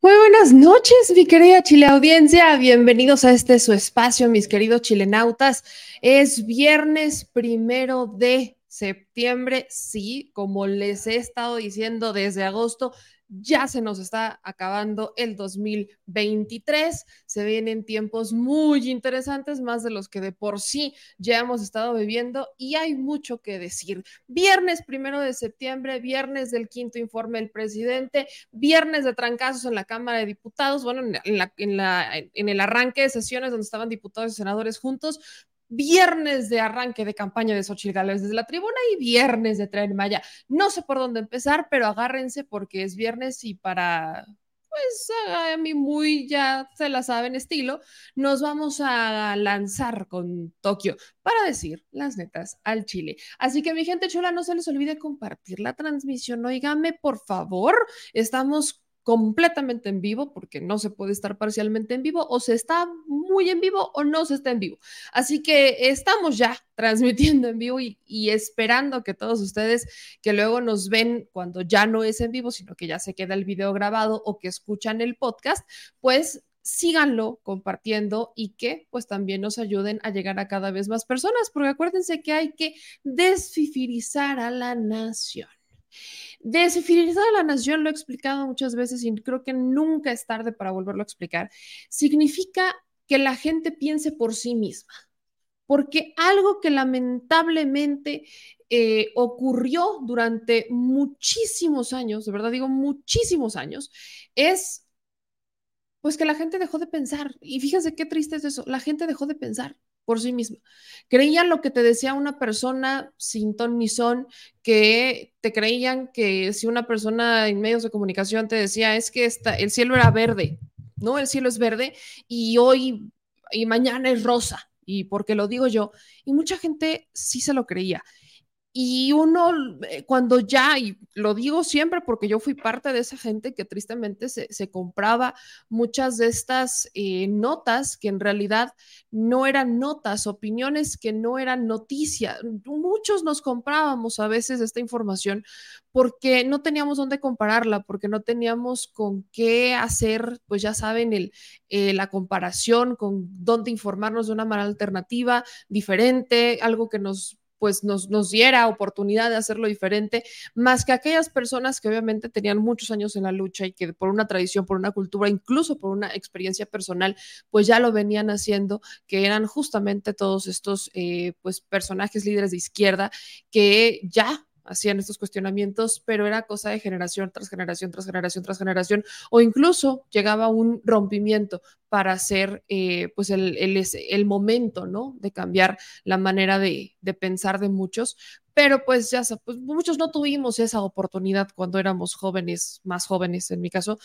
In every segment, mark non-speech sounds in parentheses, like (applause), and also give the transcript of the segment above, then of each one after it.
buenas noches, mi querida Chile audiencia. Bienvenidos a este su espacio, mis queridos chilenautas. Es viernes primero de septiembre. Sí, como les he estado diciendo desde agosto, ya se nos está acabando el 2023, se vienen tiempos muy interesantes, más de los que de por sí ya hemos estado viviendo y hay mucho que decir. Viernes primero de septiembre, viernes del quinto informe del presidente, viernes de trancazos en la Cámara de Diputados, bueno, en, la, en, el arranque de sesiones donde estaban diputados y senadores juntos, viernes de arranque de campaña de Xochitl Gálvez desde la tribuna y viernes de Tren Maya. No sé por dónde empezar, pero agárrense porque es viernes y para, pues a mí muy ya se la saben estilo, nos vamos a lanzar con Tokio para decir las netas al Chile. Así que mi gente chula, no se les olvide compartir la transmisión. Óigame, por favor, estamos completamente en vivo, porque no se puede estar parcialmente en vivo, o se está muy en vivo o no se está en vivo. Así que estamos ya (laughs) transmitiendo en vivo y, esperando que todos ustedes que luego nos ven cuando ya no es en vivo, sino que ya se queda el video grabado o que escuchan el podcast, pues síganlo compartiendo y que pues también nos ayuden a llegar a cada vez más personas, porque acuérdense que hay que desfifirizar a la nación. Desfidelizar a la nación, lo he explicado muchas veces y creo que nunca es tarde para volverlo a explicar, significa que la gente piense por sí misma, porque algo que lamentablemente eh, ocurrió durante muchísimos años, de verdad digo muchísimos años, es pues que la gente dejó de pensar. Y fíjense qué triste es eso, la gente dejó de pensar por sí misma. Creían lo que te decía una persona sin ton ni son, que te creían que si una persona en medios de comunicación te decía es que el cielo era verde, ¿no? El cielo es verde y hoy y mañana es rosa, y porque lo digo yo, y mucha gente sí se lo creía. Y uno, eh, cuando ya, y lo digo siempre porque yo fui parte de esa gente que tristemente se, compraba muchas de estas eh, notas que en realidad no eran notas, opiniones que no eran noticias. Muchos nos comprábamos a veces esta información porque no teníamos dónde compararla, porque no teníamos con qué hacer, pues ya saben, el, eh, la comparación, con dónde informarnos de una manera alternativa, diferente, algo que nos pues nos, nos diera oportunidad de hacerlo diferente, más que aquellas personas que obviamente tenían muchos años en la lucha y que por una tradición, por una cultura, incluso por una experiencia personal, pues ya lo venían haciendo, que eran justamente todos estos eh, pues personajes líderes de izquierda que ya hacían estos cuestionamientos, pero era cosa de generación tras generación, tras generación, tras generación, o incluso llegaba un rompimiento para hacer eh, pues el, el, el, momento, ¿no? De cambiar la manera de, de pensar de muchos, pero pues ya pues muchos no tuvimos esa oportunidad cuando éramos jóvenes, más jóvenes en mi caso,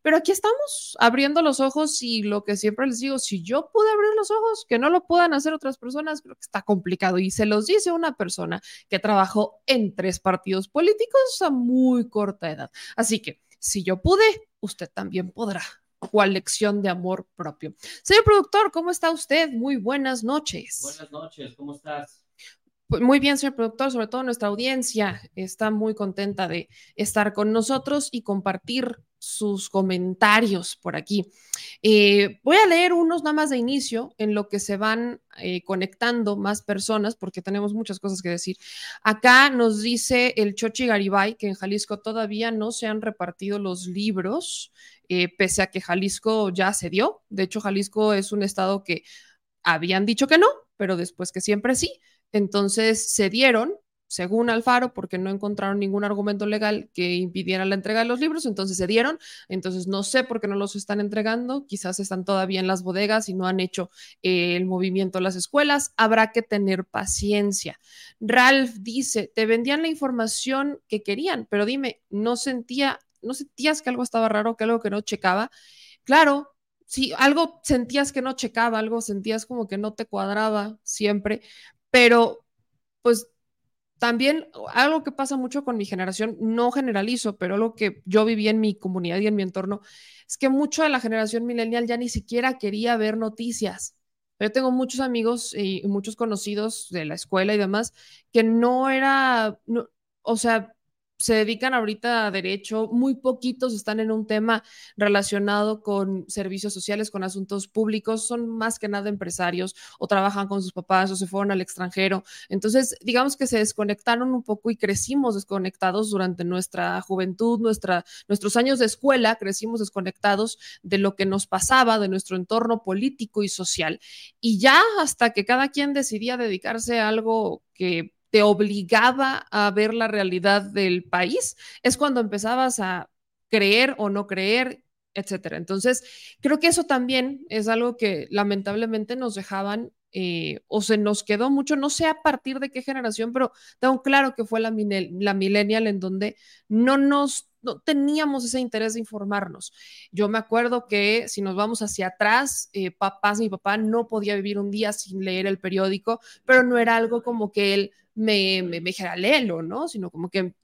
pero aquí estamos abriendo los ojos y lo que siempre les digo, si yo pude abrir los ojos, que no lo puedan hacer otras personas, creo que está complicado y se los dice una persona que trabajó en tres partidos políticos a muy corta edad. Así que si yo pude, usted también podrá cual lección de amor propio. Señor productor, ¿cómo está usted? Muy buenas noches. Buenas noches, ¿cómo estás? Pues muy bien, señor productor, sobre todo nuestra audiencia está muy contenta de estar con nosotros y compartir sus comentarios por aquí. Eh, voy a leer unos nada más de inicio en lo que se van eh, conectando más personas porque tenemos muchas cosas que decir. Acá nos dice el Chochi Garibay que en Jalisco todavía no se han repartido los libros, eh, pese a que Jalisco ya se dio. De hecho, Jalisco es un estado que habían dicho que no, pero después que siempre sí. Entonces se dieron, según Alfaro, porque no encontraron ningún argumento legal que impidiera la entrega de los libros, entonces se dieron. Entonces no sé por qué no los están entregando, quizás están todavía en las bodegas y no han hecho eh, el movimiento a las escuelas. Habrá que tener paciencia. Ralph dice, te vendían la información que querían, pero dime, ¿no sentía, no sentías que algo estaba raro, que algo que no checaba? Claro, si algo sentías que no checaba, algo sentías como que no te cuadraba siempre, pero pues también algo que pasa mucho con mi generación, no generalizo, pero lo que yo viví en mi comunidad y en mi entorno, es que mucho de la generación millennial ya ni siquiera quería ver noticias. Yo tengo muchos amigos y muchos conocidos de la escuela y demás que no era, o sea, se dedican ahorita a derecho, muy poquitos están en un tema relacionado con servicios sociales, con asuntos públicos, son más que nada empresarios o trabajan con sus papás o se fueron al extranjero. Entonces, digamos que se desconectaron un poco y crecimos desconectados durante nuestra juventud, nuestra, nuestros años de escuela, crecimos desconectados de lo que nos pasaba, de nuestro entorno político y social. Y ya hasta que cada quien decidía dedicarse a algo que te obligaba a ver la realidad del país, es cuando empezabas a creer o no creer, etcétera. Entonces, creo que eso también es algo que lamentablemente nos dejaban eh, o se nos quedó mucho, no sé a partir de qué generación, pero tengo claro que fue la, la millennial en donde no nos no teníamos ese interés de informarnos. Yo me acuerdo que si nos vamos hacia atrás, eh, papás, mi papá no podía vivir un día sin leer el periódico, pero no era algo como que él me, me, me dijera, ¿no? Sino como que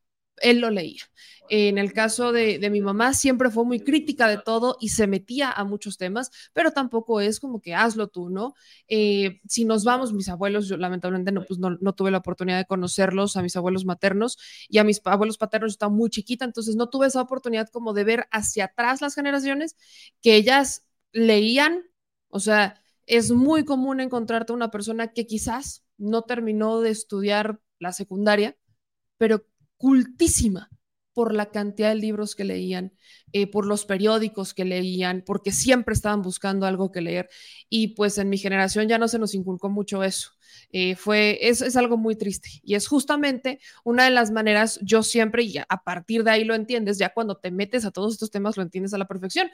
él lo leía. En el caso de, de, mi mamá, siempre fue muy crítica de todo y se metía a muchos temas, pero tampoco es como que hazlo tú, ¿no? Eh, si nos vamos, mis abuelos, yo lamentablemente no, pues no, no, tuve la oportunidad de conocerlos, a mis abuelos maternos y a mis abuelos paternos, yo estaba muy chiquita, entonces no tuve esa oportunidad como de ver hacia atrás las generaciones que ellas leían, o sea, es muy común encontrarte una persona que quizás no terminó de estudiar la secundaria, pero cultísima por la cantidad de libros que leían, eh, por los periódicos que leían, porque siempre estaban buscando algo que leer. Y pues en mi generación ya no se nos inculcó mucho eso. Eh, fue, es, es, algo muy triste. Y es justamente una de las maneras, yo siempre, y a partir de ahí lo entiendes, ya cuando te metes a todos estos temas lo entiendes a la perfección.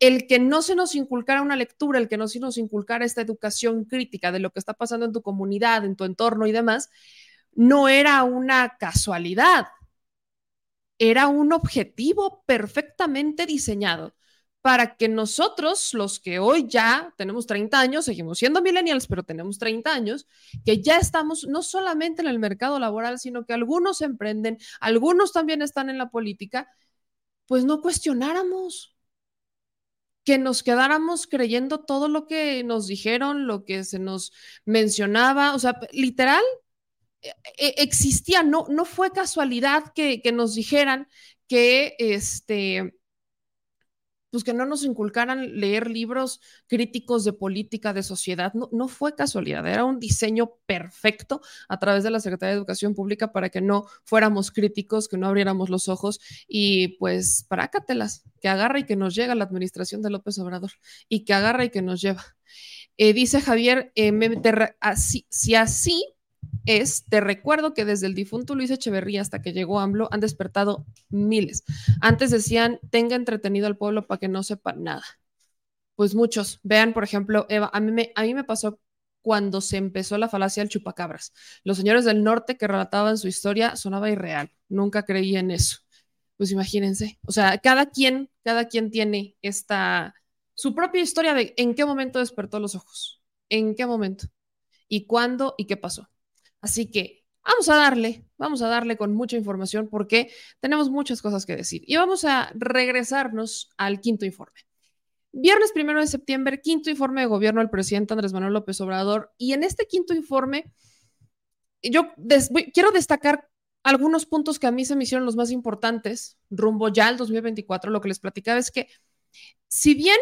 El que no se nos inculcara una lectura, el que no se nos inculcara esta educación crítica de lo que está pasando en tu comunidad, en tu entorno y demás, no era una casualidad, era un objetivo perfectamente diseñado para que nosotros, los que hoy ya tenemos 30 años, seguimos siendo millennials, pero tenemos 30 años, que ya estamos no solamente en el mercado laboral, sino que algunos emprenden, algunos también están en la política, pues no cuestionáramos, que nos quedáramos creyendo todo lo que nos dijeron, lo que se nos mencionaba, o sea, literal, e, e, existía, no, no fue casualidad que, que nos dijeran que este pues que no nos inculcaran leer libros críticos de política, de sociedad, no, no, fue casualidad, era un diseño perfecto a través de la Secretaría de Educación Pública para que no fuéramos críticos, que no abriéramos los ojos y pues parácatelas, que agarra y que nos llega la administración de López Obrador y que agarra y que nos lleva. Eh, dice Javier, eh, así, si así es, te recuerdo que desde el difunto Luis Echeverría hasta que llegó AMLO han despertado miles. Antes decían, tenga entretenido al pueblo para que no sepa nada. Pues muchos. Vean, por ejemplo, Eva, a mí me, pasó cuando se empezó la falacia del chupacabras. Los señores del norte que relataban su historia sonaba irreal. Nunca creí en eso. Pues imagínense. O sea, cada quien, cada quien tiene esta, su propia historia de en qué momento despertó los ojos, en qué momento, y cuándo y qué pasó. Así que vamos a darle, vamos a darle con mucha información porque tenemos muchas cosas que decir. Y vamos a regresarnos al quinto informe. Viernes primero de septiembre, quinto informe de gobierno del presidente Andrés Manuel López Obrador. Y en este quinto informe, yo quiero destacar algunos puntos que a mí se me hicieron los más importantes rumbo ya al 2024. Lo que les platicaba es que, si bien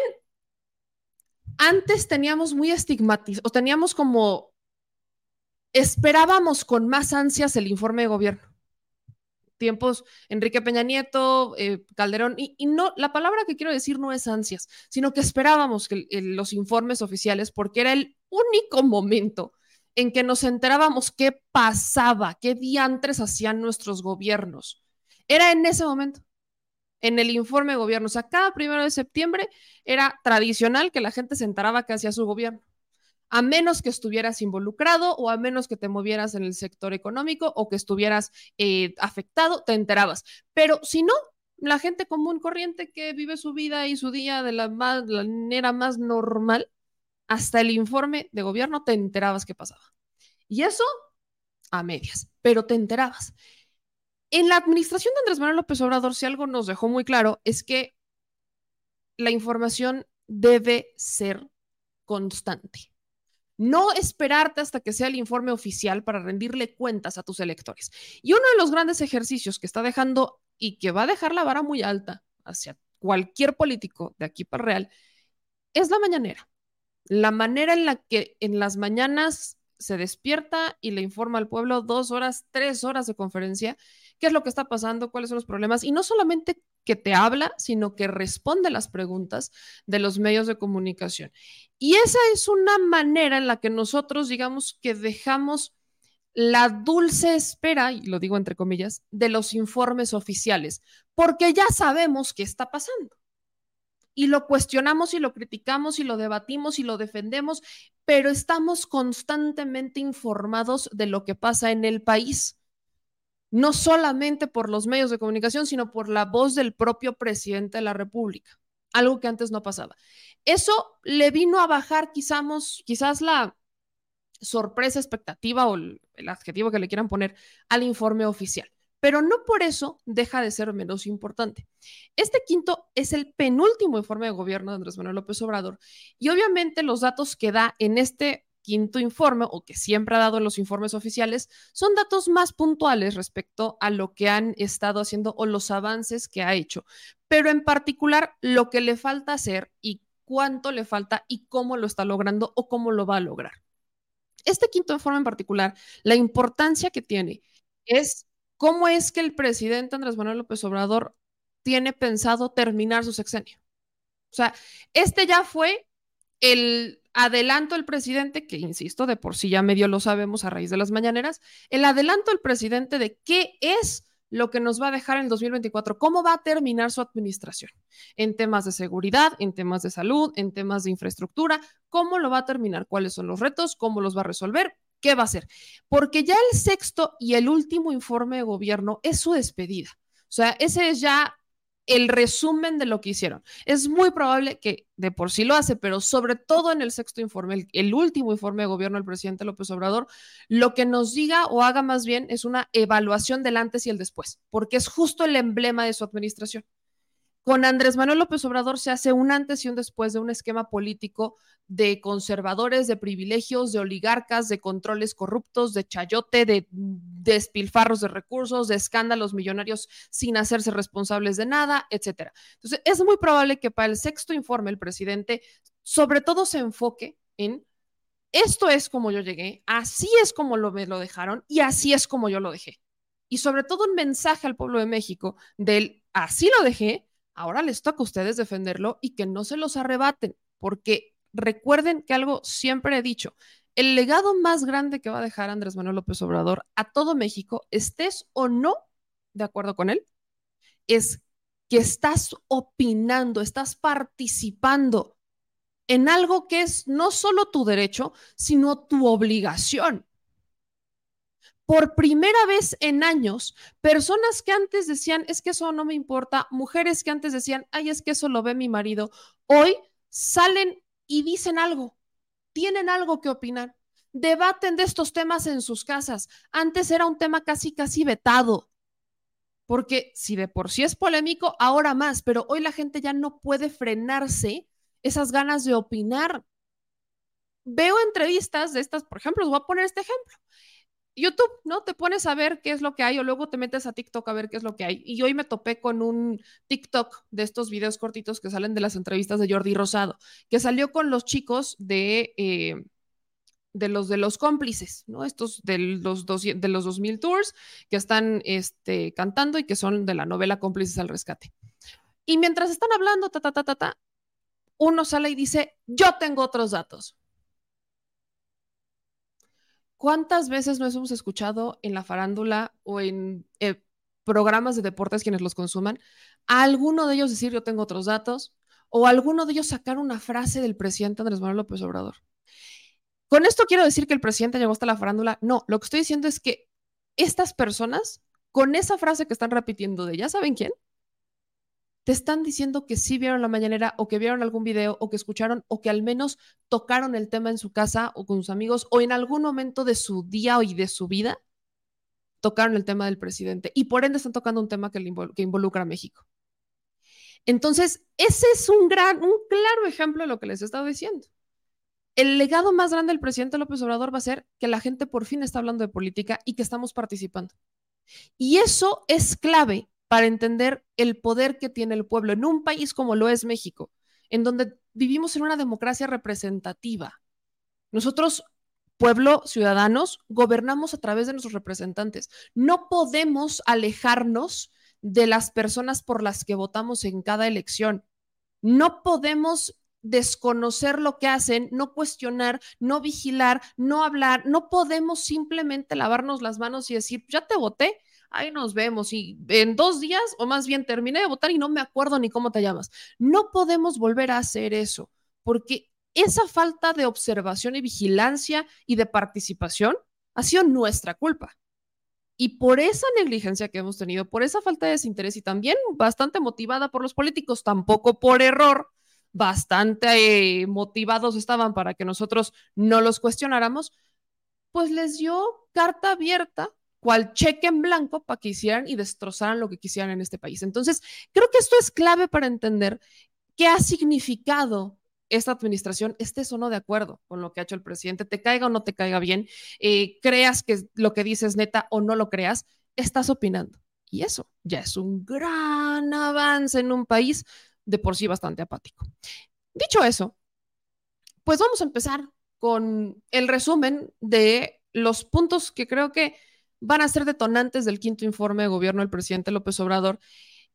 antes teníamos muy estigmatizado, o teníamos como esperábamos con más ansias el informe de gobierno. Tiempos Enrique Peña Nieto, eh, Calderón, y, no, la palabra que quiero decir no es ansias, sino que esperábamos que los informes oficiales, porque era el único momento en que nos enterábamos qué pasaba, qué diantres hacían nuestros gobiernos. Era en ese momento, en el informe de gobierno. O sea, cada primero de septiembre era tradicional que la gente se enteraba qué hacía su gobierno a menos que estuvieras involucrado o a menos que te movieras en el sector económico o que estuvieras eh, afectado, te enterabas. Pero si no, la gente común corriente que vive su vida y su día de la, la manera más normal, hasta el informe de gobierno te enterabas qué pasaba. Y eso a medias, pero te enterabas. En la administración de Andrés Manuel López Obrador, si algo nos dejó muy claro, es que la información debe ser constante no esperarte hasta que sea el informe oficial para rendirle cuentas a tus electores. Y uno de los grandes ejercicios que está dejando y que va a dejar la vara muy alta hacia cualquier político de aquí para real es la mañanera. La manera en la que en las mañanas se despierta y le informa al pueblo dos horas, tres horas de conferencia, qué es lo que está pasando, cuáles son los problemas, y no solamente que te habla, sino que responde las preguntas de los medios de comunicación. Y esa es una manera en la que nosotros, digamos, que dejamos la dulce espera, y lo digo entre comillas, de los informes oficiales, porque ya sabemos qué está pasando y lo cuestionamos y lo criticamos y lo debatimos y lo defendemos, pero estamos constantemente informados de lo que pasa en el país, no solamente por los medios de comunicación, sino por la voz del propio presidente de la República, algo que antes no pasaba. Eso le vino a bajar quizás, quizás la sorpresa, expectativa o el adjetivo que le quieran poner al informe oficial pero no por eso deja de ser menos importante. Este quinto es el penúltimo informe de gobierno de Andrés Manuel López Obrador y obviamente los datos que da en este quinto informe o que siempre ha dado en los informes oficiales son datos más puntuales respecto a lo que han estado haciendo o los avances que ha hecho, pero en particular lo que le falta hacer y cuánto le falta y cómo lo está logrando o cómo lo va a lograr. Este quinto informe en particular, la importancia que tiene es ¿Cómo es que el presidente Andrés Manuel López Obrador tiene pensado terminar su sexenio? O sea, este ya fue el adelanto del presidente, que insisto, de por sí ya medio lo sabemos a raíz de las mañaneras, el adelanto del presidente de qué es lo que nos va a dejar en el 2024, cómo va a terminar su administración en temas de seguridad, en temas de salud, en temas de infraestructura, cómo lo va a terminar, cuáles son los retos, cómo los va a resolver, ¿Qué va a hacer? Porque ya el sexto y el último informe de gobierno es su despedida. O sea, ese es ya el resumen de lo que hicieron. Es muy probable que de por sí lo hace, pero sobre todo en el sexto informe, el, último informe de gobierno del presidente López Obrador, lo que nos diga o haga más bien es una evaluación del antes y el después, porque es justo el emblema de su administración. Con Andrés Manuel López Obrador se hace un antes y un después de un esquema político de conservadores, de privilegios, de oligarcas, de controles corruptos, de chayote, de despilfarros de recursos, de escándalos millonarios sin hacerse responsables de nada, etcétera. Entonces, es muy probable que para el sexto informe el presidente sobre todo se enfoque en esto es como yo llegué, así es como lo, me lo dejaron y así es como yo lo dejé. Y sobre todo un mensaje al pueblo de México del así lo dejé, Ahora les toca a ustedes defenderlo y que no se los arrebaten, porque recuerden que algo siempre he dicho, el legado más grande que va a dejar Andrés Manuel López Obrador a todo México, estés o no de acuerdo con él, es que estás opinando, estás participando en algo que es no solo tu derecho, sino tu obligación por primera vez en años, personas que antes decían, es que eso no me importa, mujeres que antes decían, ay, es que eso lo ve mi marido, hoy salen y dicen algo, tienen algo que opinar, debaten de estos temas en sus casas. Antes era un tema casi, casi vetado, porque si de por sí es polémico, ahora más, pero hoy la gente ya no puede frenarse esas ganas de opinar. Veo entrevistas de estas, por ejemplo, os voy a poner este ejemplo YouTube, ¿no? Te pones a ver qué es lo que hay o luego te metes a TikTok a ver qué es lo que hay. Y hoy me topé con un TikTok de estos videos cortitos que salen de las entrevistas de Jordi Rosado, que salió con los chicos de, eh, de los de los cómplices, ¿no? Estos de los, dos, de los 2000 tours que están este, cantando y que son de la novela Cómplices al Rescate. Y mientras están hablando, ta, ta, ta, ta, ta, uno sale y dice, yo tengo otros datos. ¿Cuántas veces nos hemos escuchado en la farándula o en eh, programas de deportes quienes los consuman a alguno de ellos decir yo tengo otros datos o a alguno de ellos sacar una frase del presidente Andrés Manuel López Obrador? Con esto quiero decir que el presidente llegó hasta la farándula. No, lo que estoy diciendo es que estas personas, con esa frase que están repitiendo de ya saben quién, te están diciendo que sí vieron la mañanera o que vieron algún video o que escucharon o que al menos tocaron el tema en su casa o con sus amigos o en algún momento de su día y de su vida tocaron el tema del presidente y por ende están tocando un tema que, que involucra a México. Entonces, ese es un gran, un claro ejemplo de lo que les he estado diciendo. el legado más grande del presidente López Obrador va a ser que la gente por fin está hablando de política y que estamos participando. Y eso es clave para entender el poder que tiene el pueblo en un país como lo es México, en donde vivimos en una democracia representativa. Nosotros, pueblo, ciudadanos, gobernamos a través de nuestros representantes. No podemos alejarnos de las personas por las que votamos en cada elección. No podemos desconocer lo que hacen, no cuestionar, no vigilar, no hablar, no podemos simplemente lavarnos las manos y decir, ya te voté, ahí nos vemos y en dos días o más bien terminé de votar y no me acuerdo ni cómo te llamas. No podemos volver a hacer eso porque esa falta de observación y vigilancia y de participación ha sido nuestra culpa. Y por esa negligencia que hemos tenido, por esa falta de desinterés y también bastante motivada por los políticos, tampoco por error, bastante eh, motivados estaban para que nosotros no los cuestionáramos, pues les dio carta abierta, cual cheque en blanco para que hicieran y destrozaran lo que quisieran en este país. Entonces, creo que esto es clave para entender qué ha significado esta administración, estés o no de acuerdo con lo que ha hecho el presidente, te caiga o no te caiga bien, eh, creas que lo que dices neta o no lo creas, estás opinando. Y eso ya es un gran avance en un país de por sí bastante apático. Dicho eso, pues vamos a empezar con el resumen de los puntos que creo que van a ser detonantes del quinto informe de gobierno del presidente López Obrador.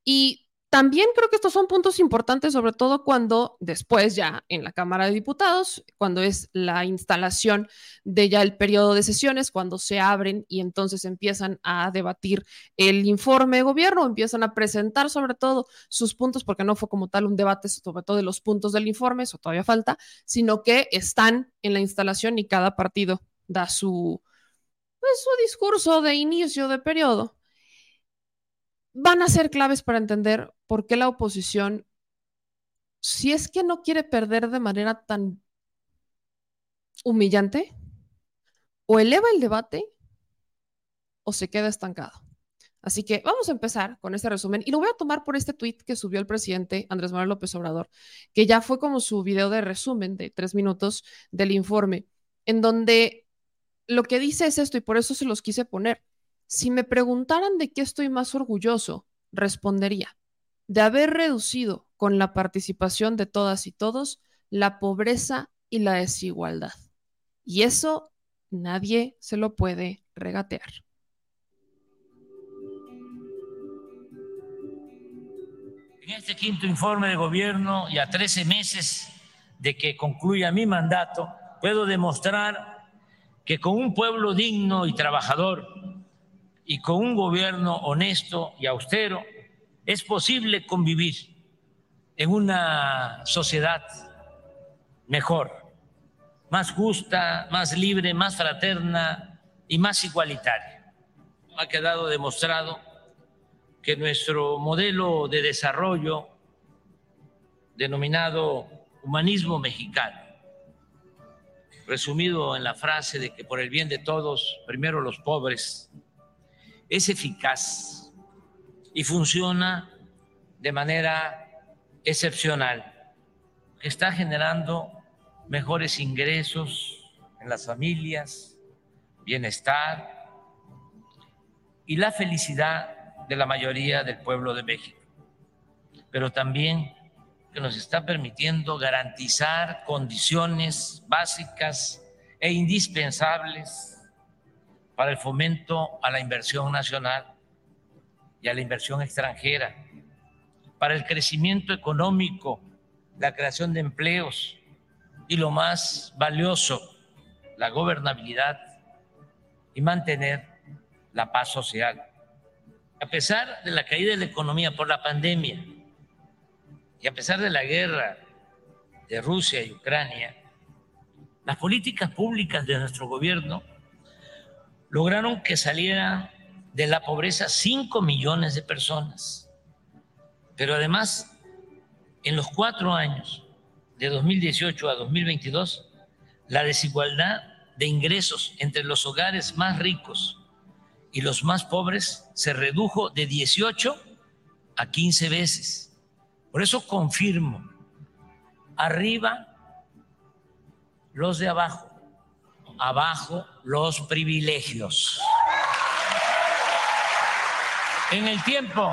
Y también creo que estos son puntos importantes, sobre todo cuando después ya en la Cámara de Diputados, cuando es la instalación de ya el periodo de sesiones, cuando se abren y entonces empiezan a debatir el informe de gobierno, empiezan a presentar sobre todo sus puntos, porque no fue como tal un debate sobre todo de los puntos del informe, eso todavía falta, sino que están en la instalación y cada partido da su, pues, su discurso de inicio de periodo van a ser claves para entender por qué la oposición, si es que no quiere perder de manera tan humillante, o eleva el debate o se queda estancado. Así que vamos a empezar con este resumen y lo voy a tomar por este tweet que subió el presidente Andrés Manuel López Obrador, que ya fue como su video de resumen de tres minutos del informe, en donde lo que dice es esto y por eso se los quise poner. Si me preguntaran de qué estoy más orgulloso, respondería, de haber reducido con la participación de todas y todos la pobreza y la desigualdad. Y eso nadie se lo puede regatear. En este quinto informe de gobierno y a 13 meses de que concluya mi mandato, puedo demostrar que con un pueblo digno y trabajador y con un gobierno honesto y austero es posible convivir en una sociedad mejor, más justa, más libre, más fraterna y más igualitaria. Ha quedado demostrado que nuestro modelo de desarrollo denominado humanismo mexicano, resumido en la frase de que por el bien de todos, primero los pobres, es eficaz y funciona de manera excepcional. Está generando mejores ingresos en las familias, bienestar y la felicidad de la mayoría del pueblo de México. Pero también que nos está permitiendo garantizar condiciones básicas e indispensables para el fomento a la inversión nacional y a la inversión extranjera, para el crecimiento económico, la creación de empleos y lo más valioso, la gobernabilidad y mantener la paz social. A pesar de la caída de la economía por la pandemia y a pesar de la guerra de Rusia y Ucrania, las políticas públicas de nuestro gobierno lograron que saliera de la pobreza 5 millones de personas. Pero además, en los cuatro años, de 2018 a 2022, la desigualdad de ingresos entre los hogares más ricos y los más pobres se redujo de 18 a 15 veces. Por eso confirmo, arriba los de abajo, abajo los privilegios. En el tiempo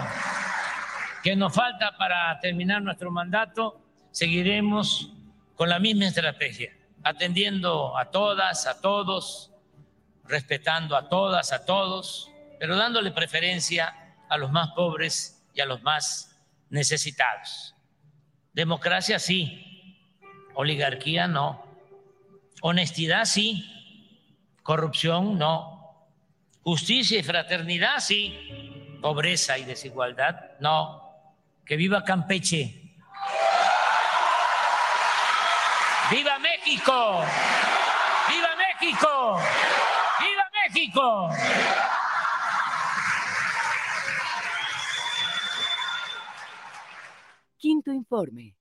que nos falta para terminar nuestro mandato, seguiremos con la misma estrategia, atendiendo a todas, a todos, respetando a todas, a todos, pero dándole preferencia a los más pobres y a los más necesitados. Democracia sí, oligarquía no, honestidad sí, corrupción no, justicia y fraternidad sí, pobreza y desigualdad. No, que viva Campeche. ¡Viva México! ¡Viva México! ¡Viva México! Quinto informe.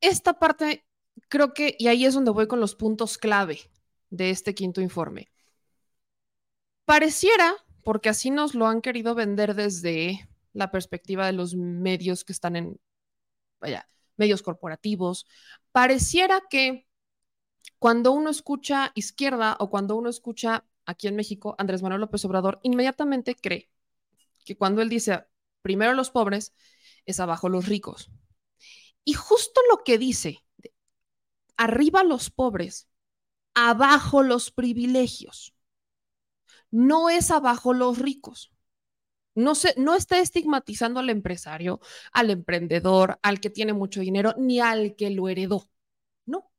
Esta parte creo que, y ahí es donde voy con los puntos clave de este quinto informe. Pareciera porque así nos lo han querido vender desde la perspectiva de los medios que están en, vaya, medios corporativos. Pareciera que cuando uno escucha izquierda o cuando uno escucha aquí en México Andrés Manuel López Obrador, inmediatamente cree que cuando él dice primero los pobres, es abajo los ricos. Y justo lo que dice, arriba los pobres, abajo los privilegios no es abajo los ricos. No, se, no está estigmatizando al empresario, al emprendedor, al que tiene mucho dinero, ni al que lo heredó. No.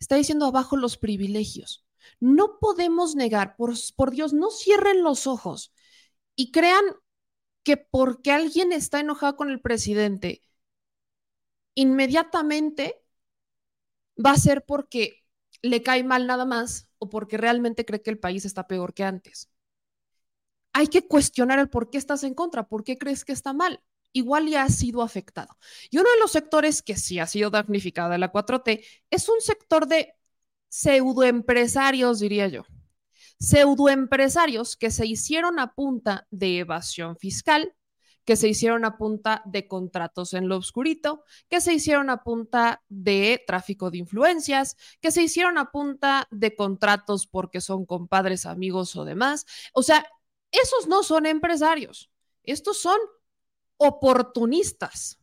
Está diciendo abajo los privilegios. No podemos negar, por, por Dios, no cierren los ojos y crean que porque alguien está enojado con el presidente, inmediatamente va a ser porque le cae mal nada más o porque realmente cree que el país está peor que antes. Hay que cuestionar el por qué estás en contra, por qué crees que está mal. Igual ya ha sido afectado. Y uno de los sectores que sí ha sido damnificado de la 4T es un sector de pseudoempresarios, diría yo. Pseudoempresarios que se hicieron a punta de evasión fiscal, que se hicieron a punta de contratos en lo oscurito, que se hicieron a punta de tráfico de influencias, que se hicieron a punta de contratos porque son compadres, amigos o demás. O sea, esos no son empresarios, estos son oportunistas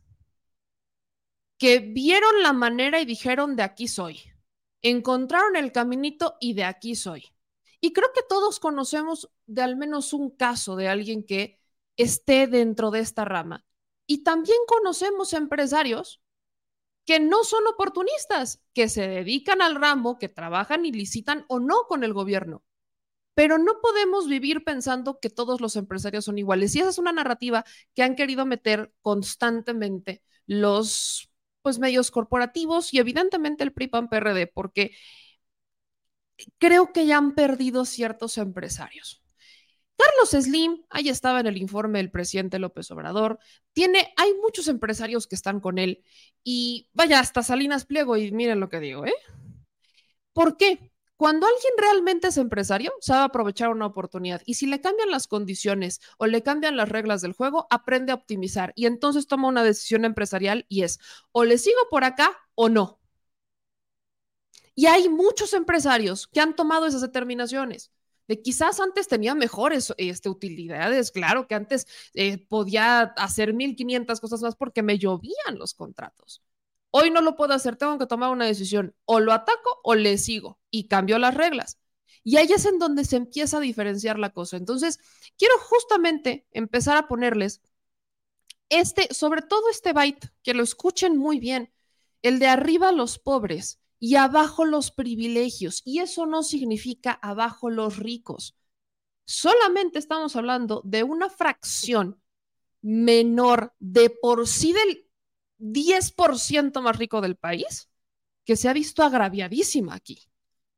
que vieron la manera y dijeron de aquí soy. Encontraron el caminito y de aquí soy. Y creo que todos conocemos de al menos un caso de alguien que esté dentro de esta rama. Y también conocemos empresarios que no son oportunistas, que se dedican al ramo, que trabajan y licitan o no con el gobierno. Pero no podemos vivir pensando que todos los empresarios son iguales. Y esa es una narrativa que han querido meter constantemente los pues, medios corporativos y evidentemente el PRI-PAN-PRD, porque creo que ya han perdido ciertos empresarios. Carlos Slim, ahí estaba en el informe del presidente López Obrador, tiene, hay muchos empresarios que están con él y vaya, hasta Salinas Pliego y miren lo que digo, ¿eh? ¿Por qué? Cuando alguien realmente es empresario, sabe aprovechar una oportunidad y si le cambian las condiciones o le cambian las reglas del juego, aprende a optimizar y entonces toma una decisión empresarial y es o le sigo por acá o no. Y hay muchos empresarios que han tomado esas determinaciones de quizás antes tenía mejores este, utilidades, claro que antes eh, podía hacer 1500 cosas más porque me llovían los contratos. Hoy no lo puedo hacer, tengo que tomar una decisión, o lo ataco o le sigo y cambio las reglas. Y ahí es en donde se empieza a diferenciar la cosa. Entonces, quiero justamente empezar a ponerles este, sobre todo este byte, que lo escuchen muy bien, el de arriba los pobres y abajo los privilegios. Y eso no significa abajo los ricos. Solamente estamos hablando de una fracción menor de por sí del 10% más rico del país que se ha visto agraviadísima aquí.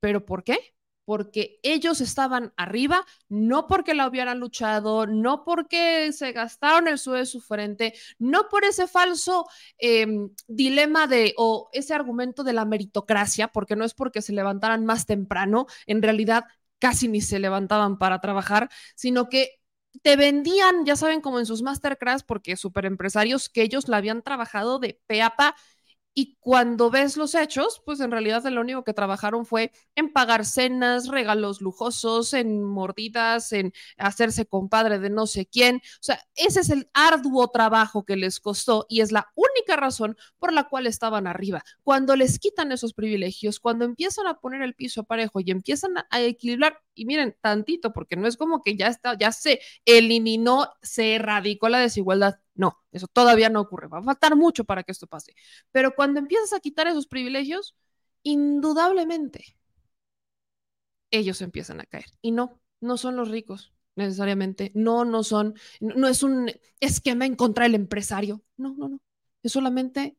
¿Pero por qué? Porque ellos estaban arriba, no porque la hubieran luchado, no porque se gastaron el suelo de su frente, no por ese falso em, dilema de o ese argumento de la meritocracia, porque no es porque se levantaran más temprano, en realidad casi ni se levantaban para trabajar, sino que te vendían, ya saben, como en sus masterclass, porque super empresarios que ellos la habían trabajado de peapa Y cuando ves los hechos, pues en realidad lo único que trabajaron fue en pagar cenas, regalos lujosos, en mordidas, en hacerse compadre de no sé quién. O sea, ese es el arduo trabajo que les costó y es la única razón por la cual estaban arriba. Cuando les quitan esos privilegios, cuando empiezan a poner el piso parejo y empiezan a equilibrar, y miren, tantito, porque no es como que ya está, ya se eliminó, se erradicó la desigualdad no, eso todavía no ocurre. Va a faltar mucho para que esto pase. Pero cuando empiezas a quitar esos privilegios, indudablemente ellos empiezan a caer. Y no, no son los ricos necesariamente. No, no son, no es un esquema en contra del empresario. No, no, no. Es solamente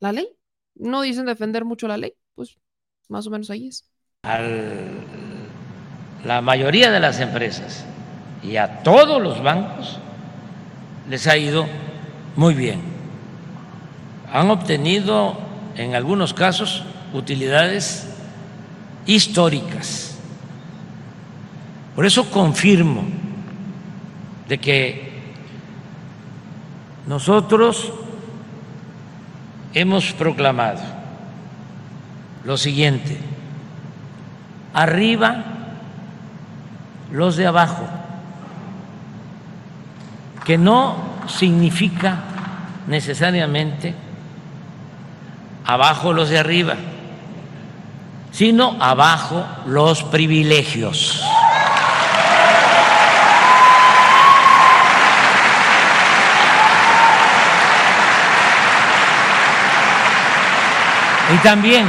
la ley. No dicen defender mucho la ley, pues más o menos ahí es. A la mayoría de las empresas y a todos los bancos les ha ido muy bien. Han obtenido en algunos casos utilidades históricas. Por eso confirmo de que nosotros hemos proclamado lo siguiente, arriba los de abajo que no significa necesariamente abajo los de arriba, sino abajo los privilegios. Y también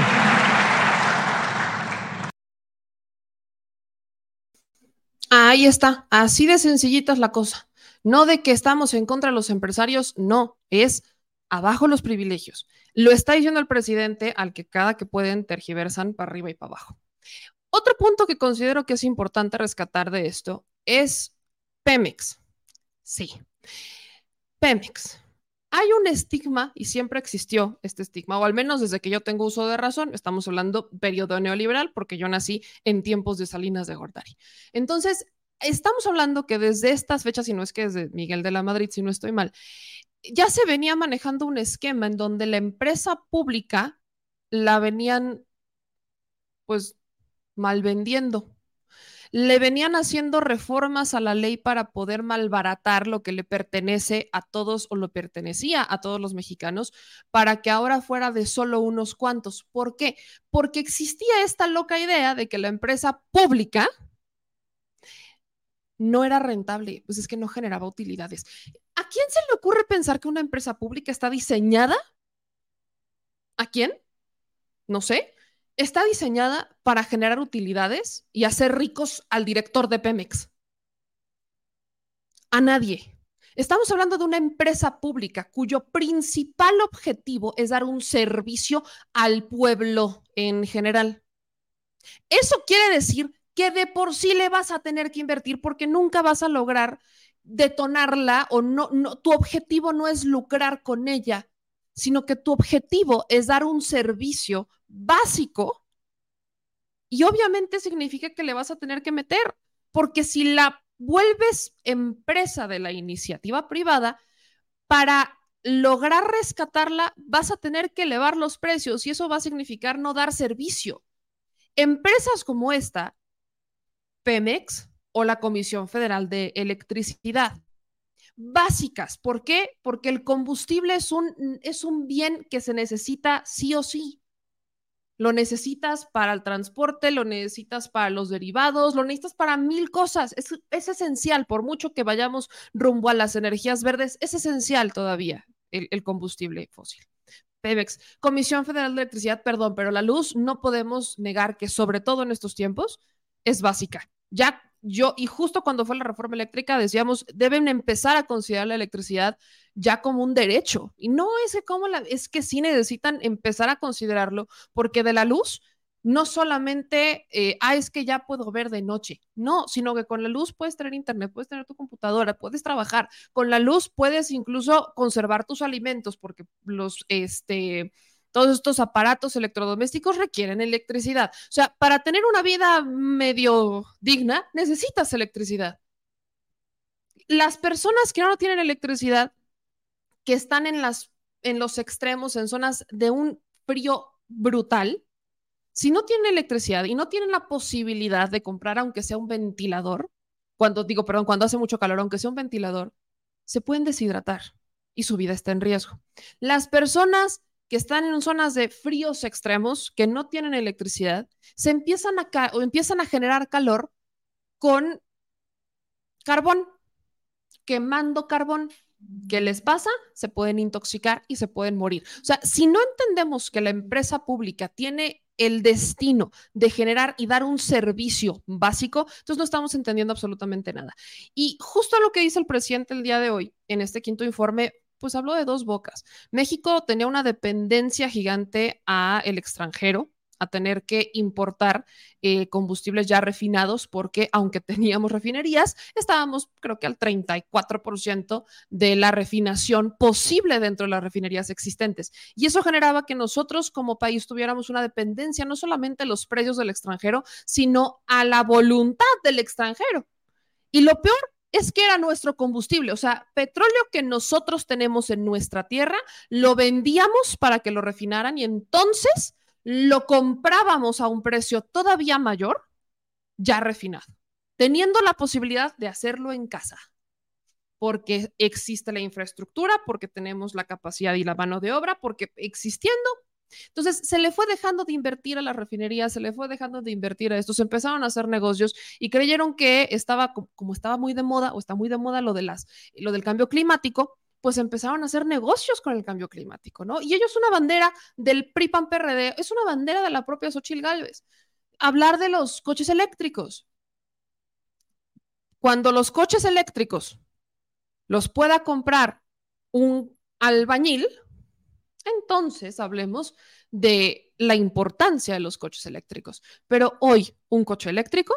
Ahí está, así de sencillita es la cosa. No de que estamos en contra de los empresarios, no, es abajo los privilegios. Lo está diciendo el presidente al que cada que pueden tergiversan para arriba y para abajo. Otro punto que considero que es importante rescatar de esto es Pemex. Sí, Pemex. Hay un estigma y siempre existió este estigma, o al menos desde que yo tengo uso de razón, estamos hablando periodo neoliberal porque yo nací en tiempos de Salinas de Gortari. Entonces, estamos hablando que desde estas fechas, y no es que desde Miguel de la Madrid, si no estoy mal, ya se venía manejando un esquema en donde la empresa pública la venían pues mal vendiendo. Le venían haciendo reformas a la ley para poder malbaratar lo que le pertenece a todos o lo pertenecía a todos los mexicanos para que ahora fuera de solo unos cuantos. ¿Por qué? Porque existía esta loca idea de que la empresa pública, no era rentable, pues es que no generaba utilidades. ¿A quién se le ocurre pensar que una empresa pública está diseñada? ¿A quién? No sé. Está diseñada para generar utilidades y hacer ricos al director de Pemex. A nadie. Estamos hablando de una empresa pública cuyo principal objetivo es dar un servicio al pueblo en general. Eso quiere decir que de por sí le vas a tener que invertir porque nunca vas a lograr detonarla o no, tu objetivo no es lucrar con ella, sino que tu objetivo es dar un servicio básico y obviamente significa que le vas a tener que meter, porque si la vuelves empresa de la iniciativa privada, para lograr rescatarla vas a tener que elevar los precios y eso va a significar no dar servicio. Empresas como esta Pemex o la Comisión Federal de Electricidad. Básicas, ¿por qué? Porque el combustible es un, es un bien que se necesita sí o sí. Lo necesitas para el transporte, lo necesitas para los derivados, lo necesitas para mil cosas. Es, es esencial, por mucho que vayamos rumbo a las energías verdes, es esencial todavía el, el combustible fósil. Pemex, Comisión Federal de Electricidad, perdón, pero la luz no podemos negar que sobre todo en estos tiempos es básica ya yo, y justo cuando fue la reforma eléctrica, decíamos, deben empezar a considerar la electricidad ya como un derecho. Y no es que, la, es que sí necesitan empezar a considerarlo, porque de la luz no solamente, eh, ah, es que ya puedo ver de noche, no, sino que con la luz puedes tener internet, puedes tener tu computadora, puedes trabajar, con la luz puedes incluso conservar tus alimentos, porque los, este, todos estos aparatos electrodomésticos requieren electricidad. O sea, para tener una vida medio digna, necesitas electricidad. Las personas que no tienen electricidad, que están en las en los extremos, en zonas de un frío brutal, si no tienen electricidad y no tienen la posibilidad de comprar, aunque sea un ventilador, cuando digo, perdón, cuando hace mucho calor, aunque sea un ventilador, se pueden deshidratar y su vida está en riesgo. Las personas que están en zonas de fríos extremos, que no tienen electricidad, se empiezan a, o empiezan a generar calor con carbón, quemando carbón. ¿Qué les pasa? Se pueden intoxicar y se pueden morir. O sea, si no entendemos que la empresa pública tiene el destino de generar y dar un servicio básico, entonces no estamos entendiendo absolutamente nada. Y justo lo que dice el presidente el día de hoy en este quinto informe pues habló de dos bocas. México tenía una dependencia gigante a el extranjero, a tener que importar eh, combustibles ya refinados, porque aunque (laughs) teníamos refinerías, estábamos creo que al 34% de la refinación posible dentro de las refinerías existentes. Y eso generaba que nosotros como país tuviéramos una dependencia no solamente a los precios del extranjero, sino a la voluntad del extranjero. Y lo peor es que era nuestro combustible, o sea, petróleo que nosotros tenemos en nuestra tierra, lo vendíamos para que lo refinaran y entonces lo comprábamos a un precio todavía mayor, ya refinado, teniendo la posibilidad de hacerlo en casa, porque existe la infraestructura, porque tenemos la capacidad y la mano de obra, porque existiendo entonces, se le fue dejando de invertir a la refinería, se le fue dejando de invertir a esto, se empezaron a hacer negocios y creyeron que estaba, como estaba muy de moda o está muy de moda lo, de las, lo del cambio climático, pues empezaron a hacer negocios con el cambio climático, ¿no? Y ellos una bandera del PRI-PAN-PRD, es una bandera de la propia Xochitl Gálvez. Hablar de los coches eléctricos. Cuando los coches eléctricos los pueda comprar un albañil, entonces hablemos de la importancia de los coches eléctricos. Pero hoy un coche eléctrico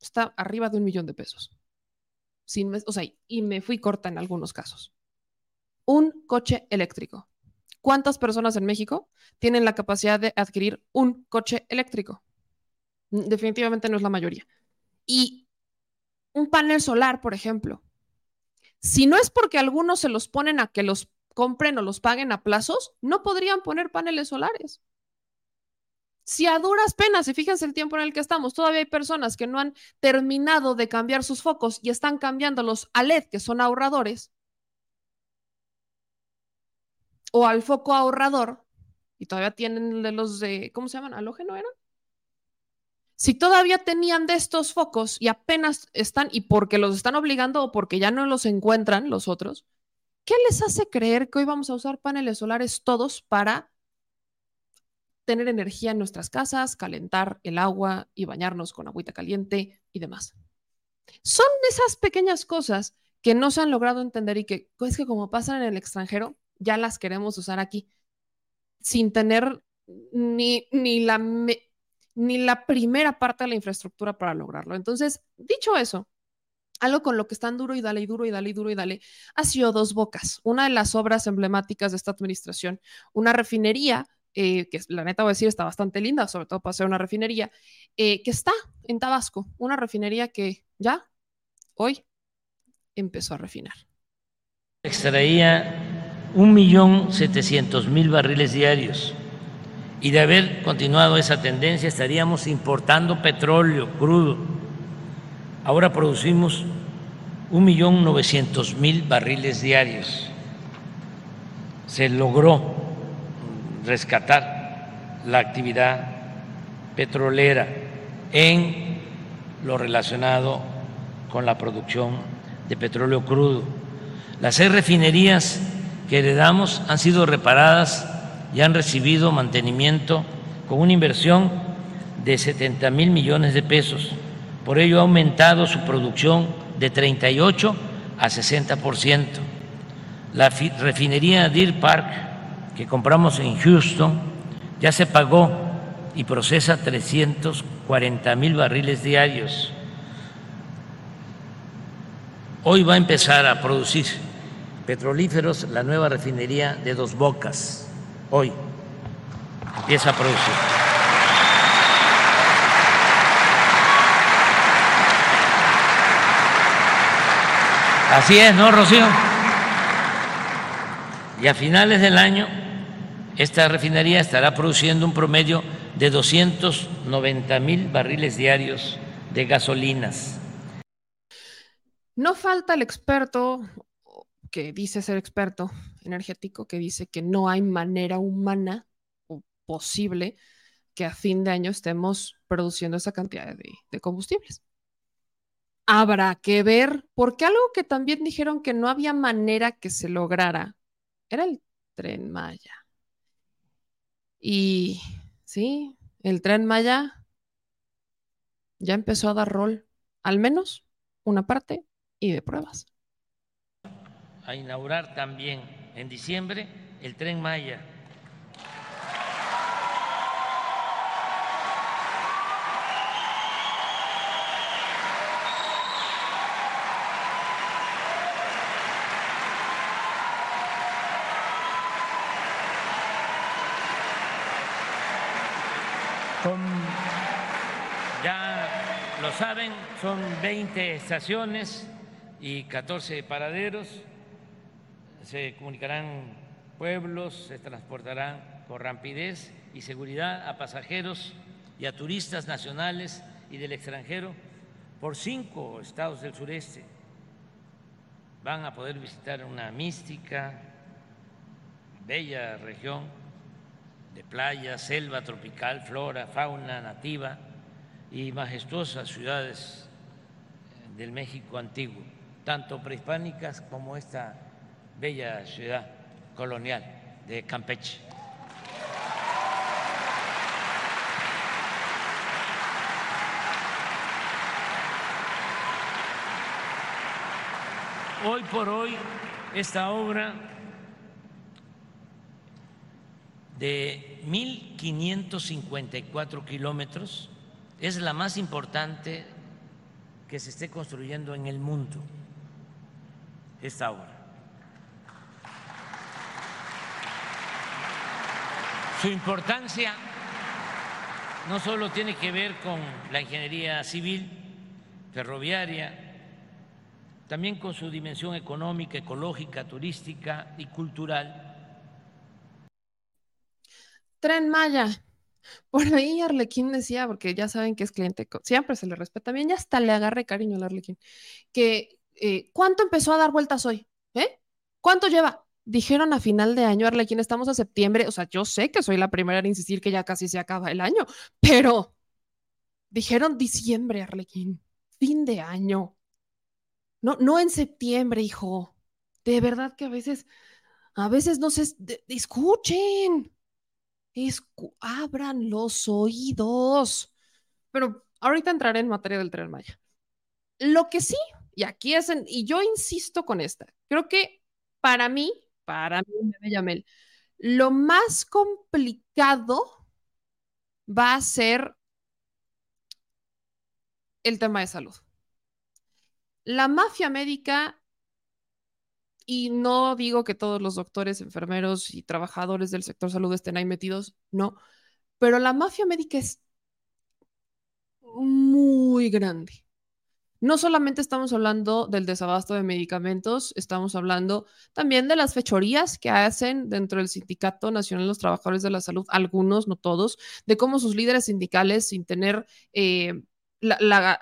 está arriba de un millón de pesos. O sea, y me fui corta en algunos casos. Un coche eléctrico. ¿Cuántas personas en México tienen la capacidad de adquirir un coche eléctrico? Definitivamente no es la mayoría. Y un panel solar, por ejemplo. Si no es porque algunos se los ponen a que los compren o los paguen a plazos, no podrían poner paneles solares. Si a duras penas, y fíjense el tiempo en el que estamos, todavía hay personas que no han terminado de cambiar sus focos y están cambiándolos a LED, que son ahorradores, o al foco ahorrador, y todavía tienen de los de, ¿cómo se llaman? ¿Halógeno eran? Si todavía tenían de estos focos y apenas están, y porque los están obligando o porque ya no los encuentran los otros, ¿Qué les hace creer que hoy vamos a usar paneles solares todos para tener energía en nuestras casas, calentar el agua y bañarnos con agüita caliente y demás? Son esas pequeñas cosas que no se han logrado entender y que es que como pasan en el extranjero, ya las queremos usar aquí, sin tener ni, ni, la, ni la primera parte de la infraestructura para lograrlo. Entonces, dicho eso, algo con lo que están duro y dale y duro y dale y duro y dale, ha sido Dos Bocas, una de las obras emblemáticas de esta administración, una refinería, eh, que la neta voy a decir está bastante linda, sobre todo para ser una refinería, eh, que está en Tabasco, una refinería que ya hoy empezó a refinar. Extraía 1.700.000 barriles diarios. Y de haber continuado esa tendencia estaríamos importando petróleo crudo Ahora producimos 1.900.000 barriles diarios. Se logró rescatar la actividad petrolera en lo relacionado con la producción de petróleo crudo. Las seis refinerías que heredamos han sido reparadas y han recibido mantenimiento con una inversión de 70 mil millones de pesos por ello ha aumentado su producción de 38 a 60%. La refinería Deer Park que compramos en Houston ya se pagó y procesa 340 mil barriles diarios. Hoy va a empezar a producir petrolíferos la nueva refinería de Dos Bocas. Hoy empieza a producir. Así es, ¿no, Rocío? Y a finales del año, esta refinería estará produciendo un promedio de 290 mil barriles diarios de gasolinas. No falta el experto que dice ser experto energético, que dice que no hay manera humana o posible que a fin de año estemos produciendo esa cantidad de, de combustibles. Habrá que ver, porque algo que también dijeron que no había manera que se lograra era el tren Maya. Y sí, el tren Maya ya empezó a dar rol, al menos una parte y de pruebas. A inaugurar también en diciembre el tren Maya ya lo saben, son 20 estaciones y 14 paraderos. Se comunicarán pueblos, se transportarán con rapidez y seguridad a pasajeros y a turistas nacionales y del extranjero por cinco estados del sureste. Van a poder visitar una mística, bella región de playa, selva tropical, flora, fauna nativa y majestuosas ciudades del México antiguo, tanto prehispánicas como esta bella ciudad colonial de Campeche. Hoy por hoy, esta obra de 1.554 kilómetros es la más importante que se esté construyendo en el mundo, esta obra. Su importancia no solo tiene que ver con la ingeniería civil, ferroviaria, también con su dimensión económica, ecológica, turística y cultural Tren Maya. Por ahí Arlequín decía, porque ya saben que es cliente, siempre se le respeta bien, ya hasta le agarre cariño al Arlequín, que eh, ¿cuánto empezó a dar vueltas hoy? ¿Eh? ¿Cuánto lleva? Dijeron a final de año, Arlequín, estamos a septiembre, o sea, yo sé que soy la primera en insistir que ya casi se acaba el año, pero dijeron diciembre, Arlequín, fin de año. No, no en septiembre, hijo. De verdad que a veces, a veces no se escuchen abran los oídos. Pero ahorita entraré en materia del tren Maya. Lo que sí, y aquí es, y yo insisto con esta, creo que para mí, para mí, Yamel, lo más complicado va a ser el tema de salud. La mafia médica y no digo que todos los doctores, enfermeros y trabajadores del sector salud estén ahí metidos, no, pero la mafia médica es muy grande. No solamente estamos hablando del desabasto de medicamentos, estamos hablando también de las fechorías que hacen dentro del Sindicato Nacional de los Trabajadores de la Salud, algunos, no todos, de cómo sus líderes sindicales, sin tener eh, la,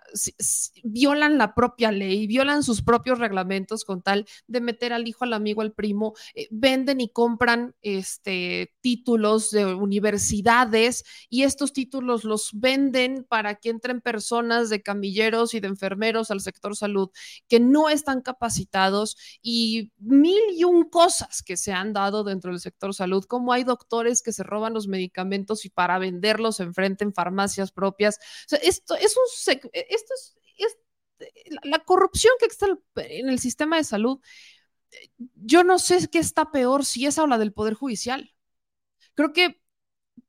violan la propia ley, violan sus propios reglamentos con tal de meter al hijo, al amigo, al primo, eh, venden y compran este, títulos de universidades y estos títulos los venden para que entren personas de camilleros y de enfermeros al sector salud que no están capacitados y mil y un cosas que se han dado dentro del sector salud, como hay doctores que se roban los medicamentos y para venderlos enfrenten farmacias propias. esto es un e, esto es, la corrupción que está en el sistema de salud. Yo no sé qué está peor, si esa o la del Poder Judicial. Creo que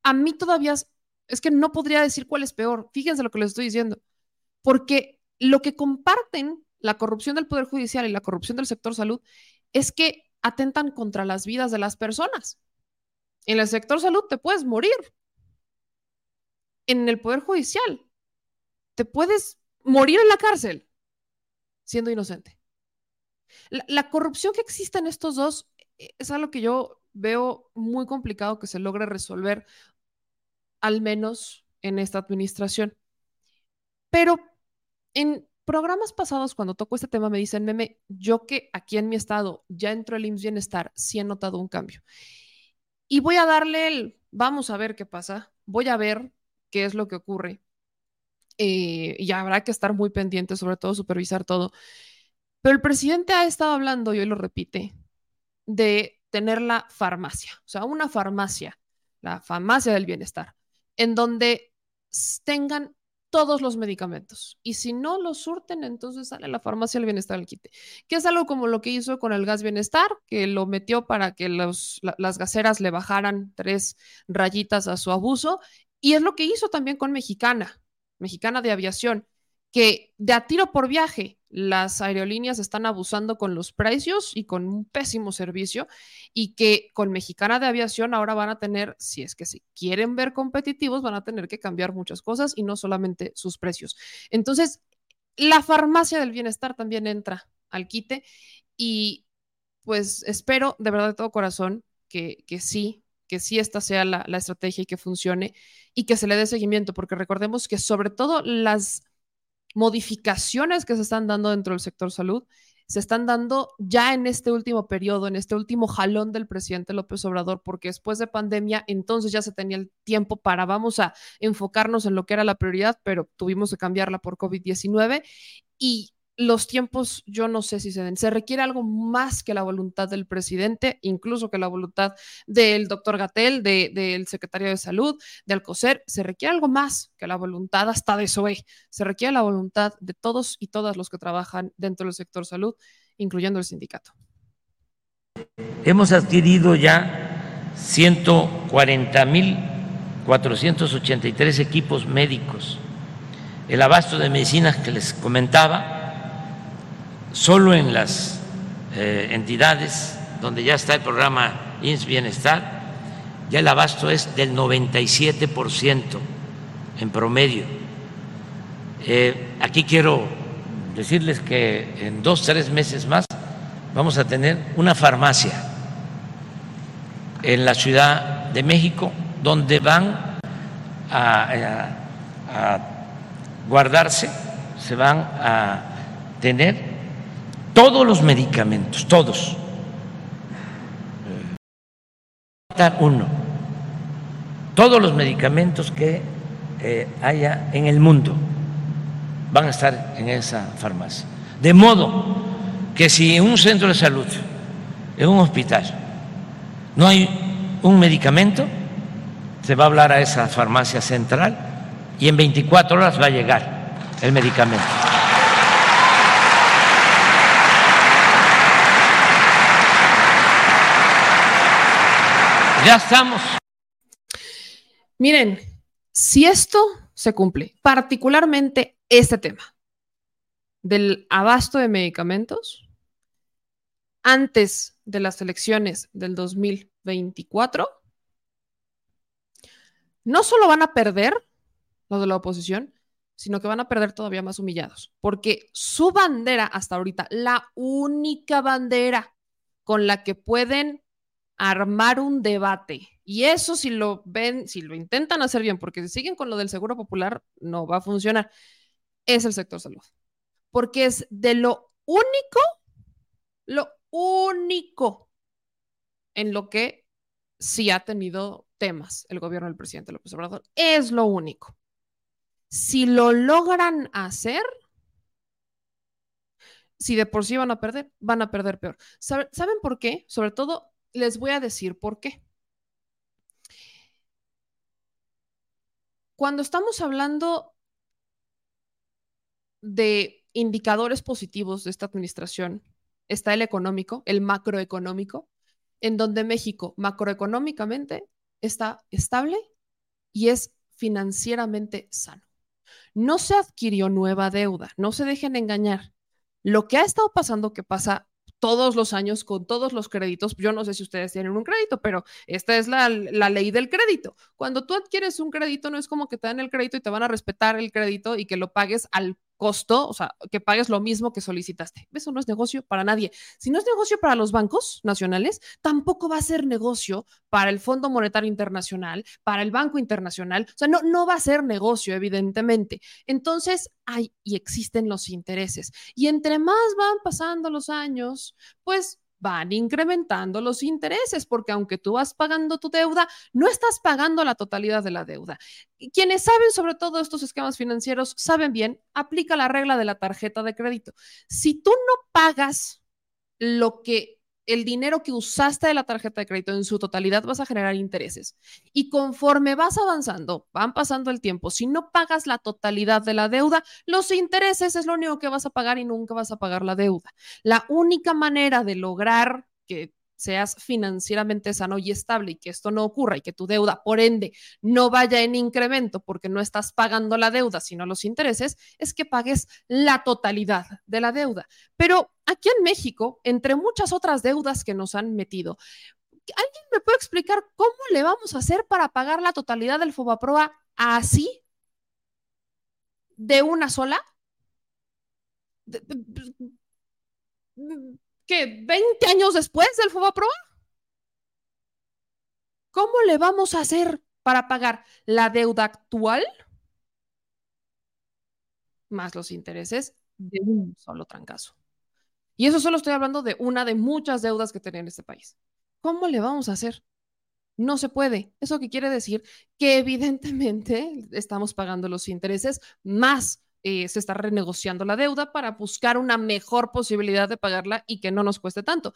a mí todavía es, que no podría decir cuál es peor. Fíjense lo que les estoy diciendo. Porque lo que comparten la corrupción del Poder Judicial y la corrupción del sector salud es que atentan contra las vidas de las personas. En el sector salud te puedes morir. En el Poder Judicial te puedes morir en la cárcel siendo inocente. La, corrupción que existe en estos dos es algo que yo veo muy complicado que se logre resolver, al menos en esta administración. Pero en programas pasados, cuando toco este tema, me dicen, meme, yo que aquí en mi estado ya entró el IMSS Bienestar, sí he notado un cambio. Y voy a darle el, vamos a ver qué pasa, voy a ver qué es lo que ocurre. Eh, y habrá que estar muy pendiente, sobre todo supervisar todo. Pero el presidente ha estado hablando, y hoy lo repite, de tener la farmacia, o sea, una farmacia, la farmacia del bienestar, en donde tengan todos los medicamentos. Y si no los surten, entonces sale la farmacia del bienestar al quite. Que es algo como lo que hizo con el gas bienestar, que lo metió para que los, las gaseras le bajaran tres rayitas a su abuso. Y es lo que hizo también con Mexicana, Mexicana de Aviación, que de a tiro por viaje las aerolíneas están abusando con los precios y con un pésimo servicio y que con Mexicana de Aviación ahora van a tener, si es que se quieren ver competitivos, van a tener que cambiar muchas cosas y no solamente sus precios. Entonces, la farmacia del bienestar también entra al quite y pues espero de verdad de todo corazón que, que sí, que sí esta sea la, la estrategia y que funcione y que se le dé seguimiento, porque recordemos que sobre todo las modificaciones que se están dando dentro del sector salud se están dando ya en este último periodo, en este último jalón del presidente López Obrador, porque después de pandemia, entonces ya se tenía el tiempo para vamos a enfocarnos en lo que era la prioridad, pero tuvimos que cambiarla por COVID-19 y los tiempos yo no sé si se den. Se requiere algo más que la voluntad del presidente, incluso que la voluntad del doctor Gatel, del secretario de Salud, de Alcocer. Se requiere algo más que la voluntad hasta de SOE. Se requiere la voluntad de todos y todas los que trabajan dentro del sector salud, incluyendo el sindicato. Hemos adquirido ya 140.483 equipos médicos. El abasto de medicinas que les comentaba solo en las eh, entidades donde ya está el programa INS Bienestar, ya el abasto es del 97% en promedio. Eh, aquí quiero decirles que en dos, tres meses más vamos a tener una farmacia en la Ciudad de México donde van a guardarse, se van a tener todos los medicamentos, todos. Uno. Todos los medicamentos que eh, haya en el mundo van a estar en esa farmacia. De modo que si en un centro de salud, en un hospital, no hay un medicamento, se va a hablar a esa farmacia central y en 24 horas va a llegar el medicamento. Ya estamos. Miren, si esto se cumple, particularmente este tema del abasto de medicamentos, antes de las elecciones del 2024, no solo van a perder los de la oposición, sino que van a perder todavía más humillados, porque su bandera hasta ahorita, la única bandera con la que pueden armar un debate. Y eso si lo ven, si lo intentan hacer bien, porque si siguen con lo del seguro popular, no va a funcionar, es el sector salud. Porque es de lo único, lo único en lo que sí ha tenido temas el gobierno del presidente López Obrador. Es lo único. Si lo logran hacer, si de por sí van a perder, van a perder peor. ¿Saben por qué? Sobre todo les voy a decir por qué. Cuando estamos hablando de indicadores positivos de esta administración, está el económico, el macroeconómico, en donde México macroeconómicamente está estable y es financieramente sano. No se adquirió nueva deuda, no se dejen engañar. Lo que ha estado pasando, que pasa todos los años con todos los créditos. Yo no sé si ustedes tienen un crédito, pero esta es la, ley del crédito. Cuando tú adquieres un crédito, no es como que te dan el crédito y te van a respetar el crédito y que lo pagues al costo, o sea, que pagues lo mismo que solicitaste. Eso no es negocio para nadie. Si no es negocio para los bancos nacionales, tampoco va a ser negocio para el Fondo Monetario Internacional, para el Banco Internacional. O sea, no, no va a ser negocio, evidentemente. Entonces, hay y existen los intereses. Y entre más van pasando los años, pues van incrementando los intereses, porque aunque tú vas pagando tu deuda, no estás pagando la totalidad de la deuda. quienes saben sobre todo estos esquemas financieros saben bien, aplica la regla de la tarjeta de crédito. Si tú no pagas lo que el dinero que usaste de la tarjeta de crédito en su totalidad vas a generar intereses. Y conforme vas avanzando, van pasando el tiempo, si no pagas la totalidad de la deuda, los intereses es lo único que vas a pagar y nunca vas a pagar la deuda. La única manera de lograr que seas financieramente sano y estable y que esto no ocurra y que tu deuda, por ende, no vaya en incremento porque no estás pagando la deuda, sino los intereses, es que pagues la totalidad de la deuda. Pero aquí en México, entre muchas otras deudas que nos han metido, ¿alguien me puede explicar cómo le vamos a hacer para pagar la totalidad del FOBAPROA así? ¿De una sola? ¿Qué? ¿20 años después del FOBAPROA? ¿Cómo le vamos a hacer para pagar la deuda actual más los intereses de un solo trancazo? Y eso solo estoy hablando de una de muchas deudas que tiene este país. ¿Cómo le vamos a hacer? No se puede. ¿Eso qué quiere decir? Que evidentemente estamos pagando los intereses más eh, se está renegociando la deuda para buscar una mejor posibilidad de pagarla y que no nos cueste tanto.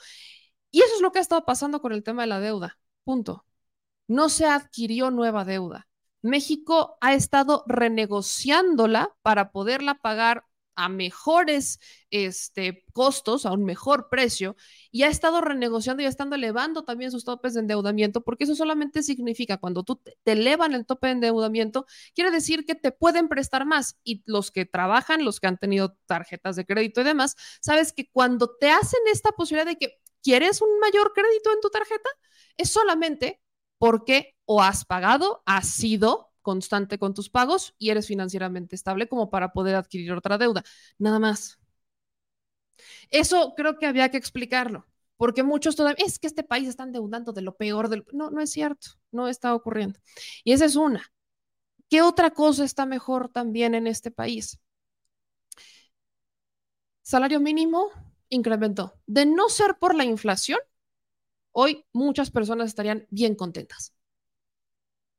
Y eso es lo que ha estado pasando con el tema de la deuda. Punto. No se adquirió nueva deuda. México ha estado renegociándola para poderla pagar a mejores este, costos, a un mejor precio, y ha estado renegociando y ha estado elevando también sus topes de endeudamiento, porque eso solamente significa cuando tú te, elevan el tope de endeudamiento, quiere decir que te pueden prestar más. Y los que trabajan, los que han tenido tarjetas de crédito y demás, sabes que cuando te hacen esta posibilidad de que quieres un mayor crédito en tu tarjeta, es solamente porque o has pagado, has sido constante con tus pagos y eres financieramente estable como para poder adquirir otra deuda. Nada más. Eso creo que había que explicarlo, porque muchos todavía, es que este país está endeudando de lo peor del... No, no es cierto, no está ocurriendo. Y esa es una. ¿Qué otra cosa está mejor también en este país? Salario mínimo incrementó. De no ser por la inflación, hoy muchas personas estarían bien contentas.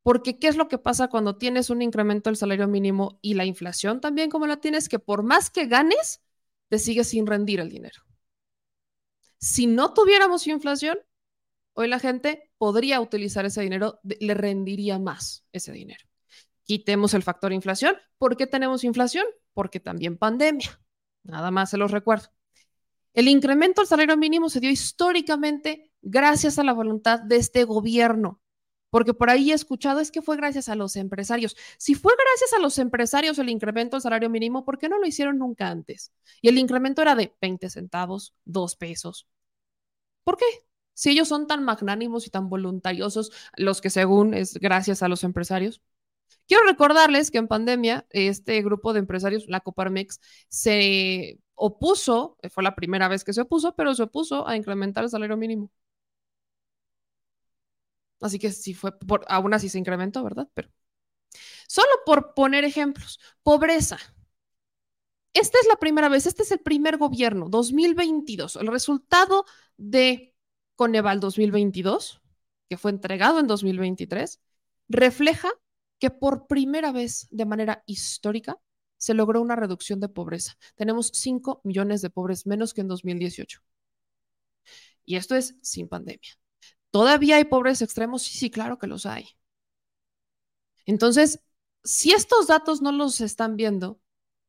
Porque ¿qué es lo que pasa cuando tienes un incremento del salario mínimo y la inflación también como la tienes? Que por más que ganes, te sigue sin rendir el dinero. Si no tuviéramos inflación, hoy la gente podría utilizar ese dinero, le rendiría más ese dinero. Quitemos el factor inflación. ¿Por qué tenemos inflación? Porque también pandemia. Nada más se los recuerdo. El incremento del salario mínimo se dio históricamente gracias a la voluntad de este gobierno porque por ahí he escuchado es que fue gracias a los empresarios. Si fue gracias a los empresarios el incremento del salario mínimo, ¿por qué no lo hicieron nunca antes? Y el incremento era de 20 centavos, 2 pesos. ¿Por qué? Si ellos son tan magnánimos y tan voluntariosos, los que según es gracias a los empresarios. Quiero recordarles que en pandemia este grupo de empresarios, la Coparmex, se opuso, fue la primera vez que se opuso, pero se opuso a incrementar el salario mínimo. Así que sí fue, por, aún así se incrementó, ¿verdad? Pero solo por poner ejemplos, pobreza. Esta es la primera vez, este es el primer gobierno, 2022. El resultado de Coneval 2022, que fue entregado en 2023, refleja que por primera vez de manera histórica se logró una reducción de pobreza. Tenemos 5 millones de pobres menos que en 2018. Y esto es sin pandemia. ¿Todavía hay pobres extremos? Sí, sí, claro que los hay. Entonces, si estos datos no los están viendo,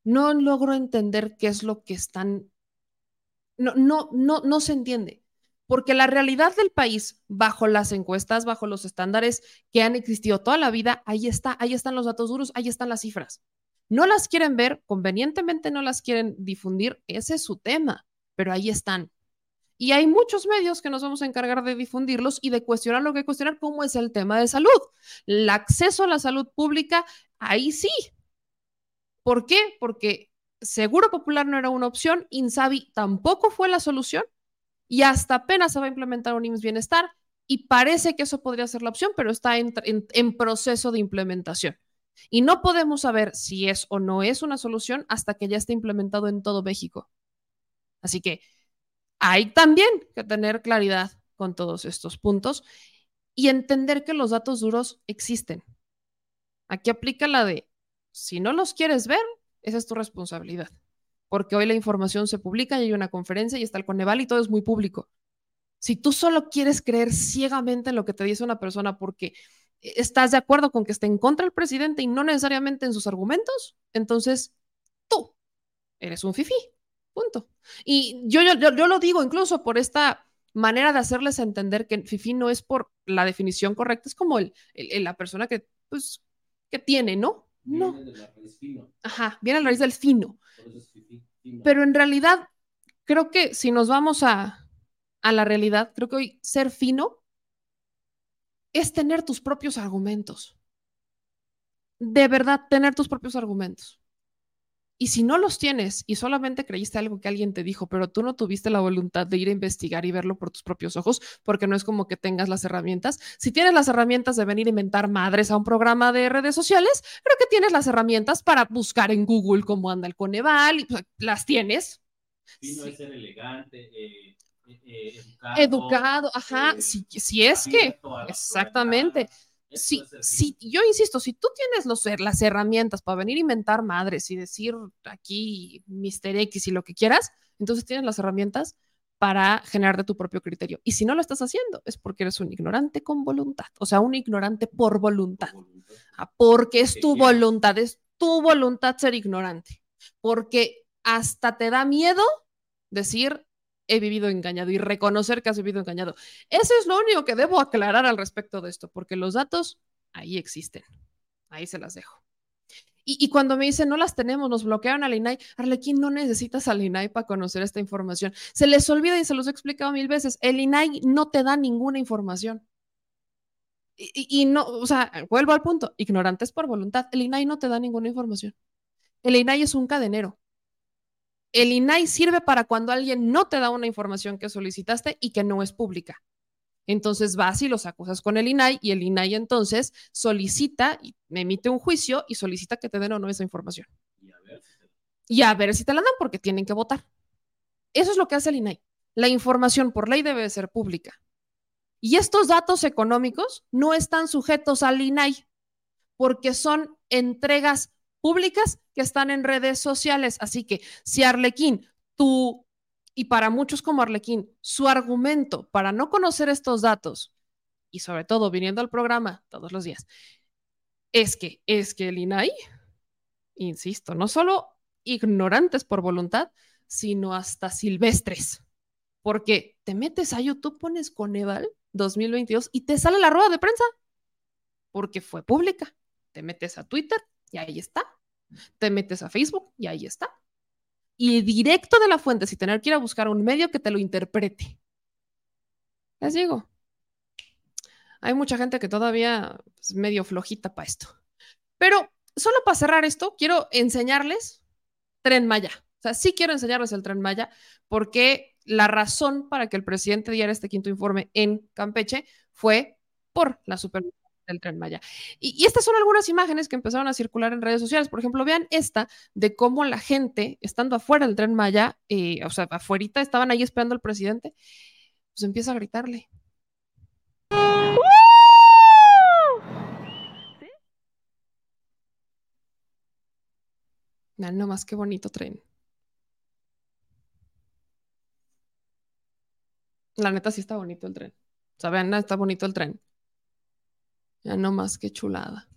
no logro entender qué es lo que están... No, no, no, no se entiende. Porque la realidad del país, bajo las encuestas, bajo los estándares que han existido toda la vida, ahí está, ahí están los datos duros, ahí están las cifras. No las quieren ver, convenientemente no las quieren difundir, ese es su tema, pero ahí están. Y hay muchos medios que nos vamos a encargar de difundirlos y de cuestionar lo que cuestionar, como es el tema de salud. El acceso a la salud pública, ahí sí. ¿Por qué? Porque Seguro Popular no era una opción, Insabi tampoco fue la solución y hasta apenas se va a implementar un IMSS Bienestar y parece que eso podría ser la opción, pero está en proceso de implementación. Y no podemos saber si es o no es una solución hasta que ya esté implementado en todo México. Así que hay también que tener claridad con todos estos puntos y entender que los datos duros existen. Aquí aplica la de, si no los quieres ver, esa es tu responsabilidad. Porque hoy la información se publica y hay una conferencia y está el Coneval y todo es muy público. Si tú solo quieres creer ciegamente en lo que te dice una persona porque estás de acuerdo con que esté en contra del presidente y no necesariamente en sus argumentos, entonces tú eres un fifí. Punto. Y yo, yo, yo, lo digo incluso por esta manera de hacerles entender que FIFI no es por la definición correcta, es como el, la persona que, pues, que tiene, ¿no? No. Viene de la raíz fino. Ajá, viene a la raíz del fino. Pero en realidad, creo que si nos vamos a, a la realidad, creo que hoy ser fino es tener tus propios argumentos. De verdad, tener tus propios argumentos. Y si no los tienes y solamente creíste algo que alguien te dijo, pero tú no tuviste la voluntad de ir a investigar y verlo por tus propios ojos, porque no es como que tengas las herramientas. Si tienes las herramientas de venir a inventar madres a un programa de redes sociales, creo que tienes las herramientas para buscar en Google cómo anda el Coneval, y, pues, las tienes. Sí, no es ser elegante, eh, eh, eh, educado, educado, ajá, si, si es que, exactamente sí, sí, yo insisto, si tú tienes los, las herramientas para venir a inventar madres y decir aquí Mister X y lo que quieras, entonces tienes las herramientas para generar de tu propio criterio. Y si no lo estás haciendo, es porque eres un ignorante con voluntad, o sea, un ignorante por voluntad, ah, porque es tu voluntad, es tu voluntad ser ignorante, porque hasta te da miedo decir, he vivido engañado y reconocer que has vivido engañado. Eso es lo único que debo aclarar al respecto de esto, porque los datos ahí existen. Ahí se las dejo. Y, cuando me dicen, no las tenemos, nos bloquearon al INAI, Arlequín, no necesitas al INAI para conocer esta información. Se les olvida y se los he explicado mil veces, el INAI no te da ninguna información. Y, y no, o sea, vuelvo al punto, ignorantes por voluntad, el INAI no te da ninguna información. El INAI es un cadenero el INAI sirve para cuando alguien no te da una información que solicitaste y que no es pública. Entonces vas y los acusas con el INAI y el INAI entonces solicita, y emite un juicio y solicita que te den o no esa información. Y a, ver si te la dan porque tienen que votar. Eso es lo que hace el INAI. La información por ley debe ser pública. Y estos datos económicos no están sujetos al INAI porque son entregas públicas que están en redes sociales. Así que si Arlequín, tú, y para muchos como Arlequín, su argumento para no conocer estos datos, y sobre todo viniendo al programa todos los días, es que, es que el INAI, insisto, no solo ignorantes por voluntad, sino hasta silvestres. Porque te metes a YouTube, pones Coneval 2022 y te sale la rueda de prensa. Porque fue pública. Te metes a Twitter y ahí está. Te metes a Facebook y ahí está. Y directo de la fuente, sin tener que ir a buscar un medio que te lo interprete. Les digo, hay mucha gente que todavía es medio flojita para esto. Pero solo para cerrar esto, quiero enseñarles Tren Maya. O sea, sí quiero enseñarles el Tren Maya porque la razón para que el presidente diera este quinto informe en Campeche fue por la supervisión del tren Maya. Y, estas son algunas imágenes que empezaron a circular en redes sociales. Por ejemplo, vean esta de cómo la gente, estando afuera del tren Maya, eh, o sea, afuera estaban ahí esperando al presidente, pues empieza a gritarle. Vean nomás qué bonito tren. La neta sí está bonito el tren. O sea, vean, está bonito el tren. Ya no más que chulada.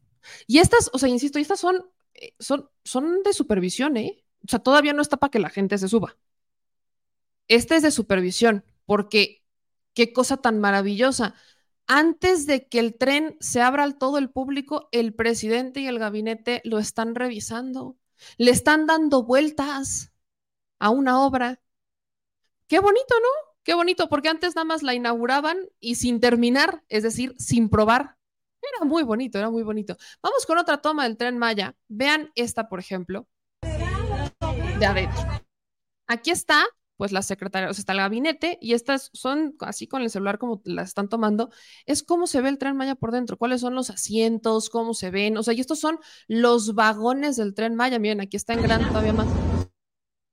Y estas, o sea, insisto, estas son, eh, son, son de supervisión, ¿eh? O sea, todavía no está para que la gente se suba. Este es de supervisión, porque qué cosa tan maravillosa. Antes de que el tren se abra al todo el público, el presidente y el gabinete lo están revisando. Le están dando vueltas a una obra. Qué bonito, ¿no? Qué bonito, porque antes nada más la inauguraban y sin terminar, es decir, sin probar, era muy bonito, era muy bonito. Vamos con otra toma del tren Maya. Vean esta, por ejemplo. de adentro. Aquí está, pues la secretaria, o sea, está el gabinete y estas son así con el celular como las están tomando, es cómo se ve el tren Maya por dentro, cuáles son los asientos, cómo se ven, o sea, y estos son los vagones del tren Maya, miren, aquí está en grande todavía más.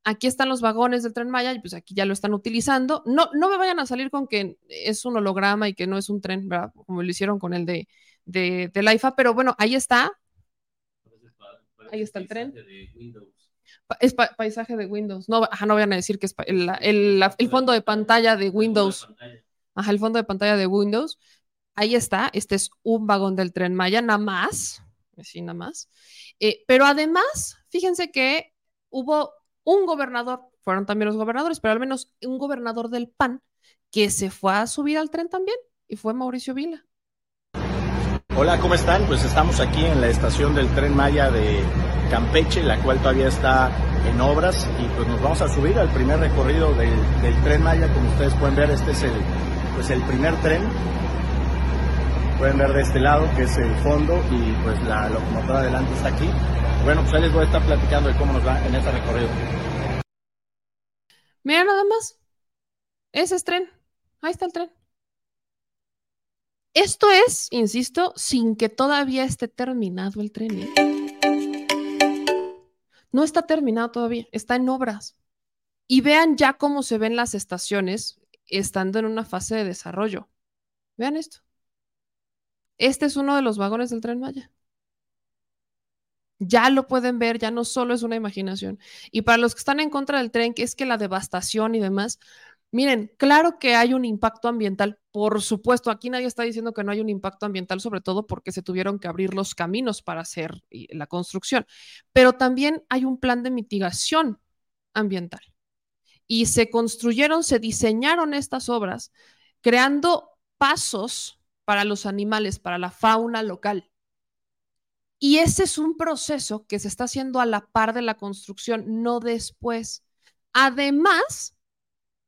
Aquí están los vagones del tren Maya y pues aquí ya lo están utilizando. No, no me vayan a salir con que es un holograma y que no es un tren, ¿verdad? Como lo hicieron con el de, de, de la IFA, pero bueno, ahí está. Ahí está el tren. Es paisaje de Windows. No, ajá, no vayan a decir que es el, el, el, fondo de pantalla de Windows. Ajá, el fondo de pantalla de Windows. Ahí está. Este es un vagón del tren Maya, nada más. Sí, nada más. Eh, pero además, fíjense que hubo un gobernador, fueron también los gobernadores, pero al menos un gobernador del PAN que se fue a subir al tren también y fue Mauricio Vila. Hola, ¿cómo están? Pues estamos aquí en la estación del tren Maya de Campeche, la cual todavía está en obras y pues nos vamos a subir al primer recorrido del, tren Maya. Como ustedes pueden ver, este es el, pues el primer tren. Pueden ver de este lado que es el fondo y pues la locomotora adelante está aquí. Bueno, pues ahí les voy a estar platicando de cómo nos va en este recorrido. Mira nada más. Ese es tren. Ahí está el tren. Esto es, insisto, sin que todavía esté terminado el tren. ¿eh? No está terminado todavía, está en obras. Y vean ya cómo se ven las estaciones estando en una fase de desarrollo. Vean esto. Este es uno de los vagones del tren Maya ya lo pueden ver, ya no solo es una imaginación. Y para los que están en contra del tren, que es que la devastación y demás, miren, claro que hay un impacto ambiental, por supuesto, aquí nadie está diciendo que no hay un impacto ambiental, sobre todo porque se tuvieron que abrir los caminos para hacer la construcción, pero también hay un plan de mitigación ambiental. Y se construyeron, se diseñaron estas obras creando pasos para los animales, para la fauna local y ese es un proceso que se está haciendo a la par de la construcción, no después. Además,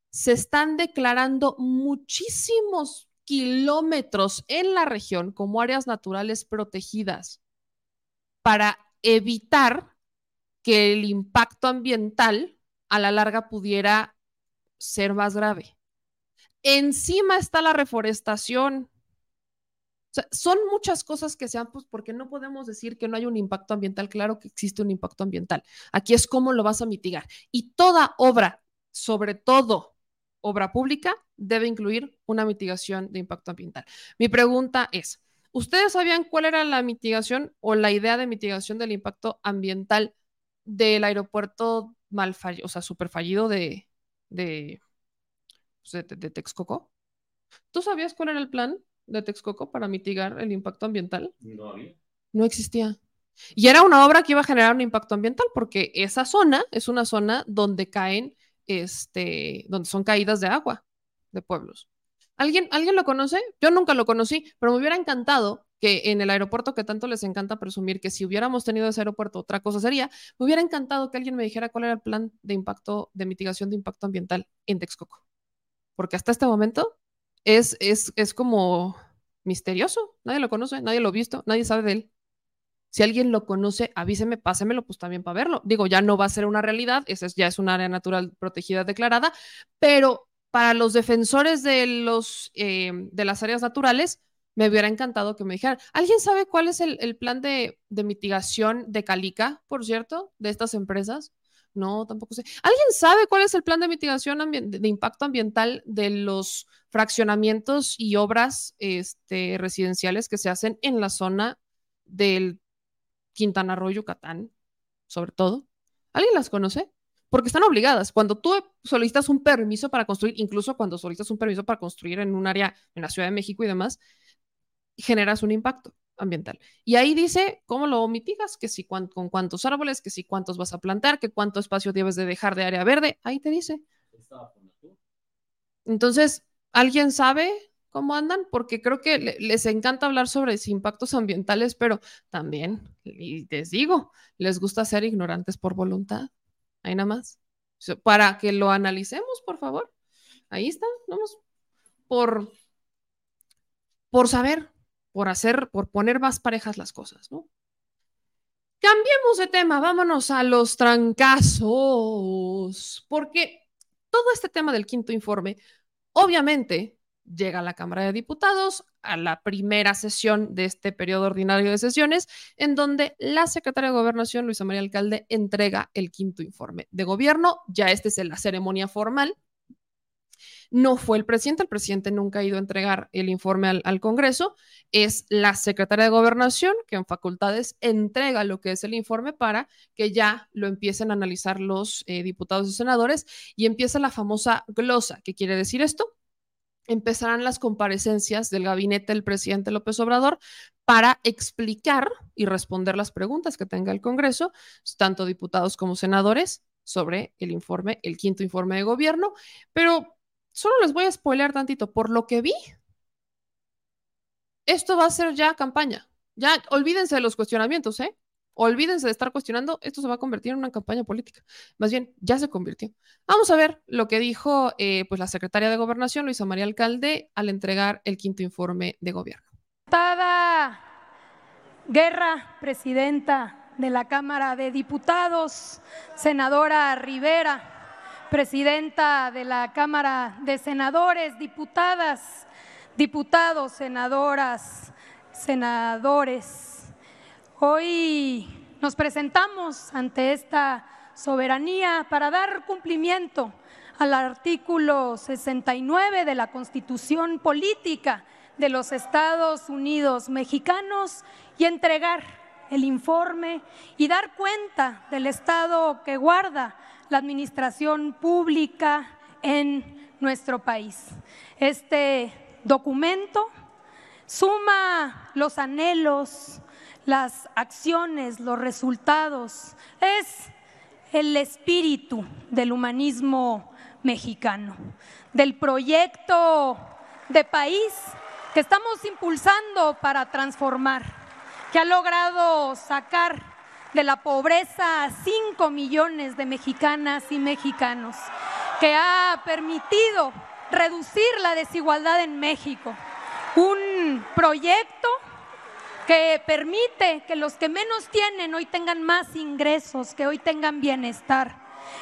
se están declarando muchísimos kilómetros en la región como áreas naturales protegidas para evitar que el impacto ambiental a la larga pudiera ser más grave. Encima está la reforestación, son muchas cosas que sean, pues, porque no podemos decir que no hay un impacto ambiental. Claro que existe un impacto ambiental. Aquí es cómo lo vas a mitigar. Y toda obra, sobre todo obra pública, debe incluir una mitigación de impacto ambiental. Mi pregunta es, ¿ustedes sabían cuál era la mitigación o la idea de mitigación del impacto ambiental del aeropuerto mal fallido, o sea, súper fallido de, de, pues, de, de Texcoco? ¿Tú sabías cuál era el plan? de Texcoco para mitigar el impacto ambiental? No había. No existía. Y era una obra que iba a generar un impacto ambiental porque esa zona es una zona donde caen, este, donde son caídas de agua de pueblos. ¿Alguien, ¿Alguien lo conoce? Yo nunca lo conocí, pero me hubiera encantado que en el aeropuerto que tanto les encanta presumir que si hubiéramos tenido ese aeropuerto otra cosa sería, me hubiera encantado que alguien me dijera cuál era el plan de impacto, de mitigación de impacto ambiental en Texcoco. Porque hasta este momento es, es, como misterioso. Nadie lo conoce, nadie lo ha visto, nadie sabe de él. Si alguien lo conoce, avíseme, pásemelo, pues también para verlo. Digo, ya no va a ser una realidad, esa ya es un área natural protegida declarada, pero para los defensores de, los, eh, de las áreas naturales, me hubiera encantado que me dijeran, ¿alguien sabe cuál es el, plan de, de, mitigación de Calica, por cierto, de estas empresas? No, tampoco sé. ¿Alguien sabe cuál es el plan de mitigación de impacto ambiental de los fraccionamientos y obras este, residenciales que se hacen en la zona del Quintana Roo, Yucatán, sobre todo? ¿Alguien las conoce? Porque están obligadas. Cuando tú solicitas un permiso para construir, incluso cuando solicitas un permiso para construir en un área en la Ciudad de México y demás, generas un impacto ambiental. Y ahí dice cómo lo mitigas, que si con cuántos árboles, que si cuántos vas a plantar, que cuánto espacio debes de dejar de área verde, ahí te dice. Entonces, ¿alguien sabe cómo andan? Porque creo que les encanta hablar sobre impactos ambientales, pero también, y les digo, les gusta ser ignorantes por voluntad. Ahí nada más. Para que lo analicemos, por favor. Ahí está, vamos por, por saber, por hacer, por poner más parejas las cosas, ¿no? Cambiemos de tema, vámonos a los trancazos, porque todo este tema del quinto informe, obviamente, llega a la Cámara de Diputados, a la primera sesión de este periodo ordinario de sesiones, en donde la secretaria de Gobernación, Luisa María Alcalde, entrega el quinto informe de gobierno. Ya este es la ceremonia formal no fue el presidente, el presidente nunca ha ido a entregar el informe al, Congreso, es la secretaria de Gobernación que en facultades entrega lo que es el informe para que ya lo empiecen a analizar los eh, diputados y senadores y empieza la famosa glosa. ¿Qué quiere decir esto? Empezarán las comparecencias del gabinete del presidente López Obrador para explicar y responder las preguntas que tenga el Congreso, tanto diputados como senadores, sobre el informe, el quinto informe de gobierno. Pero Solo les voy a spoilear tantito. Por lo que vi, esto va a ser ya campaña. Ya olvídense de los cuestionamientos, ¿eh? Olvídense de estar cuestionando, esto se va a convertir en una campaña política. Más bien, ya se convirtió. Vamos a ver lo que dijo eh, pues la secretaria de Gobernación, Luisa María Alcalde, al entregar el quinto informe de gobierno. Diputada Guerra, presidenta de la Cámara de Diputados, senadora Rivera, presidenta de la Cámara de Senadores, diputadas, diputados, senadoras, senadores. Hoy nos presentamos ante esta soberanía para dar cumplimiento al artículo 69 de la Constitución Política de los Estados Unidos Mexicanos y entregar el informe y dar cuenta del estado que guarda la administración pública en nuestro país. Este documento suma los anhelos, las acciones, los resultados. Es el espíritu del humanismo mexicano, del proyecto de país que estamos impulsando para transformar, que ha logrado sacar de la pobreza a 5 millones de mexicanas y mexicanos, que ha permitido reducir la desigualdad en México. Un proyecto que permite que los que menos tienen hoy tengan más ingresos, que hoy tengan bienestar,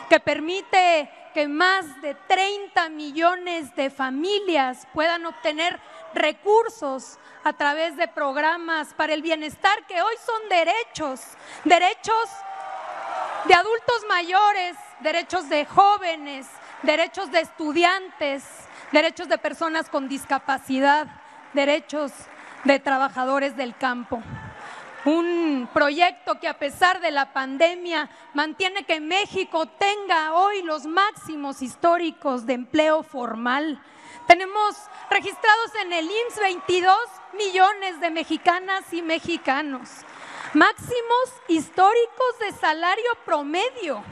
que permite que más de 30 millones de familias puedan obtener recursos a través de programas para el bienestar que hoy son derechos, derechos de adultos mayores, derechos de jóvenes, derechos de estudiantes, derechos de personas con discapacidad, derechos de trabajadores del campo. Un proyecto que a pesar de la pandemia mantiene que México tenga hoy los máximos históricos de empleo formal, tenemos registrados en el IMSS 22 millones de mexicanas y mexicanos. Máximos históricos de salario promedio,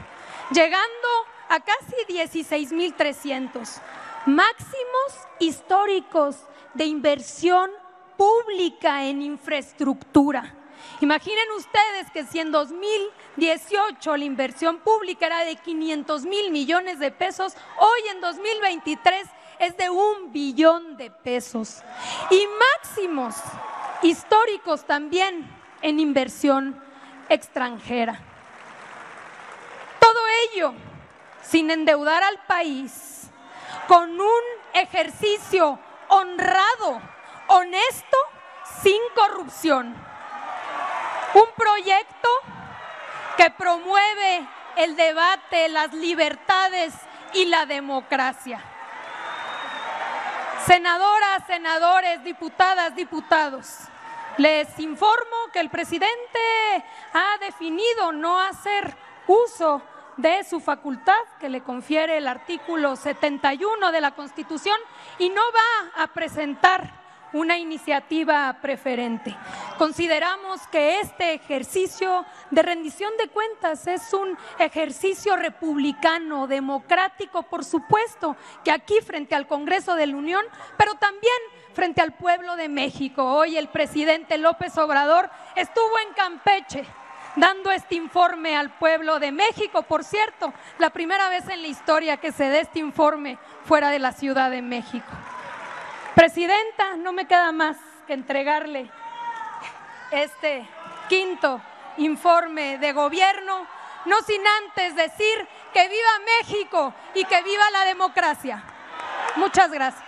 llegando a casi 16.300. Máximos históricos de inversión pública en infraestructura. Imaginen ustedes que si en 2018 la inversión pública era de 500 mil millones de pesos, hoy en 2023 es de un billón de pesos. Y máximos históricos también en inversión extranjera. Todo ello sin endeudar al país, con un ejercicio honrado, honesto, sin corrupción. Un proyecto que promueve el debate, las libertades y la democracia. Senadoras, senadores, diputadas, diputados, les informo que el presidente ha definido no hacer uso de su facultad que le confiere el artículo 71 de la Constitución y no va a presentar una iniciativa preferente. Consideramos que este ejercicio de rendición de cuentas es un ejercicio republicano, democrático, por supuesto, que aquí frente al Congreso de la Unión, pero también frente al pueblo de México. Hoy el presidente López Obrador estuvo en Campeche dando este informe al pueblo de México. Por cierto, la primera vez en la historia que se dé este informe fuera de la Ciudad de México. Presidenta, no me queda más que entregarle este quinto informe de gobierno, no sin antes decir que viva México y que viva la democracia. Muchas gracias.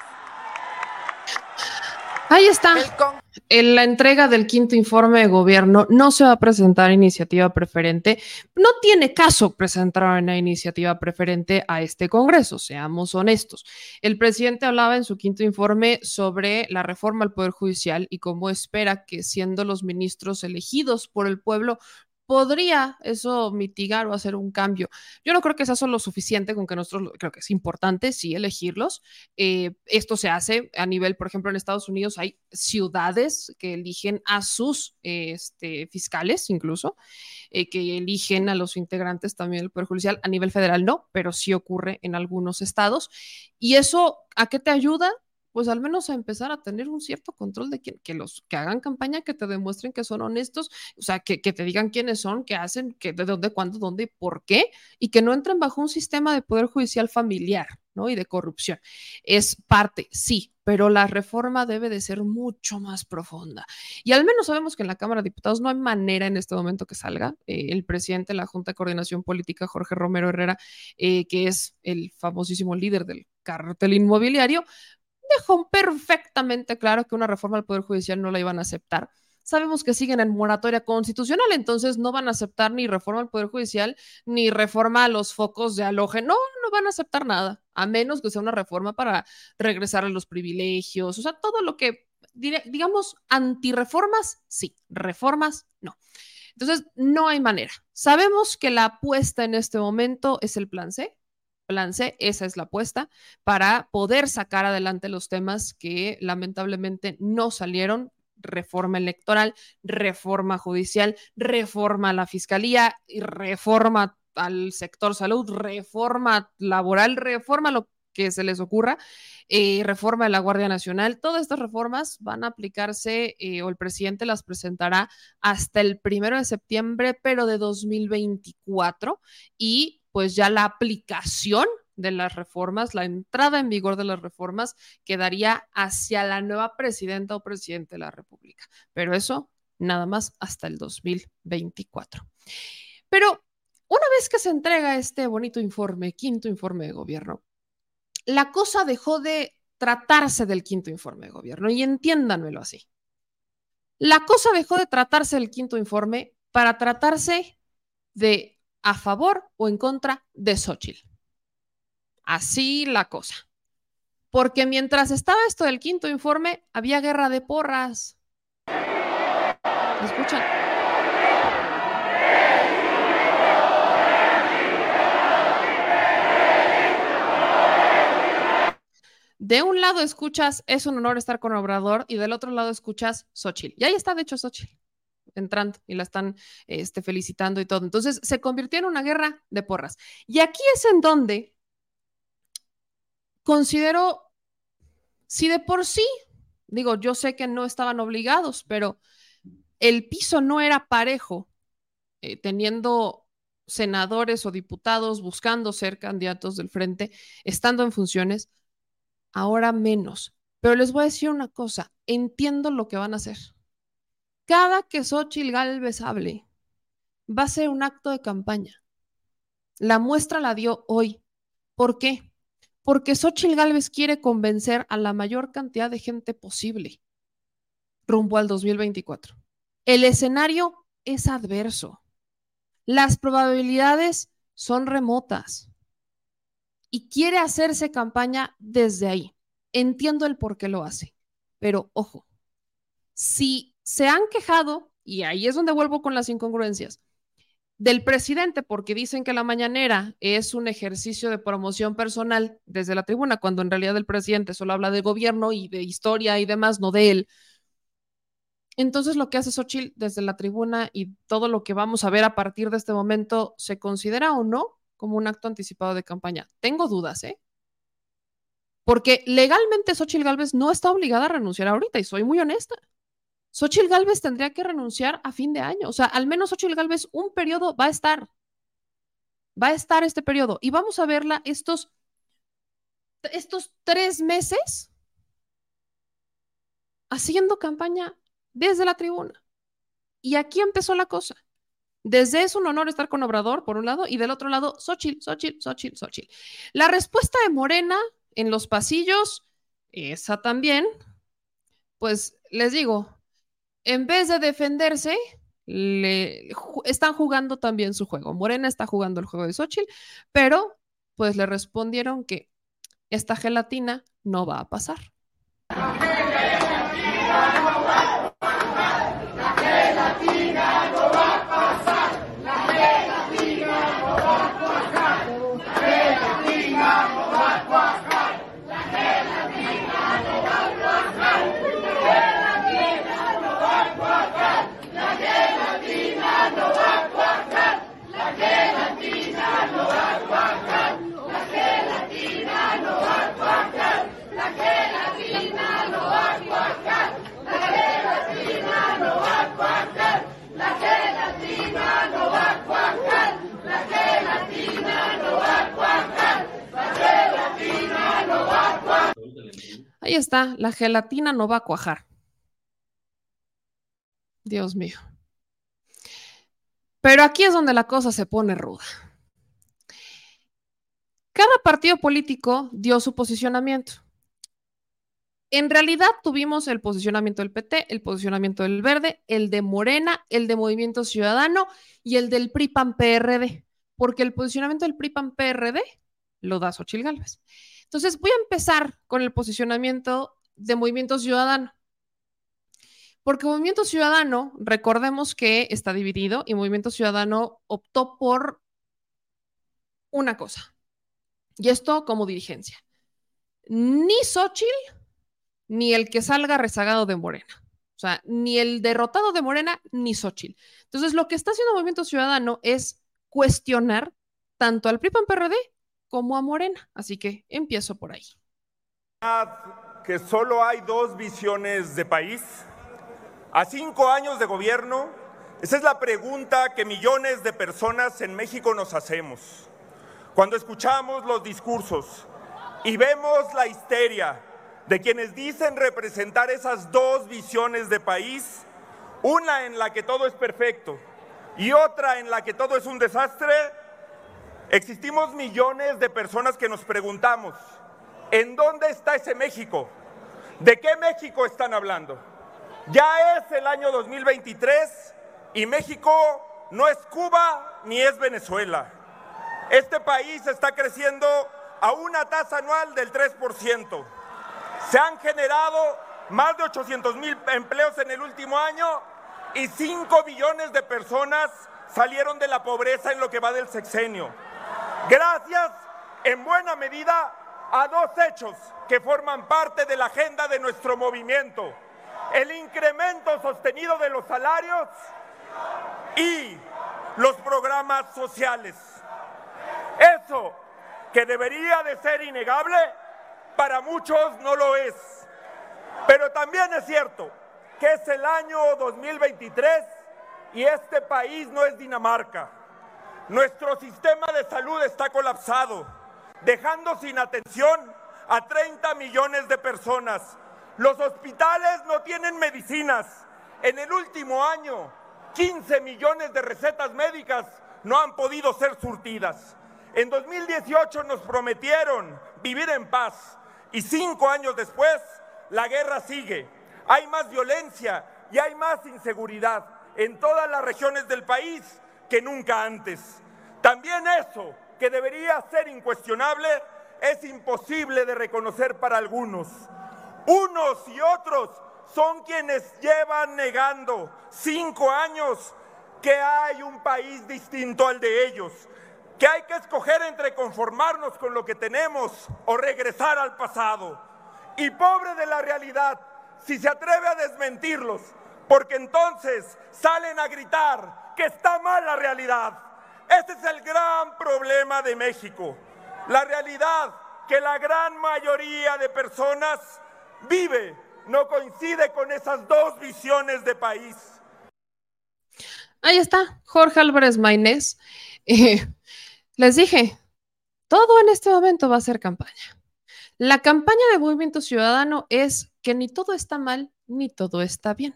Ahí está. En la entrega del quinto informe de gobierno no se va a presentar iniciativa preferente. No tiene caso presentar una iniciativa preferente a este Congreso, seamos honestos. El presidente hablaba en su quinto informe sobre la reforma al Poder Judicial y cómo espera que siendo los ministros elegidos por el pueblo podría eso mitigar o hacer un cambio. Yo no creo que sea lo suficiente con que nosotros, creo que es importante, sí, elegirlos. Eh, esto se hace a nivel, por ejemplo, en Estados Unidos hay ciudades que eligen a sus este, fiscales incluso, eh, que eligen a los integrantes también del Poder Judicial. A nivel federal no, pero sí ocurre en algunos estados. ¿Y eso a qué te ayuda? Pues al menos a empezar a tener un cierto control de que, que los que hagan campaña, que te demuestren que son honestos, o sea, que, que te digan quiénes son, qué hacen, que de dónde, cuándo, dónde y por qué, y que no entren bajo un sistema de poder judicial familiar, ¿no? Y de corrupción. Es parte, sí, pero la reforma debe de ser mucho más profunda. Y al menos sabemos que en la Cámara de Diputados no hay manera en este momento que salga. Eh, el presidente de la Junta de Coordinación Política, Jorge Romero Herrera, eh, que es el famosísimo líder del cartel inmobiliario, dejó perfectamente claro que una reforma al Poder Judicial no la iban a aceptar. Sabemos que siguen en moratoria constitucional, entonces no van a aceptar ni reforma al Poder Judicial ni reforma a los focos de aloje. No, no van a aceptar nada, a menos que sea una reforma para regresar a los privilegios, o sea, todo lo que, digamos, antireformas, sí, reformas, no. Entonces, no hay manera. Sabemos que la apuesta en este momento es el plan C, plan C, esa es la apuesta, para poder sacar adelante los temas que lamentablemente no salieron reforma electoral, reforma judicial, reforma a la fiscalía, reforma al sector salud, reforma laboral, reforma lo que se les ocurra, eh, reforma de la Guardia Nacional. Todas estas reformas van a aplicarse eh, o el presidente las presentará hasta el primero de septiembre, pero de 2024 y pues ya la aplicación de las reformas, la entrada en vigor de las reformas quedaría hacia la nueva presidenta o presidente de la República. Pero eso nada más hasta el 2024. Pero una vez que se entrega este bonito informe, quinto informe de gobierno, la cosa dejó de tratarse del quinto informe de gobierno y entiéndanmelo así. La cosa dejó de tratarse del quinto informe para tratarse de a favor o en contra de Xochitl. Así la cosa. Porque mientras estaba esto del quinto informe, había guerra de porras. ¿Escuchan? De un lado escuchas, es un honor estar con Obrador, y del otro lado escuchas Xochitl. Y ahí está, de hecho, Xochitl entrando y la están este, felicitando y todo. Entonces se convirtió en una guerra de porras. Y aquí es en donde considero, si de por sí, digo, yo sé que no estaban obligados, pero el piso no era parejo, eh, teniendo senadores o diputados buscando ser candidatos del frente, estando en funciones, ahora menos. Pero les voy a decir una cosa, entiendo lo que van a hacer. Cada que Xochitl Galvez hable, va a ser un acto de campaña. La muestra la dio hoy. ¿Por qué? Porque Xochitl Galvez quiere convencer a la mayor cantidad de gente posible rumbo al 2024. El escenario es adverso. Las probabilidades son remotas. Y quiere hacerse campaña desde ahí. Entiendo el por qué lo hace. Pero ojo, si se han quejado, y ahí es donde vuelvo con las incongruencias, del presidente porque dicen que la mañanera es un ejercicio de promoción personal desde la tribuna, cuando en realidad el presidente solo habla de gobierno y de historia y demás, no de él. Entonces lo que hace Xochitl desde la tribuna y todo lo que vamos a ver a partir de este momento, ¿se considera o no como un acto anticipado de campaña? Tengo dudas, ¿eh? Porque legalmente Xochitl Gálvez no está obligada a renunciar ahorita y soy muy honesta. Xochitl Galvez tendría que renunciar a fin de año. O sea, al menos Xochitl Galvez un periodo va a estar. Va a estar este periodo. Y vamos a verla estos, estos tres meses haciendo campaña desde la tribuna. Y aquí empezó la cosa. Desde es un honor estar con Obrador, por un lado, y del otro lado, Xochitl, Xochitl, Xochitl, Xochitl. La respuesta de Morena en los pasillos, esa también, pues les digo, en vez de defenderse, le, están jugando también su juego. Morena está jugando el juego de Xochitl, pero pues le respondieron que esta gelatina no va a pasar. Ahí está, la gelatina no va a cuajar. Dios mío. Pero aquí es donde la cosa se pone ruda. Cada partido político dio su posicionamiento. En realidad tuvimos el posicionamiento del PT, el posicionamiento del Verde, el de Morena, el de Movimiento Ciudadano y el del PRI-PAN-PRD, porque el posicionamiento del PRI-PAN-PRD lo da Xochil Gálvez. Entonces, voy a empezar con el posicionamiento de Movimiento Ciudadano. Porque Movimiento Ciudadano, recordemos que está dividido y Movimiento Ciudadano optó por una cosa. Y esto como dirigencia. Ni Xochitl, ni el que salga rezagado de Morena. O sea, ni el derrotado de Morena, ni Xochitl. Entonces, lo que está haciendo Movimiento Ciudadano es cuestionar tanto al PRI-PAN-PRD como a Morena. Así que empiezo por ahí. Que solo hay dos visiones de país. A cinco años de gobierno, esa es la pregunta que millones de personas en México nos hacemos. Cuando escuchamos los discursos y vemos la histeria de quienes dicen representar esas dos visiones de país, una en la que todo es perfecto y otra en la que todo es un desastre, Existimos millones de personas que nos preguntamos, ¿en dónde está ese México? ¿De qué México están hablando? Ya es el año 2023 y México no es Cuba ni es Venezuela. Este país está creciendo a una tasa anual del 3%. Se han generado más de 800 mil empleos en el último año y 5 millones de personas salieron de la pobreza en lo que va del sexenio gracias en buena medida a dos hechos que forman parte de la agenda de nuestro movimiento. El incremento sostenido de los salarios y los programas sociales. Eso que debería de ser innegable, para muchos no lo es. Pero también es cierto que es el año 2023 y este país no es Dinamarca. Nuestro sistema de salud está colapsado, dejando sin atención a 30 millones de personas. Los hospitales no tienen medicinas. En el último año, 15 millones de recetas médicas no han podido ser surtidas. En 2018 nos prometieron vivir en paz y cinco años después la guerra sigue. Hay más violencia y hay más inseguridad en todas las regiones del país que nunca antes. También eso, que debería ser incuestionable, es imposible de reconocer para algunos. Unos y otros son quienes llevan negando cinco años que hay un país distinto al de ellos, que hay que escoger entre conformarnos con lo que tenemos o regresar al pasado. Y pobre de la realidad, si se atreve a desmentirlos, porque entonces salen a gritar que está mal la realidad. Este es el gran problema de México. La realidad que la gran mayoría de personas vive no coincide con esas dos visiones de país. Ahí está, Jorge Álvarez Maynés. (laughs) Eh, les dije, todo en este momento va a ser campaña. La campaña de Movimiento Ciudadano es que ni todo está mal ni todo está bien.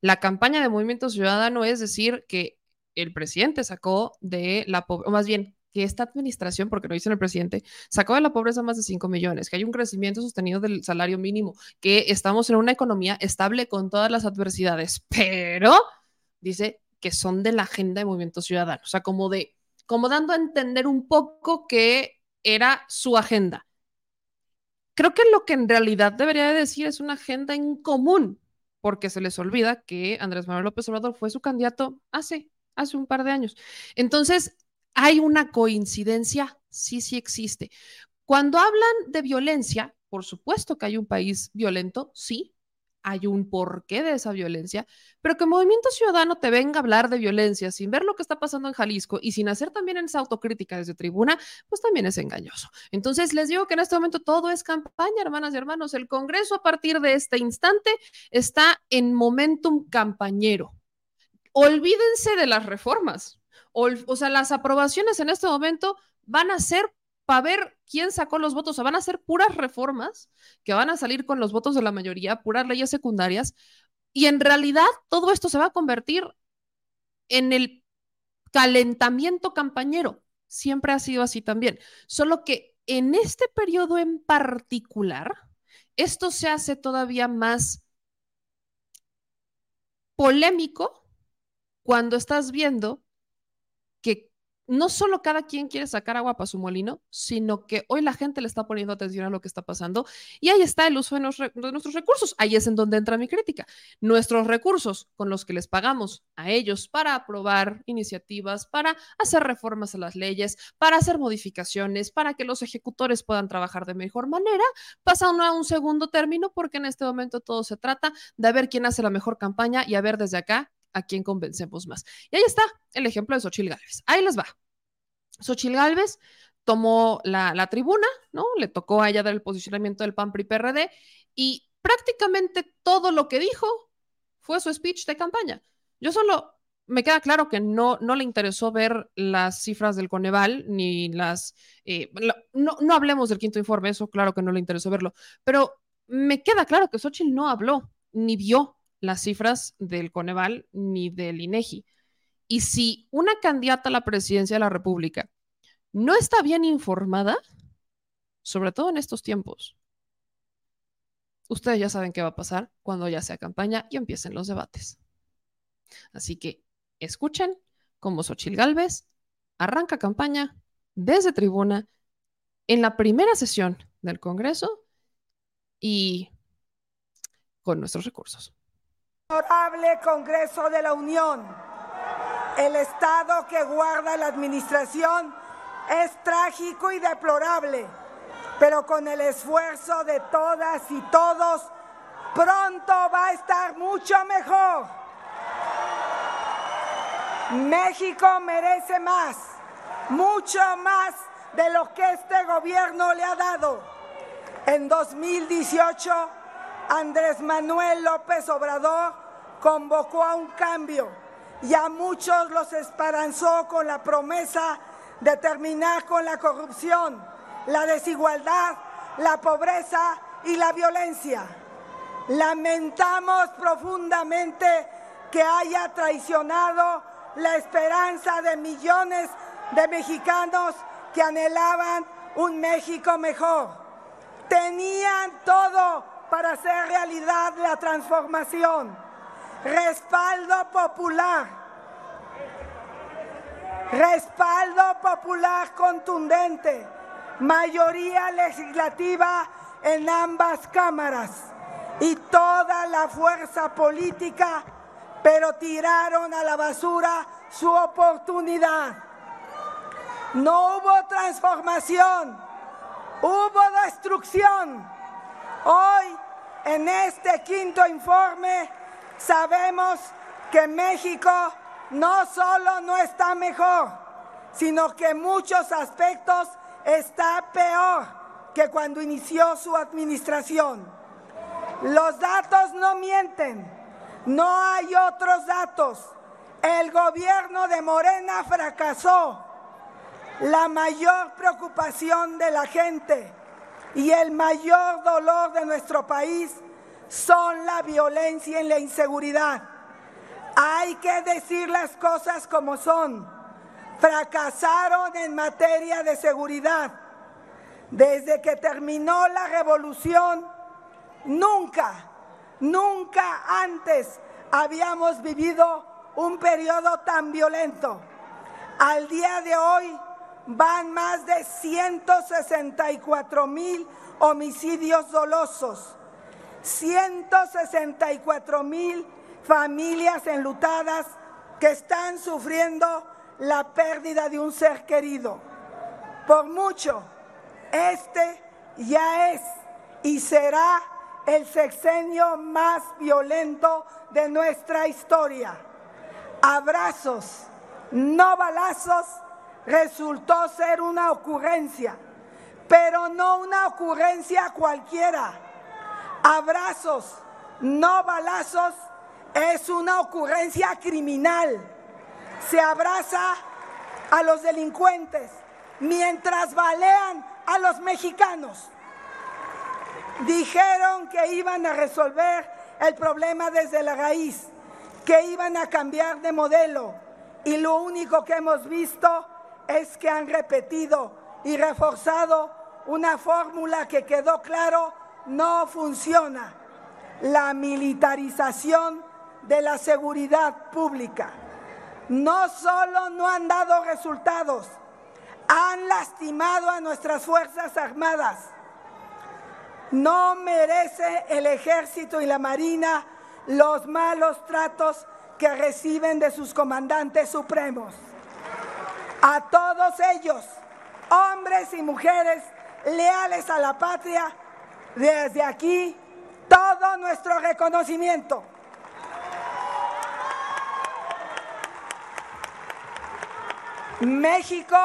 La campaña de Movimiento Ciudadano es decir que el presidente sacó de la pobreza, o más bien, que esta administración, porque lo dice el presidente, sacó de la pobreza más de 5 millones, que hay un crecimiento sostenido del salario mínimo, que estamos en una economía estable con todas las adversidades, pero dice que son de la agenda de Movimiento Ciudadano, o sea, como de, como dando a entender un poco que era su agenda. Creo que lo que en realidad debería decir es una agenda en común, porque se les olvida que Andrés Manuel López Obrador fue su candidato hace, hace un par de años. Entonces, ¿hay una coincidencia? Sí, sí existe. Cuando hablan de violencia, por supuesto que hay un país violento, sí, hay un porqué de esa violencia, pero que Movimiento Ciudadano te venga a hablar de violencia sin ver lo que está pasando en Jalisco y sin hacer también esa autocrítica desde tribuna, pues también es engañoso. Entonces les digo que en este momento todo es campaña, hermanas y hermanos. El Congreso a partir de este instante está en momentum campañero. Olvídense de las reformas. O, o sea, las aprobaciones en este momento van a ser para ver quién sacó los votos. O van a ser puras reformas que van a salir con los votos de la mayoría, puras leyes secundarias. Y en realidad todo esto se va a convertir en el calentamiento campañero. Siempre ha sido así también. Solo que en este periodo en particular, esto se hace todavía más polémico cuando estás viendo no solo cada quien quiere sacar agua para su molino, sino que hoy la gente le está poniendo atención a lo que está pasando y ahí está el uso de, nuestros recursos. Ahí es en donde entra mi crítica. Nuestros recursos con los que les pagamos a ellos para aprobar iniciativas, para hacer reformas a las leyes, para hacer modificaciones, para que los ejecutores puedan trabajar de mejor manera, pasan a un segundo término porque en este momento todo se trata de ver quién hace la mejor campaña y a ver desde acá a quién convencemos más. Y ahí está el ejemplo de Xochil Gálvez. Ahí les va. Xochil Gálvez tomó la, la, tribuna, ¿no? Le tocó a ella dar el posicionamiento del PAN PRI PRD y prácticamente todo lo que dijo fue su speech de campaña. Yo solo me queda claro que no, no le interesó ver las cifras del Coneval ni las. Eh, no, no hablemos del quinto informe, eso claro que no le interesó verlo, pero me queda claro que Xochitl no habló ni vio las cifras del Coneval ni del INEGI. Y si una candidata a la presidencia de la República no está bien informada, sobre todo en estos tiempos, ustedes ya saben qué va a pasar cuando ya sea campaña y empiecen los debates. Así que escuchen cómo Xochil Gálvez arranca campaña desde tribuna en la primera sesión del Congreso y con nuestros recursos. Honorable Congreso de la Unión, el estado que guarda la administración es trágico y deplorable, pero con el esfuerzo de todas y todos, pronto va a estar mucho mejor. México merece más, mucho más de lo que este gobierno le ha dado. En 2018, Andrés Manuel López Obrador convocó a un cambio y a muchos los esperanzó con la promesa de terminar con la corrupción, la desigualdad, la pobreza y la violencia. Lamentamos profundamente que haya traicionado la esperanza de millones de mexicanos que anhelaban un México mejor. Tenían todo para hacer realidad la transformación. Respaldo popular. Respaldo popular contundente. Mayoría legislativa en ambas cámaras. Y toda la fuerza política, pero tiraron a la basura su oportunidad. No hubo transformación, hubo destrucción Hoy, en este quinto informe, sabemos que México no solo no está mejor, sino que en muchos aspectos está peor que cuando inició su administración. Los datos no mienten, no hay otros datos. El gobierno de Morena fracasó. La mayor preocupación de la gente y el mayor dolor de nuestro país son la violencia y la inseguridad. Hay que decir las cosas como son. Fracasaron en materia de seguridad. Desde que terminó la revolución, nunca, nunca antes habíamos vivido un periodo tan violento. Al día de hoy van más de 164 mil homicidios dolosos, 164 mil familias enlutadas que están sufriendo la pérdida de un ser querido. Por mucho, este ya es y será el sexenio más violento de nuestra historia. Abrazos, no balazos, resultó ser una ocurrencia, pero no una ocurrencia cualquiera. Abrazos, no balazos, es una ocurrencia criminal. Se abraza a los delincuentes mientras balean a los mexicanos. Dijeron que iban a resolver el problema desde la raíz, que iban a cambiar de modelo y lo único que hemos visto es que han repetido y reforzado una fórmula que quedó claro no funciona, la militarización de la seguridad pública. No solo no han dado resultados, han lastimado a nuestras Fuerzas Armadas. No merece el ejército y la marina los malos tratos que reciben de sus comandantes supremos. A todos ellos, hombres y mujeres leales a la patria, desde aquí todo nuestro reconocimiento. México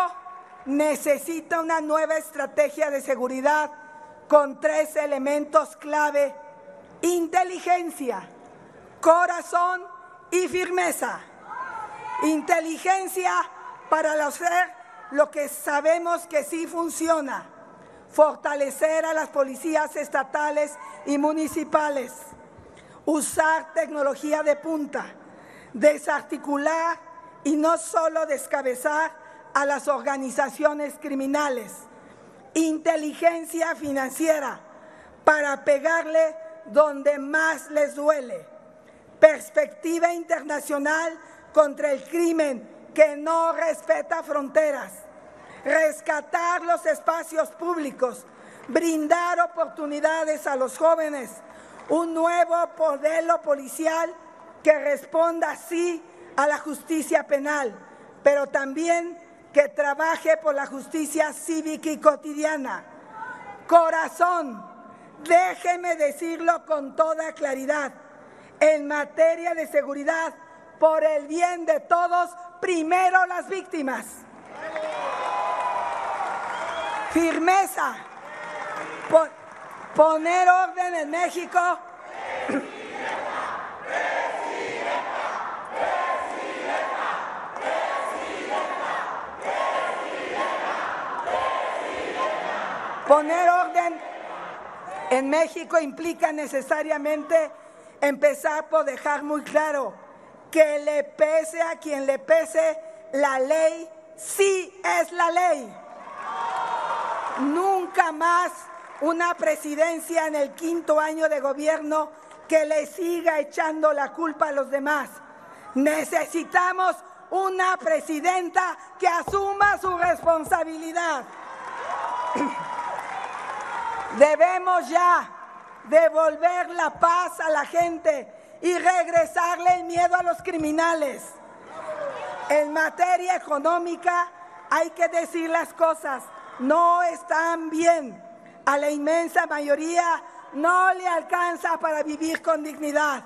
necesita una nueva estrategia de seguridad con tres elementos clave, inteligencia, corazón y firmeza. Inteligencia para hacer lo que sabemos que sí funciona, fortalecer a las policías estatales y municipales, usar tecnología de punta, desarticular y no solo descabezar a las organizaciones criminales, inteligencia financiera para pegarle donde más les duele, perspectiva internacional contra el crimen que no respeta fronteras, rescatar los espacios públicos, brindar oportunidades a los jóvenes, un nuevo modelo policial que responda sí a la justicia penal, pero también que trabaje por la justicia cívica y cotidiana. Corazón, déjeme decirlo con toda claridad, en materia de seguridad, por el bien de todos, primero las víctimas. Firmeza, poner orden en México. Poner orden en México implica necesariamente empezar por dejar muy claro que le pese a quien le pese, la ley sí es la ley. Nunca más una presidencia en el quinto año de gobierno que le siga echando la culpa a los demás. Necesitamos una presidenta que asuma su responsabilidad. Debemos ya devolver la paz a la gente y regresarle el miedo a los criminales. En materia económica hay que decir las cosas, no están bien. A la inmensa mayoría no le alcanza para vivir con dignidad.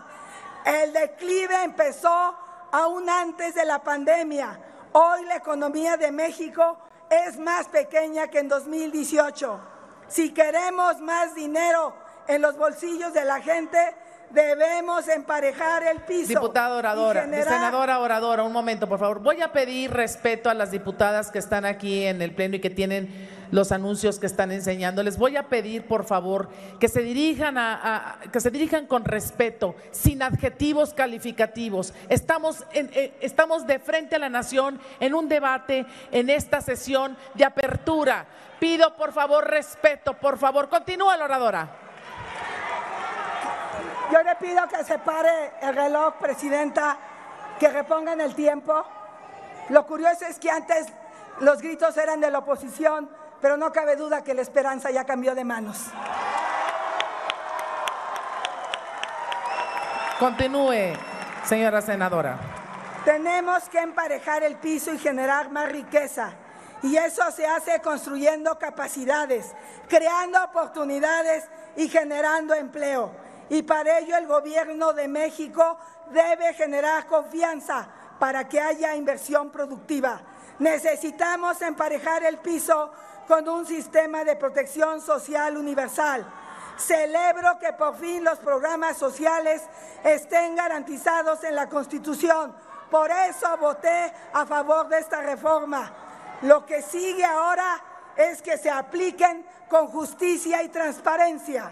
El declive empezó aún antes de la pandemia. Hoy la economía de México es más pequeña que en 2018. Si queremos más dinero en los bolsillos de la gente, debemos emparejar el piso. Diputada oradora, senadora oradora, un momento, por favor. Voy a pedir respeto a las diputadas que están aquí en el pleno y que tienen los anuncios que están enseñando. Les voy a pedir, por favor, que se dirijan, a, que se dirijan con respeto, sin adjetivos calificativos. Estamos, eh, estamos de frente a la nación en un debate, en esta sesión de apertura. Pido, por favor, respeto, por favor. Continúa la oradora. Yo le pido que se pare el reloj, Presidenta, que repongan el tiempo. Lo curioso es que antes los gritos eran de la oposición, pero no cabe duda que la esperanza ya cambió de manos. Continúe, señora senadora. Tenemos que emparejar el piso y generar más riqueza. Y eso se hace construyendo capacidades, creando oportunidades y generando empleo. Y para ello el gobierno de México debe generar confianza para que haya inversión productiva. Necesitamos emparejar el piso con un sistema de protección social universal. Celebro que por fin los programas sociales estén garantizados en la Constitución. Por eso voté a favor de esta reforma. Lo que sigue ahora es que se apliquen con justicia y transparencia.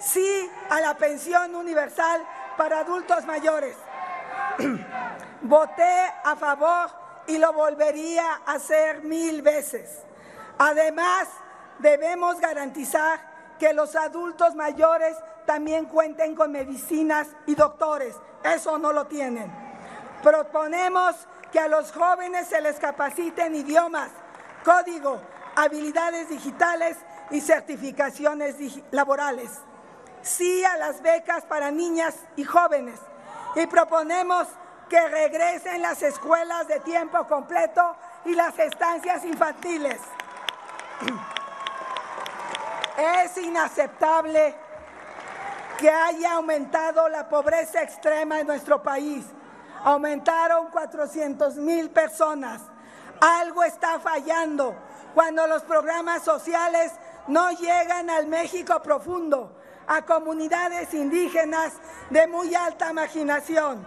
Sí a la pensión universal para adultos mayores. (clears throat) Voté a favor y lo volvería a hacer mil veces. Además, debemos garantizar que los adultos mayores también cuenten con medicinas y doctores. Eso no lo tienen. Proponemos que a los jóvenes se les capaciten idiomas, código, habilidades digitales y certificaciones laborales. Sí a las becas para niñas y jóvenes. Y proponemos que regresen las escuelas de tiempo completo y las estancias infantiles. Es inaceptable que haya aumentado la pobreza extrema en nuestro país. Aumentaron 400 mil personas. Algo está fallando cuando los programas sociales no llegan al México profundo, a comunidades indígenas de muy alta marginación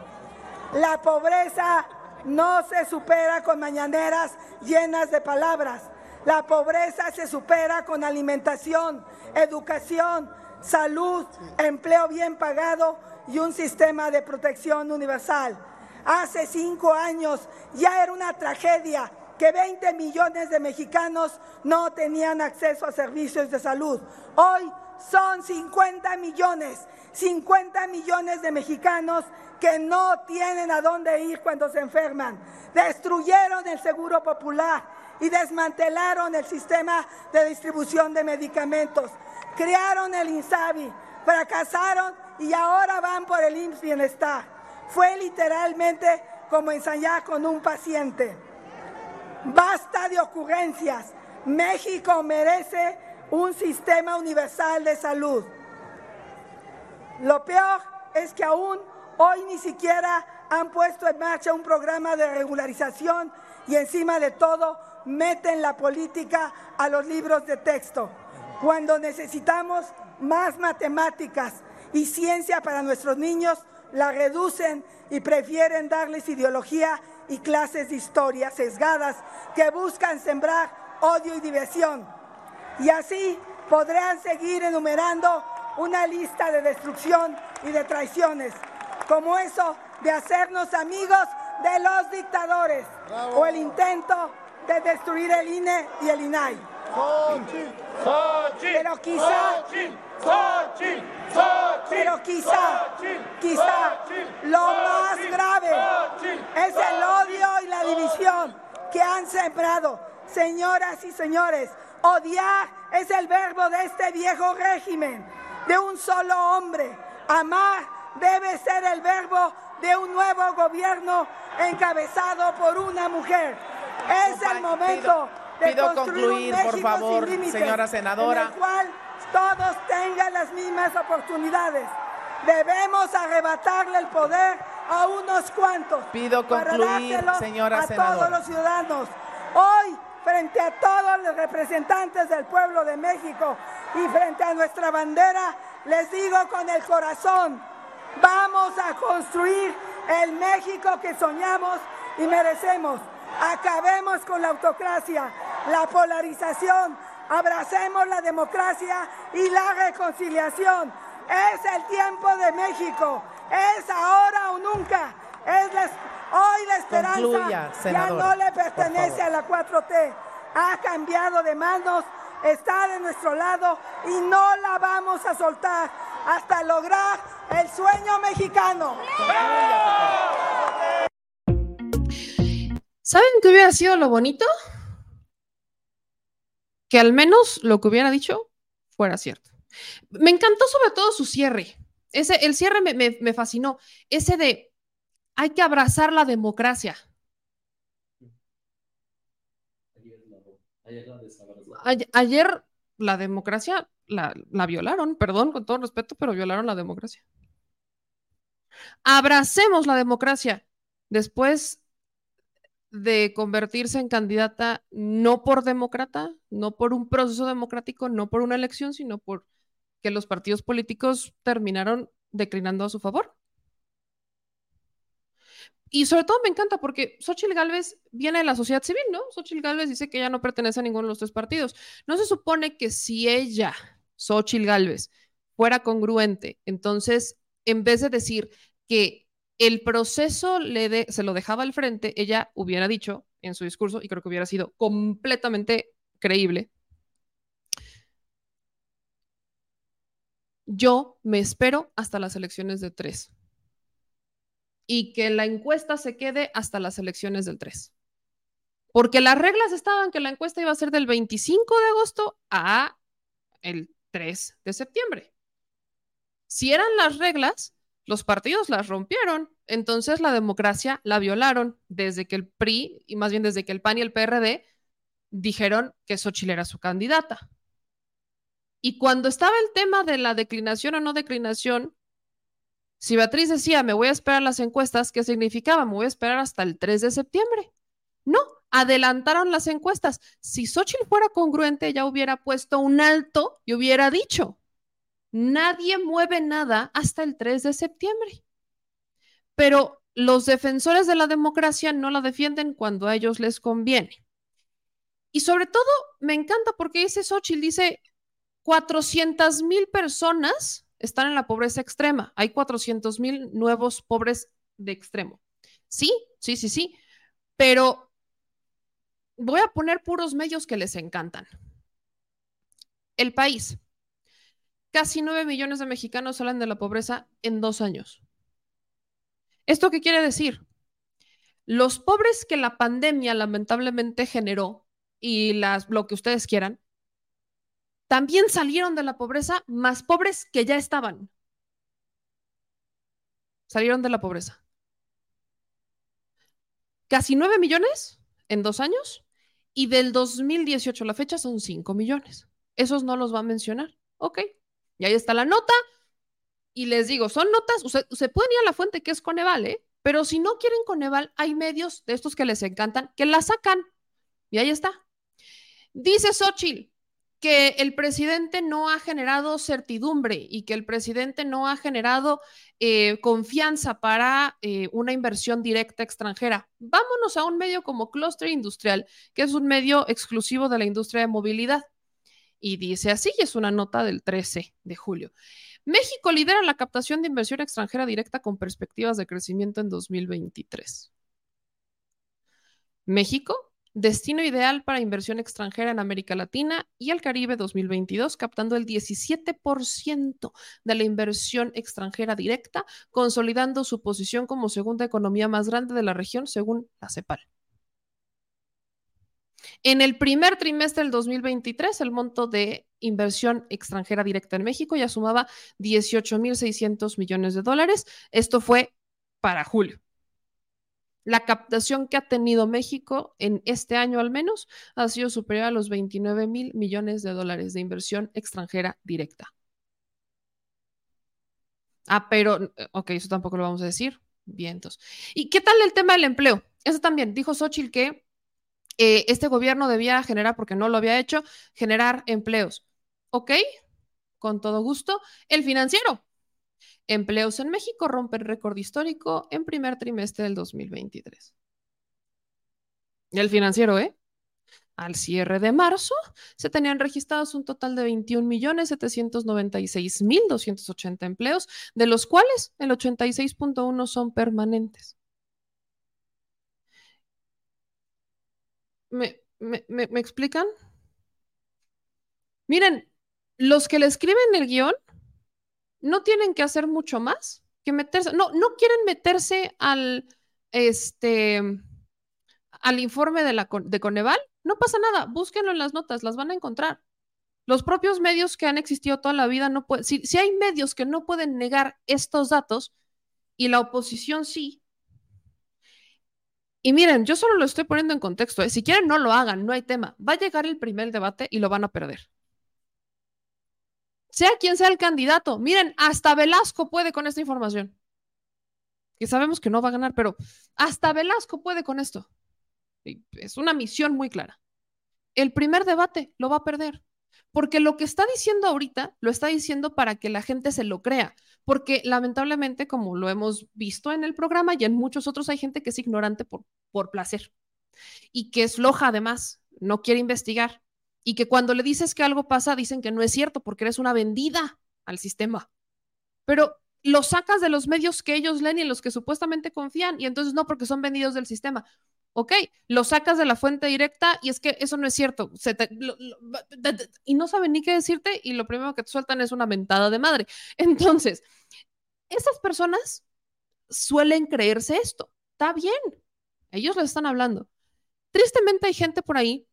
la pobreza no se supera con mañaneras llenas de palabras. La pobreza se supera con alimentación, educación, salud, empleo bien pagado y un sistema de protección universal. Hace cinco años ya era una tragedia que 20 millones de mexicanos no tenían acceso a servicios de salud. Hoy son 50 millones, 50 millones de mexicanos que no tienen a dónde ir cuando se enferman. Destruyeron el seguro popular y desmantelaron el sistema de distribución de medicamentos. Crearon el INSABI, fracasaron y ahora van por el IMSS Bienestar. Fue literalmente como ensayar con un paciente. Basta de ocurrencias. México merece un sistema universal de salud. Lo peor es que aún Hoy ni siquiera han puesto en marcha un programa de regularización y encima de todo meten la política a los libros de texto, cuando necesitamos más matemáticas y ciencia para nuestros niños, la reducen y prefieren darles ideología y clases de historia sesgadas que buscan sembrar odio y diversión. Y así podrán seguir enumerando una lista de destrucción y de traiciones como eso de hacernos amigos de los dictadores o el intento de destruir el INE y el INAI. pero quizá, pero quizá, quizá lo más grave es el odio y la división que han sembrado. Señoras y señores, odiar es el verbo de este viejo régimen, de un solo hombre. Amar debe ser el verbo de un nuevo gobierno encabezado por una mujer. Es el momento de construir un por favor, señora senadora. en el cual todos tengan las mismas oportunidades. Debemos arrebatarle el poder a unos cuantos Pido concluir, para señora a todos los ciudadanos. Hoy, frente a todos los representantes del pueblo de México y frente a nuestra bandera, les digo con el corazón, Vamos a construir el México que soñamos y merecemos. Acabemos con la autocracia, la polarización, abracemos la democracia y la reconciliación. Es el tiempo de México, es ahora o nunca. Es hoy la esperanza ya no le pertenece a la 4T. Ha cambiado de manos, está de nuestro lado y no la vamos a soltar hasta lograr el sueño mexicano. ¿Saben qué hubiera sido lo bonito? Que al menos lo que hubiera dicho fuera cierto. Me encantó sobre todo su cierre. Ese, el cierre me, fascinó. Ese de hay que abrazar la democracia. Ayer, la democracia la, la, violaron, perdón, con todo respeto, pero violaron la democracia. Abracemos la democracia. Después de convertirse en candidata no por demócrata, no por un proceso democrático, no por una elección, sino por que los partidos políticos terminaron declinando a su favor. Y sobre todo me encanta porque Xochitl Gálvez viene de la sociedad civil, ¿no? Xochitl Gálvez dice que ella no pertenece a ninguno de los tres partidos. No se supone que si ella, Xochitl Gálvez, fuera congruente, entonces, en vez de decir que el proceso se lo dejaba al frente, ella hubiera dicho en su discurso, y creo que hubiera sido completamente creíble, yo me espero hasta las elecciones de tres y que la encuesta se quede hasta las elecciones del 3. Porque las reglas estaban que la encuesta iba a ser del 25 de agosto a el 3 de septiembre. Si eran las reglas, los partidos las rompieron, entonces la democracia la violaron desde que el PRI, y más bien desde que el PAN y el PRD dijeron que Xochitl era su candidata. Y cuando estaba el tema de la declinación o no declinación, si Beatriz decía, me voy a esperar las encuestas, ¿qué significaba? Me voy a esperar hasta el 3 de septiembre. No, adelantaron las encuestas. Si Xochitl fuera congruente, ya hubiera puesto un alto y hubiera dicho, nadie mueve nada hasta el 3 de septiembre. Pero los defensores de la democracia no la defienden cuando a ellos les conviene. Y sobre todo, me encanta porque dice Xochitl, dice, 400 mil personas están en la pobreza extrema. Hay 400 mil nuevos pobres de extremo. Sí, sí, sí, sí. Pero voy a poner puros medios que les encantan. El país. Casi 9 millones de mexicanos salen de la pobreza en dos años. ¿Esto qué quiere decir? Los pobres que la pandemia lamentablemente generó y las, lo que ustedes quieran, también salieron de la pobreza más pobres que ya estaban. Salieron de la pobreza. Casi 9 millones en dos años y del 2018 a la fecha son 5 millones. Esos no los va a mencionar. Ok, y ahí está la nota. Y les digo, son notas, se pueden ir a la fuente que es Coneval, ¿eh? Pero si no quieren Coneval, hay medios de estos que les encantan que la sacan. Y ahí está. Dice Xochitl, que el presidente no ha generado certidumbre y que el presidente no ha generado eh, confianza para eh, una inversión directa extranjera. Vámonos a un medio como Cluster Industrial, que es un medio exclusivo de la industria de movilidad. Y dice así, es una nota del 13 de julio. México lidera la captación de inversión extranjera directa con perspectivas de crecimiento en 2023. México destino ideal para inversión extranjera en América Latina y el Caribe 2022, captando el 17% de la inversión extranjera directa, consolidando su posición como segunda economía más grande de la región, según la CEPAL. En el primer trimestre del 2023, el monto de inversión extranjera directa en México ya sumaba 18.600 millones de dólares. Esto fue para julio. La captación que ha tenido México en este año al menos ha sido superior a los 29 mil millones de dólares de inversión extranjera directa. Ah, pero, eh, ok, eso tampoco lo vamos a decir. Vientos. ¿Y qué tal el tema del empleo? Eso también, dijo Xochitl que eh, este gobierno debía generar, porque no lo había hecho, generar empleos. Ok, con todo gusto. El financiero, Empleos en México rompen récord histórico en primer trimestre del 2023. El financiero, ¿eh? al cierre de marzo, se tenían registrados un total de 21.796.280 empleos, de los cuales el 86.1 son permanentes. ¿Me, me, me, me explican? Miren, los que le escriben el guion no tienen que hacer mucho más que meterse, no, no quieren meterse al, este, al informe de, la, de Coneval, no pasa nada, búsquenlo en las notas, las van a encontrar. Los propios medios que han existido toda la vida no pueden, si, si hay medios que no pueden negar estos datos y la oposición sí, y miren, yo solo lo estoy poniendo en contexto. ¿eh? Si quieren, no lo hagan, no hay tema. Va a llegar el primer debate y lo van a perder. Sea quien sea el candidato. Miren, hasta Velasco puede con esta información. Que sabemos que no va a ganar, pero hasta Velasco puede con esto. Es una misión muy clara. El primer debate lo va a perder. Porque lo que está diciendo ahorita lo está diciendo para que la gente se lo crea. Porque lamentablemente, como lo hemos visto en el programa y en muchos otros, hay gente que es ignorante por, por placer y que es floja además, no quiere investigar. Y que cuando le dices que algo pasa, dicen que no es cierto porque eres una vendida al sistema. Pero lo sacas de los medios que ellos leen y en los que supuestamente confían, y entonces no porque son vendidos del sistema. Ok, lo sacas de la fuente directa y es que eso no es cierto. y no saben ni qué decirte y lo primero que te sueltan es una mentada de madre. (laughs) Entonces, esas personas suelen creerse esto. Está bien, ellos les están hablando. Tristemente hay gente por ahí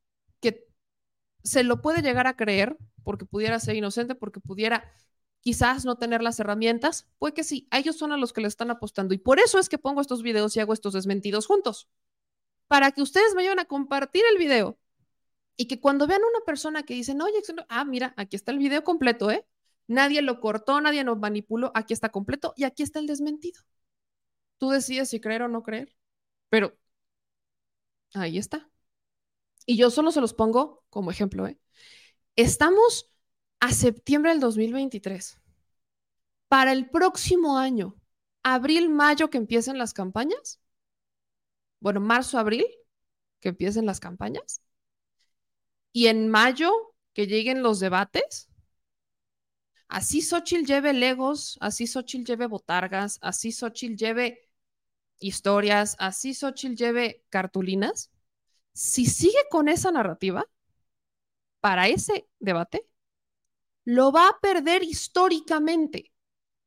se lo puede llegar a creer porque pudiera ser inocente, porque pudiera quizás no tener las herramientas. Puede que sí, a ellos son a los que le están apostando. Y por eso es que pongo estos videos y hago estos desmentidos juntos para que ustedes vayan a compartir el video y que cuando vean una persona que dice, oye, ah, mira, aquí está el video completo, ¿eh? Nadie lo cortó, nadie lo manipuló, aquí está completo y aquí está el desmentido. Tú decides si creer o no creer, pero ahí está. Y yo solo se los pongo como ejemplo, ¿eh? Estamos a septiembre del 2023. Para el próximo año, abril, mayo, que empiecen las campañas, bueno, marzo, abril, que empiecen las campañas. Y en mayo, que lleguen los debates. Así Xochitl lleve legos, así Xochitl lleve botargas, así Xochitl lleve historias, así Xochitl lleve cartulinas. Si sigue con esa narrativa, para ese debate, lo va a perder históricamente.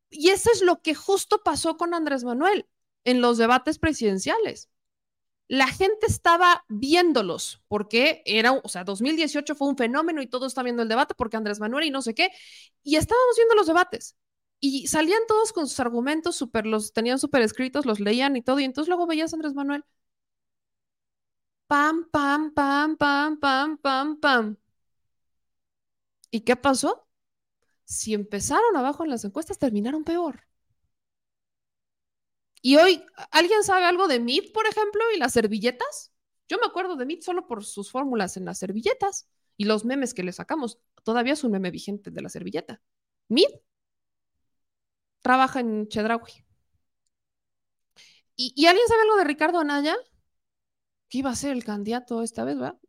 Y eso es lo que justo pasó con Andrés Manuel en los debates presidenciales la gente estaba viéndolos, porque era, o sea, 2018 fue un fenómeno y todo está viendo el debate porque Andrés Manuel y no sé qué, y estábamos viendo los debates. Y salían todos con sus argumentos, super, los tenían súper escritos, los leían y todo, y entonces luego veías a Andrés Manuel. Pam, pam, pam, pam, pam, pam, pam. ¿Y qué pasó? Si empezaron abajo en las encuestas, terminaron peor. Y hoy, ¿alguien sabe algo de Meet, por ejemplo, y las servilletas? Yo me acuerdo de Meet solo por sus fórmulas en las servilletas y los memes que le sacamos. Todavía es un meme vigente de la servilleta. Meet trabaja en Chedraui. ¿Y, alguien sabe algo de Ricardo Anaya? Que iba a ser el candidato esta vez, ¿verdad?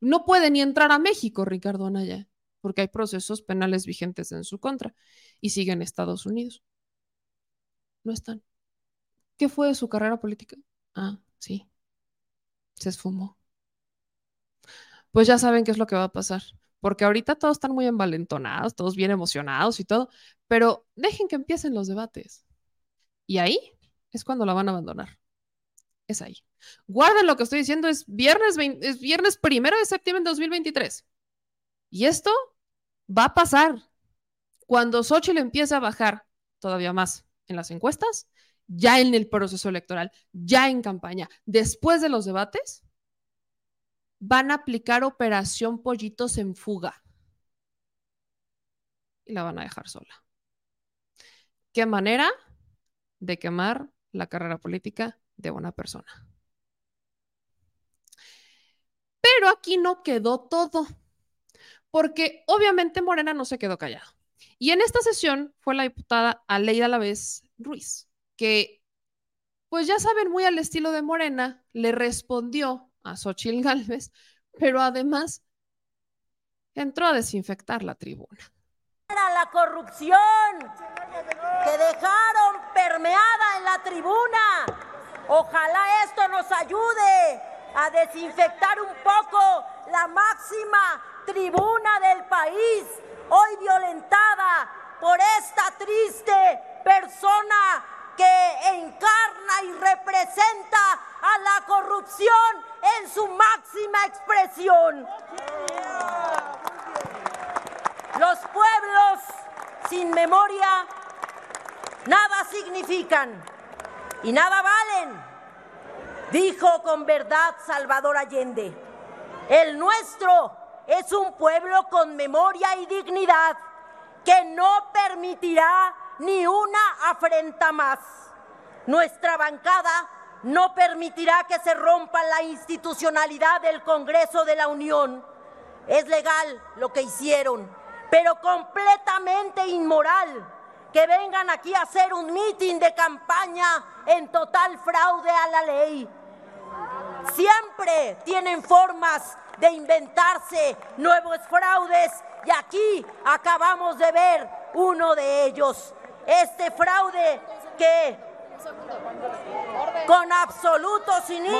No puede ni entrar a México Ricardo Anaya, porque hay procesos penales vigentes en su contra y sigue en Estados Unidos. No están. ¿Qué fue de su carrera política? Ah, sí. Se esfumó. Pues ya saben qué es lo que va a pasar. Porque ahorita todos están muy envalentonados, todos bien emocionados y todo, pero dejen que empiecen los debates. Y ahí es cuando la van a abandonar. Es ahí. Guarden lo que estoy diciendo, es viernes, es viernes primero de septiembre de 2023. Y esto va a pasar. Cuando Xochitl empiece a bajar todavía más en las encuestas, ya en el proceso electoral, ya en campaña, después de los debates, van a aplicar operación pollitos en fuga. Y la van a dejar sola. ¿Qué manera de quemar la carrera política de una persona? Pero aquí no quedó todo, porque obviamente Morena no se quedó callado. Y en esta sesión fue la diputada Aleida Lavés Ruiz, que, pues ya saben, muy al estilo de Morena, le respondió a Xochitl Gálvez pero además entró a desinfectar la tribuna. La corrupción que dejaron permeada en la tribuna. Ojalá esto nos ayude a desinfectar un poco la máxima tribuna del país, hoy violentada por esta triste persona que encarna y representa a la corrupción en su máxima expresión. Los pueblos sin memoria nada significan y nada valen, dijo con verdad Salvador Allende. El nuestro es un pueblo con memoria y dignidad que no permitirá ni una afrenta más. Nuestra bancada no permitirá que se rompa la institucionalidad del Congreso de la Unión. Es legal lo que hicieron, pero completamente inmoral que vengan aquí a hacer un mitin de campaña en total fraude a la ley. Siempre tienen formas de inventarse nuevos fraudes y aquí acabamos de ver uno de ellos. Este fraude que con absoluto cinismo.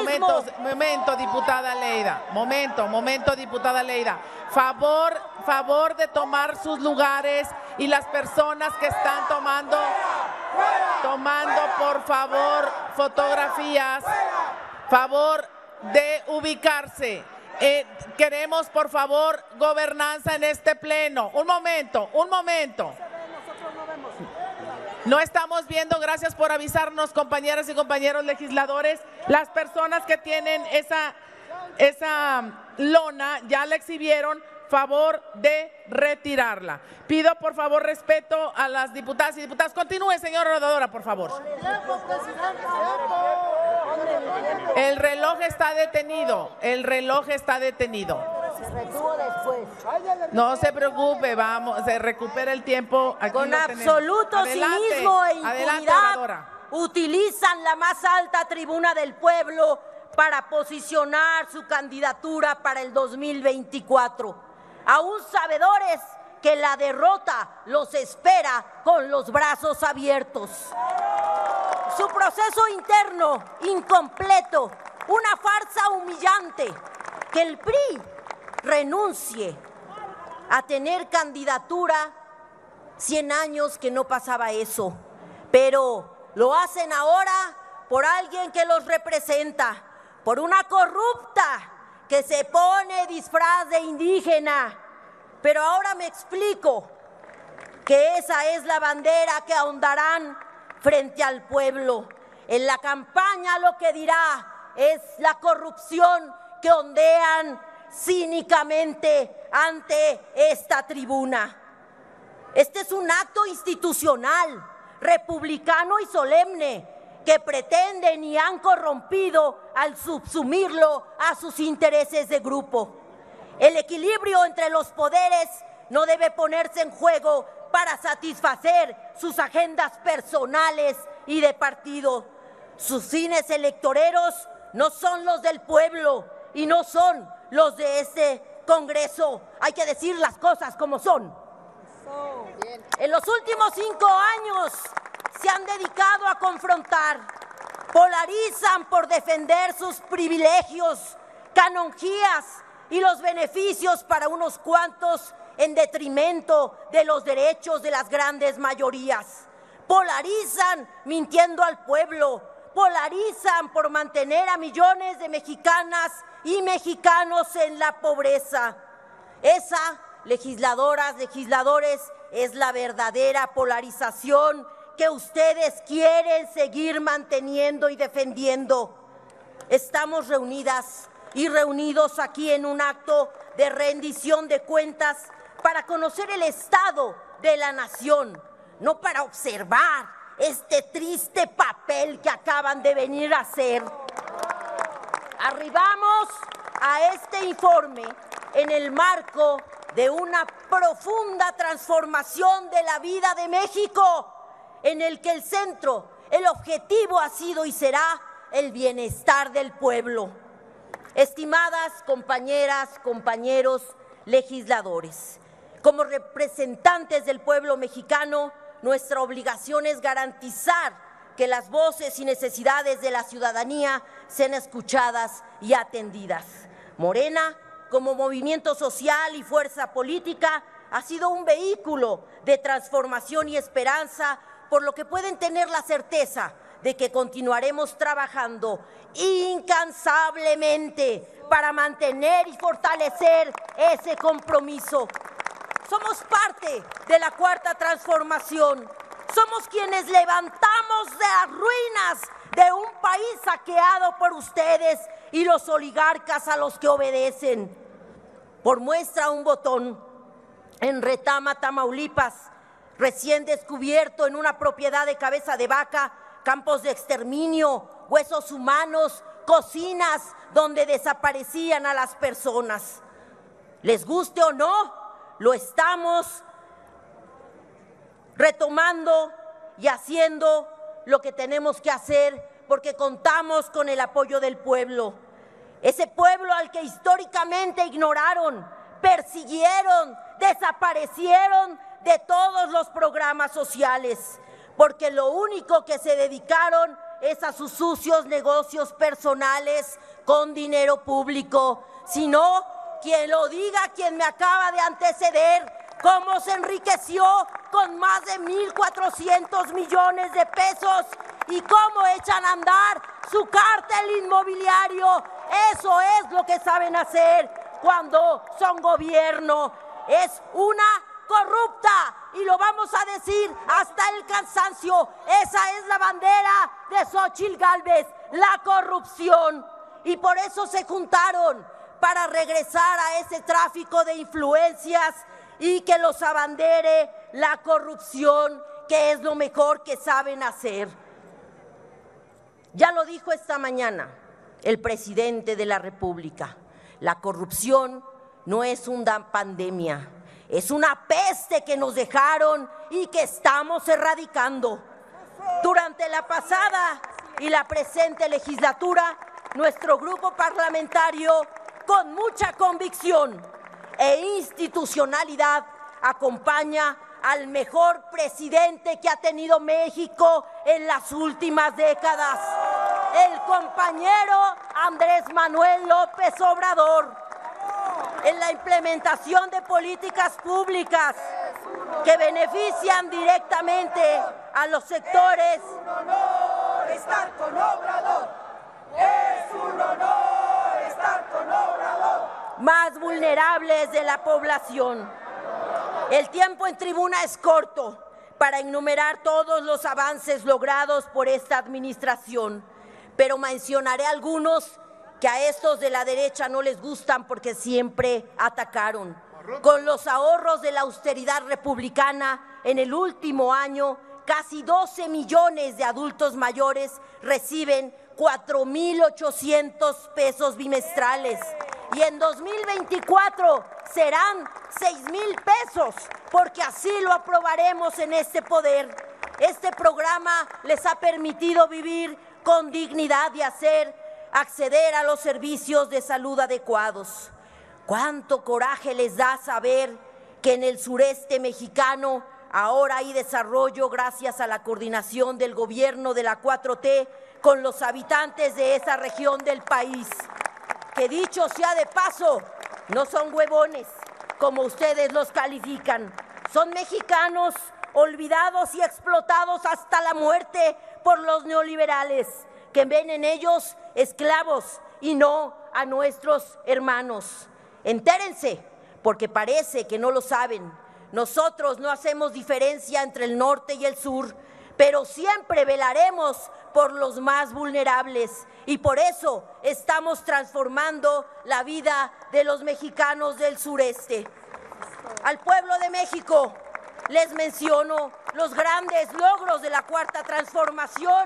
Momento, diputada Leida. Momento, momento, diputada Leida. Favor, favor de tomar sus lugares y las personas que están tomando, tomando, por favor, fotografías. Favor de ubicarse. Eh, queremos, por favor, gobernanza en este pleno. Un momento, un momento. No estamos viendo, gracias por avisarnos, compañeras y compañeros legisladores, las personas que tienen esa, esa lona ya la exhibieron, favor de retirarla. Pido por favor respeto a las diputadas y diputadas. Continúe, señora rodadora, por favor. El reloj está detenido, el reloj está detenido. No se preocupe, vamos, se recupera el tiempo. Con absoluto cinismo e impunidad utilizan la más alta tribuna del pueblo para posicionar su candidatura para el 2024 aún sabedores que la derrota los espera con los brazos abiertos. Su proceso interno incompleto, una farsa humillante, que el PRI renuncie a tener candidatura, 100 años que no pasaba eso, pero lo hacen ahora por alguien que los representa, por una corrupta que se pone disfraz de indígena. Pero ahora me explico que esa es la bandera que ahondarán frente al pueblo. En la campaña lo que dirá es la corrupción que ondean cínicamente ante esta tribuna. Este es un acto institucional, republicano y solemne que pretenden y han corrompido al subsumirlo a sus intereses de grupo. El equilibrio entre los poderes no debe ponerse en juego para satisfacer sus agendas personales y de partido. Sus fines electoreros no son los del pueblo y no son los de este Congreso. Hay que decir las cosas como son. En los últimos cinco años se han dedicado a confrontar, polarizan por defender sus privilegios, canonjías y los beneficios para unos cuantos en detrimento de los derechos de las grandes mayorías. Polarizan mintiendo al pueblo, polarizan por mantener a millones de mexicanas y mexicanos en la pobreza. Esa, legisladoras, legisladores, es la verdadera polarización que ustedes quieren seguir manteniendo y defendiendo. Estamos reunidas y reunidos aquí en un acto de rendición de cuentas para conocer el estado de la nación, no para observar este triste papel que acaban de venir a hacer. Arribamos a este informe en el marco de una profunda transformación de la vida de México en el que el centro, el objetivo ha sido y será el bienestar del pueblo. Estimadas compañeras, compañeros legisladores, como representantes del pueblo mexicano, nuestra obligación es garantizar que las voces y necesidades de la ciudadanía sean escuchadas y atendidas. Morena, como movimiento social y fuerza política, ha sido un vehículo de transformación y esperanza, por lo que pueden tener la certeza de que continuaremos trabajando incansablemente para mantener y fortalecer ese compromiso. Somos parte de la cuarta transformación. Somos quienes levantamos de las ruinas de un país saqueado por ustedes y los oligarcas a los que obedecen. Por muestra un botón en Retama, Tamaulipas, recién descubierto en una propiedad de cabeza de vaca, campos de exterminio, huesos humanos, cocinas donde desaparecían a las personas. Les guste o no, lo estamos retomando y haciendo lo que tenemos que hacer porque contamos con el apoyo del pueblo. Ese pueblo al que históricamente ignoraron, persiguieron, desaparecieron de todos los programas sociales, porque lo único que se dedicaron es a sus sucios negocios personales con dinero público, sino quien lo diga, quien me acaba de anteceder, cómo se enriqueció con más de 1.400 millones de pesos y cómo echan a andar su cártel inmobiliario. Eso es lo que saben hacer cuando son gobierno. Es una corrupta y lo vamos a decir hasta el cansancio. Esa es la bandera de Xochil Gálvez, la corrupción. Y por eso se juntaron para regresar a ese tráfico de influencias y que los abandere la corrupción, que es lo mejor que saben hacer. Ya lo dijo esta mañana el presidente de la República. La corrupción no es una pandemia, es una peste que nos dejaron y que estamos erradicando. Durante la pasada y la presente legislatura, nuestro grupo parlamentario, con mucha convicción e institucionalidad, acompaña al mejor presidente que ha tenido México en las últimas décadas, el compañero Andrés Manuel López Obrador, en la implementación de políticas públicas que benefician directamente a los sectores. Es un honor estar con Obrador. Es un honor estar con Obrador. Más vulnerables de la población. El tiempo en tribuna es corto para enumerar todos los avances logrados por esta administración, pero mencionaré algunos que a estos de la derecha no les gustan porque siempre atacaron. Con los ahorros de la austeridad republicana en el último año, casi 12 millones de adultos mayores reciben 4.800 pesos bimestrales y en 2024 serán 6 mil pesos, porque así lo aprobaremos en este poder. Este programa les ha permitido vivir con dignidad y hacer acceder a los servicios de salud adecuados. Cuánto coraje les da saber que en el sureste mexicano ahora hay desarrollo gracias a la coordinación del gobierno de la 4T con los habitantes de esa región del país que dicho sea de paso, no son huevones, como ustedes los califican. Son mexicanos olvidados y explotados hasta la muerte por los neoliberales, que ven en ellos esclavos y no a nuestros hermanos. Entérense, porque parece que no lo saben. Nosotros no hacemos diferencia entre el norte y el sur, pero siempre velaremos por los más vulnerables y por eso estamos transformando la vida de los mexicanos del sureste. Al pueblo de México les menciono los grandes logros de la cuarta transformación,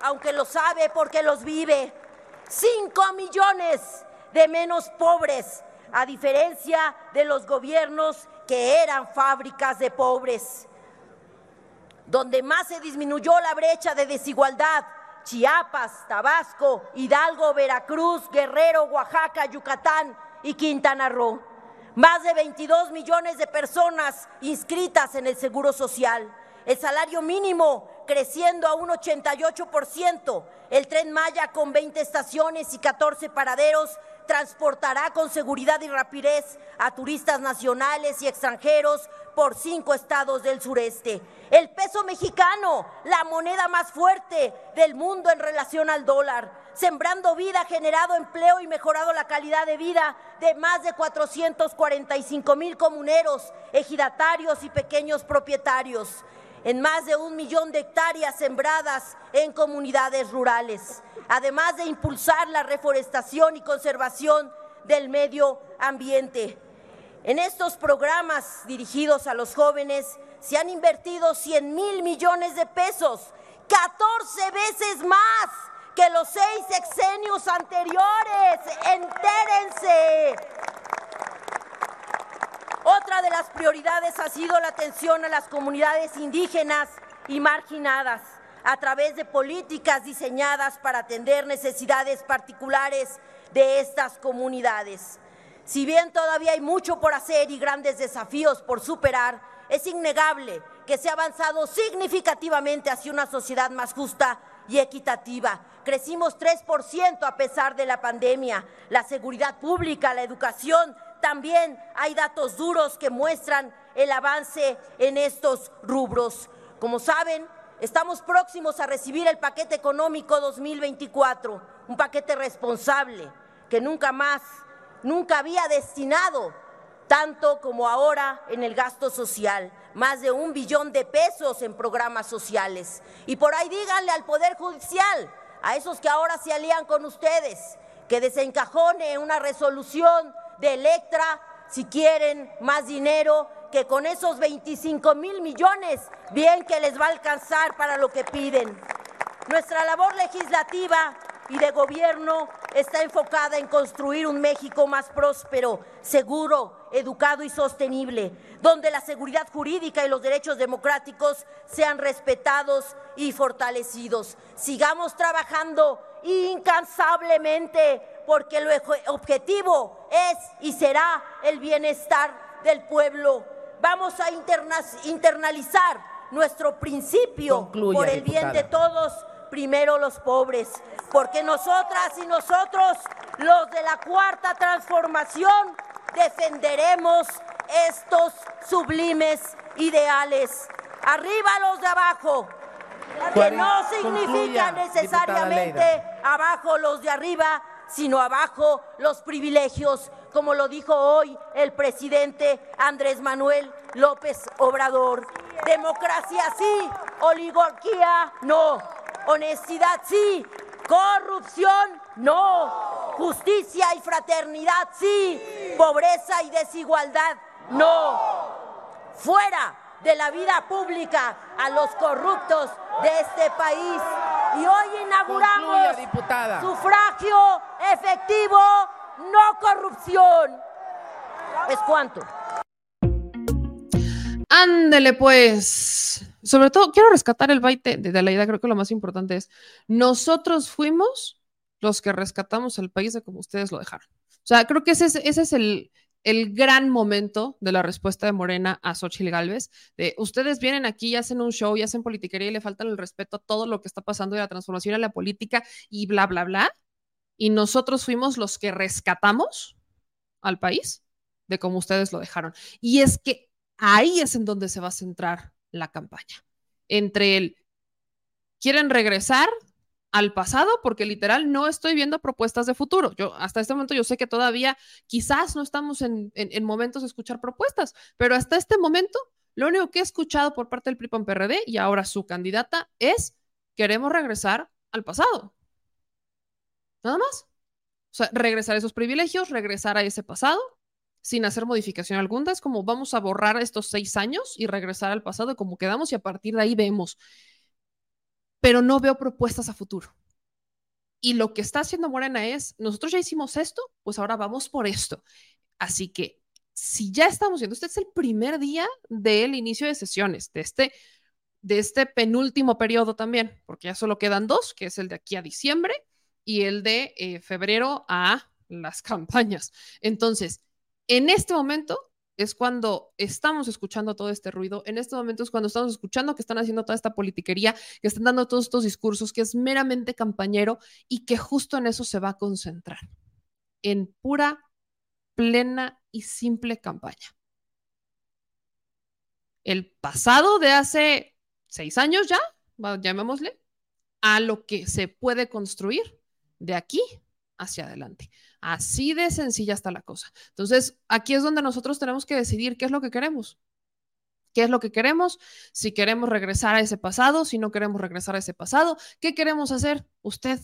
aunque lo sabe porque los vive. Cinco millones de menos pobres, a diferencia de los gobiernos que eran fábricas de pobres donde más se disminuyó la brecha de desigualdad Chiapas, Tabasco, Hidalgo, Veracruz, Guerrero, Oaxaca, Yucatán y Quintana Roo. Más de 22 millones de personas inscritas en el Seguro Social. El salario mínimo creciendo a un 88%. El tren Maya con 20 estaciones y 14 paraderos transportará con seguridad y rapidez a turistas nacionales y extranjeros por cinco estados del sureste. El peso mexicano, la moneda más fuerte del mundo en relación al dólar, sembrando vida, generado empleo y mejorado la calidad de vida de más de 445 mil comuneros, ejidatarios y pequeños propietarios en más de un millón de hectáreas sembradas en comunidades rurales, además de impulsar la reforestación y conservación del medio ambiente. En estos programas dirigidos a los jóvenes se han invertido 100 mil millones de pesos, 14 veces más que los seis sexenios anteriores. Entérense. Otra de las prioridades ha sido la atención a las comunidades indígenas y marginadas a través de políticas diseñadas para atender necesidades particulares de estas comunidades. Si bien todavía hay mucho por hacer y grandes desafíos por superar, es innegable que se ha avanzado significativamente hacia una sociedad más justa y equitativa. Crecimos 3% a pesar de la pandemia. La seguridad pública, la educación también hay datos duros que muestran el avance en estos rubros. Como saben, estamos próximos a recibir el paquete económico 2024, un paquete responsable que nunca más, nunca había destinado tanto como ahora en el gasto social, más de un billón de pesos en programas sociales. Y por ahí díganle al Poder Judicial, a esos que ahora se alían con ustedes, que desencajone una resolución de Electra, si quieren más dinero, que con esos 25 mil millones, bien que les va a alcanzar para lo que piden. Nuestra labor legislativa y de gobierno está enfocada en construir un México más próspero, seguro, educado y sostenible, donde la seguridad jurídica y los derechos democráticos sean respetados y fortalecidos. Sigamos trabajando incansablemente porque el objetivo es y será el bienestar del pueblo. Vamos a internalizar nuestro principio por el bien de todos, primero los pobres, porque nosotras y nosotros, los de la cuarta transformación, defenderemos estos sublimes ideales. Arriba los de abajo, que no significa necesariamente abajo los de arriba, sino abajo los privilegios, como lo dijo hoy el presidente Andrés Manuel López Obrador. Democracia sí, oligarquía no, honestidad sí, corrupción no, justicia y fraternidad sí, pobreza y desigualdad no. Fuera de la vida pública a los corruptos de este país. Y hoy inauguramos sufragio efectivo, no corrupción. ¿Es cuánto? Ándele pues. Sobre todo, quiero rescatar el baite de la idea, creo que lo más importante es, nosotros fuimos los que rescatamos el país de como ustedes lo dejaron. O sea, creo que ese ese es el, el gran momento de la respuesta de Morena a Xochitl Galvez, de ustedes vienen aquí y hacen un show y hacen politiquería y le faltan el respeto a todo lo que está pasando de la transformación en la política y bla, bla, bla. Y nosotros fuimos los que rescatamos al país de cómo ustedes lo dejaron. Y es que ahí es en donde se va a centrar la campaña. Entre el, quieren regresar al pasado porque literal no estoy viendo propuestas de futuro. Yo hasta este momento yo sé que todavía quizás no estamos en, momentos de escuchar propuestas, pero hasta este momento lo único que he escuchado por parte del PRI PRD y ahora su candidata es queremos regresar al pasado. Nada más. O sea, regresar a esos privilegios, regresar a ese pasado sin hacer modificación alguna. Es como vamos a borrar estos seis años y regresar al pasado como quedamos y a partir de ahí vemos pero no veo propuestas a futuro. Y lo que está haciendo Morena es, nosotros ya hicimos esto, pues ahora vamos por esto. Así que si ya estamos viendo, este es el primer día del inicio de sesiones, de este de este penúltimo periodo también, porque ya solo quedan dos, que es el de aquí a diciembre y el de eh, febrero a las (laughs) campañas. Entonces, en este momento es cuando estamos escuchando todo este ruido, en este momento es cuando estamos escuchando que están haciendo toda esta politiquería, que están dando todos estos discursos, que es meramente campañero y que justo en eso se va a concentrar, en pura, plena y simple campaña. El pasado de hace seis años ya, llamémosle, a lo que se puede construir de aquí hacia adelante. Así de sencilla está la cosa. Entonces, aquí es donde nosotros tenemos que decidir qué es lo que queremos. ¿Qué es lo que queremos? Si queremos regresar a ese pasado, si no queremos regresar a ese pasado, ¿qué queremos hacer? Usted,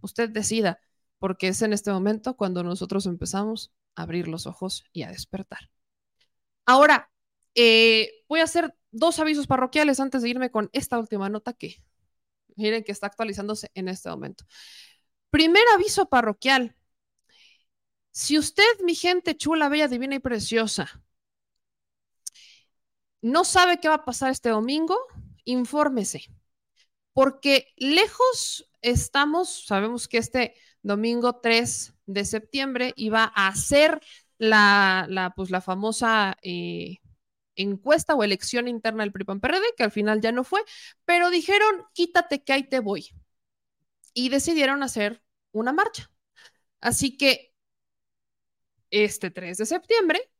usted decida, porque es en este momento cuando nosotros empezamos a abrir los ojos y a despertar. Ahora, eh, voy a hacer dos avisos parroquiales antes de irme con esta última nota que miren que está actualizándose en este momento. Primer aviso parroquial. Si usted, mi gente chula, bella, divina y preciosa, no sabe qué va a pasar este domingo, infórmese. Porque lejos estamos, sabemos que este domingo 3 de septiembre iba a ser la, pues, la famosa eh, encuesta o elección interna del PRI-PAN-PRD, que al final ya no fue, pero dijeron, quítate que ahí te voy y decidieron hacer una marcha. Así que este 3 de septiembre,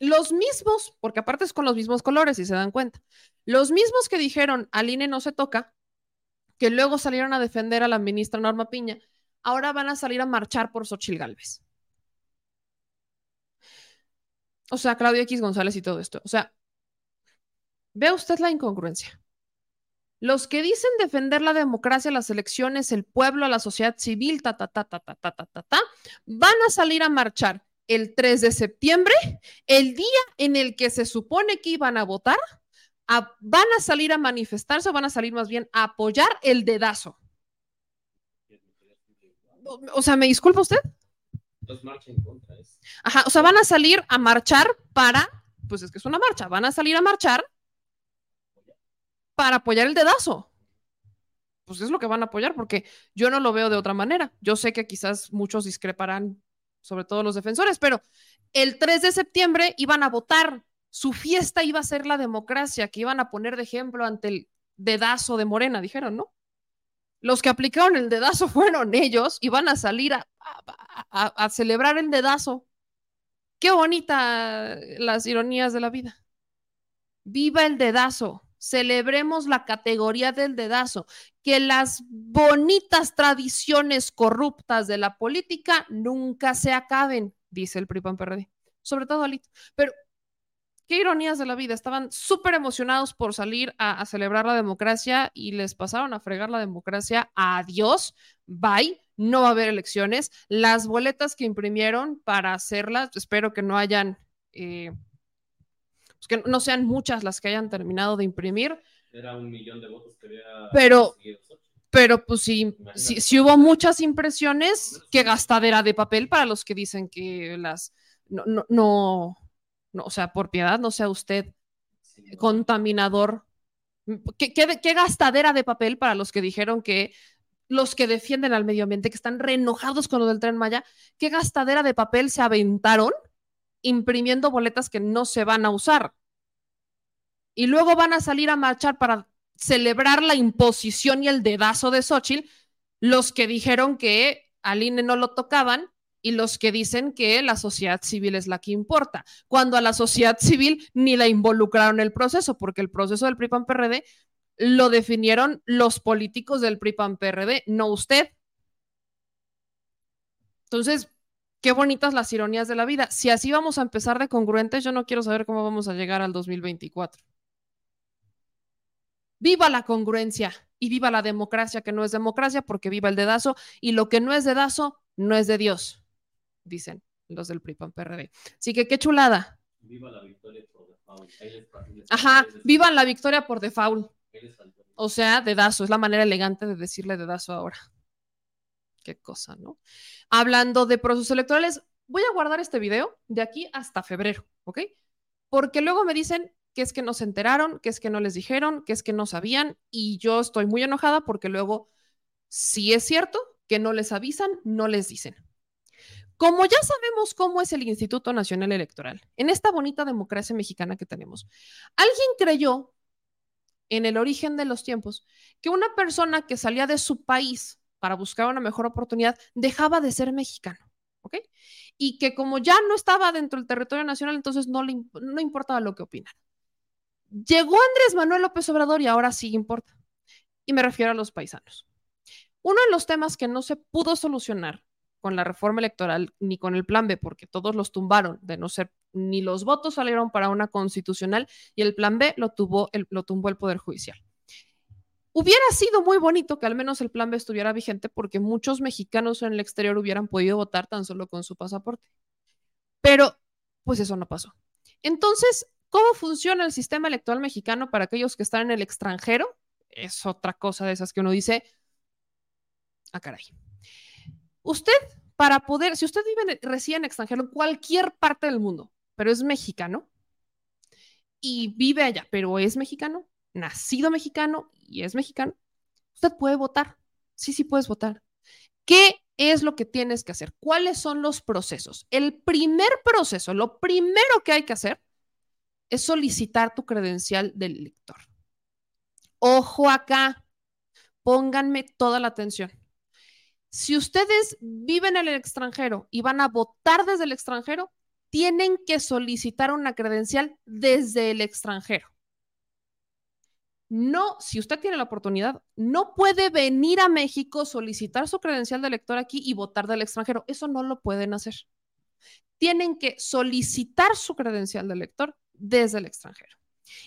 los mismos, porque aparte es con los mismos colores, si se dan cuenta, los mismos que dijeron al INE no se toca, que luego salieron a defender a la ministra Norma Piña, ahora van a salir a marchar por Xochil Gálvez. O sea, Claudio X González y todo esto. O sea, ve usted la incongruencia. Los que dicen defender la democracia, las elecciones, el pueblo, la sociedad civil, ta, ta, ta, ta, ta, ta, ta, ta, ta, van a salir a marchar el 3 de septiembre, el día en el que se supone que iban a votar, van a salir a manifestarse, o van a salir más bien a apoyar el dedazo. O sea, ¿me disculpa usted? Ajá, o sea, van a salir a marchar para, pues es que es una marcha, van a salir a marchar para apoyar el dedazo. Pues es lo que van a apoyar, porque yo no lo veo de otra manera. Yo sé que quizás muchos discreparán, sobre todo los defensores, pero el 3 de septiembre iban a votar. Su fiesta iba a ser la democracia, que iban a poner de ejemplo ante el dedazo de Morena, dijeron, ¿no? Los que aplicaron el dedazo (laughs) fueron ellos y van a salir a, a celebrar el dedazo. Qué bonita las ironías de la vida. Viva el dedazo celebremos la categoría del dedazo, que las bonitas tradiciones corruptas de la política nunca se acaben, dice el PRI PRD, sobre todo Alito. Pero qué ironías de la vida, estaban súper emocionados por salir a, celebrar la democracia y les pasaron a fregar la democracia. Adiós, bye, no va a haber elecciones. Las boletas que imprimieron para hacerlas, espero que no hayan... Eh, pues, que no sean muchas las que hayan terminado de imprimir. Era un millón de votos que había. Pero, pero pues sí, si hubo muchas impresiones, qué gastadera de papel para los que dicen que las. No, no, no, o sea, por piedad, no sea usted contaminador. ¿Qué, qué, gastadera de papel para los que dijeron que los que defienden al medio ambiente, que están reenojados con lo del tren Maya, qué gastadera de papel se aventaron imprimiendo boletas que no se van a usar. Y luego van a salir a marchar para celebrar la imposición y el dedazo de Xochitl, los que dijeron que al INE no lo tocaban y los que dicen que la sociedad civil es la que importa, cuando a la sociedad civil ni la involucraron en el proceso, porque el proceso del PRI-PAN-PRD lo definieron los políticos del PRI-PAN-PRD, no usted. Entonces, qué bonitas las ironías de la vida. Si así vamos a empezar de congruentes, yo no quiero saber cómo vamos a llegar al 2024. Viva la congruencia y viva la democracia, que no es democracia porque viva el dedazo y lo que no es dedazo no es de Dios, dicen los del PRIPAN PRD. Así que qué chulada. Viva la victoria por default. Ajá, viva la victoria por default. O sea, dedazo, es la manera elegante de decirle dedazo ahora qué cosa, ¿no? Hablando de procesos electorales, voy a guardar este video de aquí hasta febrero, ¿ok? Porque luego me dicen que es que no se enteraron, que es que no les dijeron, que es que no sabían y yo estoy muy enojada porque luego, si es cierto que no les avisan, no les dicen. Como ya sabemos cómo es el Instituto Nacional Electoral, en esta bonita democracia mexicana que tenemos, alguien creyó en el origen de los tiempos que una persona que salía de su país para buscar una mejor oportunidad dejaba de ser mexicano, ¿ok? Y que como ya no estaba dentro del territorio nacional, entonces no le no importaba lo que opinara. Llegó Andrés Manuel López Obrador y ahora sí importa. Y me refiero a los paisanos. Uno de los temas que no se pudo solucionar con la reforma electoral ni con el plan B, porque todos los tumbaron, de no ser, ni los votos salieron para una constitucional y el plan B lo, tuvo el, lo tumbó el Poder Judicial. Hubiera sido muy bonito que al menos el plan B estuviera vigente porque muchos mexicanos en el exterior hubieran podido votar tan solo con su pasaporte. Pero, pues eso no pasó. Entonces, ¿cómo funciona el sistema electoral mexicano para aquellos que están en el extranjero? Es otra cosa de esas que uno dice, ah, caray. Usted, para poder, si usted vive, reside en extranjero, en cualquier parte del mundo, pero es mexicano y vive allá, pero es mexicano, nacido mexicano y es mexicano, usted puede votar. Sí, sí puedes votar. ¿Qué es lo que tienes que hacer? ¿Cuáles son los procesos? El primer proceso, lo primero que hay que hacer es solicitar tu credencial del elector. Ojo acá, pónganme toda la atención. Si ustedes viven en el extranjero y van a votar desde el extranjero, tienen que solicitar una credencial desde el extranjero. No, si usted tiene la oportunidad, no puede venir a México, solicitar su credencial de elector aquí y votar del extranjero. Eso no lo pueden hacer. Tienen que solicitar su credencial de elector desde el extranjero.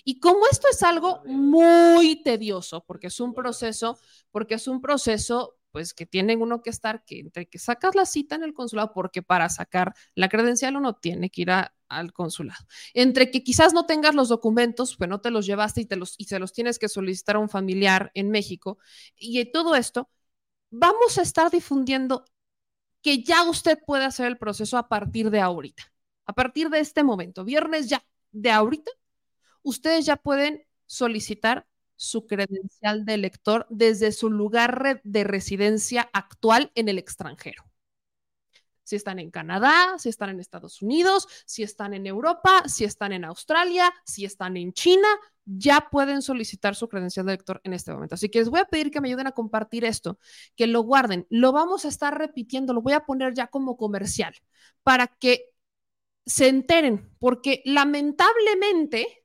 Y como esto es algo muy tedioso, porque es un proceso, porque es un proceso pues que tienen uno que estar, que entre que sacas la cita en el consulado, porque para sacar la credencial uno tiene que ir al consulado. Entre que quizás no tengas los documentos, pues no te los llevaste y, te los, y se los tienes que solicitar a un familiar en México. Y todo esto, vamos a estar difundiendo que ya usted puede hacer el proceso a partir de ahorita, a partir de este momento, viernes ya, de ahorita, ustedes ya pueden solicitar su credencial de elector desde su lugar de residencia actual en el extranjero. Si están en Canadá, si están en Estados Unidos, si están en Europa, si están en Australia, si están en China, ya pueden solicitar su credencial de elector en este momento. Así que les voy a pedir que me ayuden a compartir esto, que lo guarden. Lo vamos a estar repitiendo, lo voy a poner ya como comercial para que se enteren, porque lamentablemente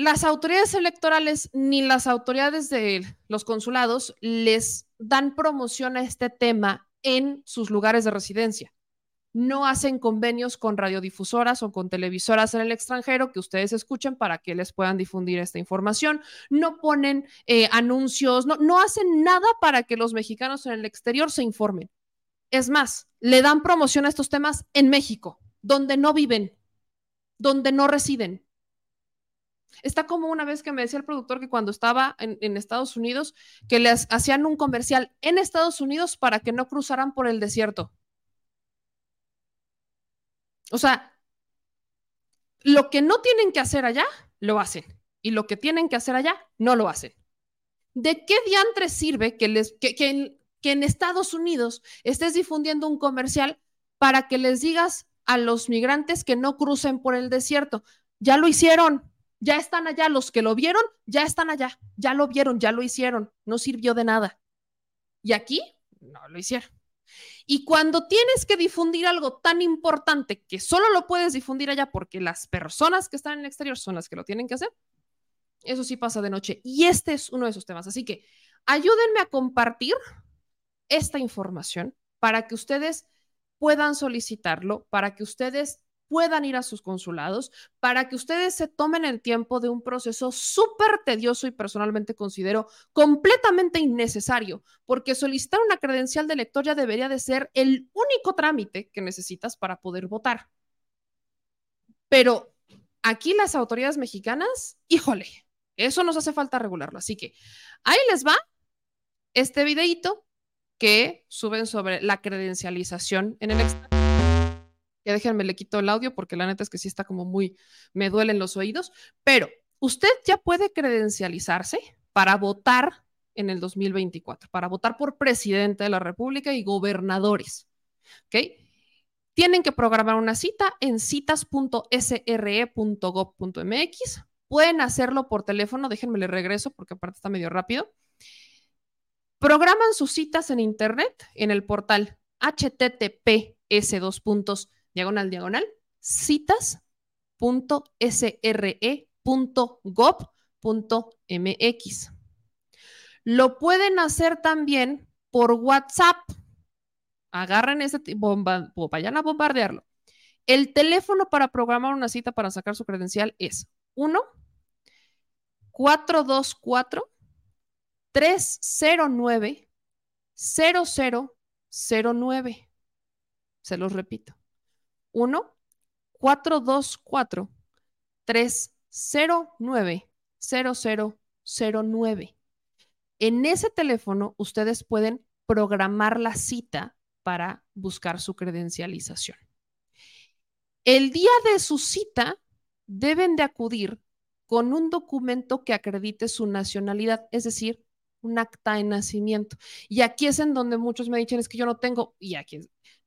las autoridades electorales ni las autoridades de los consulados les dan promoción a este tema en sus lugares de residencia. No hacen convenios con radiodifusoras o con televisoras en el extranjero que ustedes escuchen para que les puedan difundir esta información. No ponen eh, anuncios, no, no hacen nada para que los mexicanos en el exterior se informen. Es más, le dan promoción a estos temas en México, donde no viven, donde no residen. Está como una vez que me decía el productor que cuando estaba en, Estados Unidos, que les hacían un comercial en Estados Unidos para que no cruzaran por el desierto. O sea, lo que no tienen que hacer allá, lo hacen. Y lo que tienen que hacer allá, no lo hacen. ¿De qué diantres sirve que, les, que, que en Estados Unidos estés difundiendo un comercial para que les digas a los migrantes que no crucen por el desierto? Ya lo hicieron ya están allá, los que lo vieron, ya están allá, ya lo vieron, ya lo hicieron, no sirvió de nada. Y aquí, no lo hicieron. Y cuando tienes que difundir algo tan importante que solo lo puedes difundir allá porque las personas que están en el exterior son las que lo tienen que hacer, eso sí pasa de noche. Y este es uno de esos temas. Así que ayúdenme a compartir esta información para que ustedes puedan solicitarlo, para que ustedes puedan ir a sus consulados para que ustedes se tomen el tiempo de un proceso súper tedioso y personalmente considero completamente innecesario, porque solicitar una credencial de elector ya debería de ser el único trámite que necesitas para poder votar. Pero aquí las autoridades mexicanas, híjole, eso nos hace falta regularlo. Así que ahí les va este videito que suben sobre la credencialización en el extranjero Que déjenme le quito el audio porque la neta es que sí está como muy, me duelen los oídos, pero usted ya puede credencializarse para votar en el 2024, para votar por presidente de la República y gobernadores. ¿Ok? Tienen que programar una cita en citas.sre.gov.mx. Pueden hacerlo por teléfono, déjenme le regreso porque aparte está medio rápido. Programan sus citas en internet en el portal https dos diagonal diagonal citas.sre.gov.mx. Lo pueden hacer también por WhatsApp. Agarren ese bomba, vayan a bombardearlo. El teléfono para programar una cita para sacar su credencial es 1 424 309 0009. Se los repito. 1 424 309 0009. En ese teléfono ustedes pueden programar la cita para buscar su credencialización. El día de su cita deben de acudir con un documento que acredite su nacionalidad, es decir, un acta de nacimiento. Y aquí es en donde muchos me dicen, es que yo no tengo, y aquí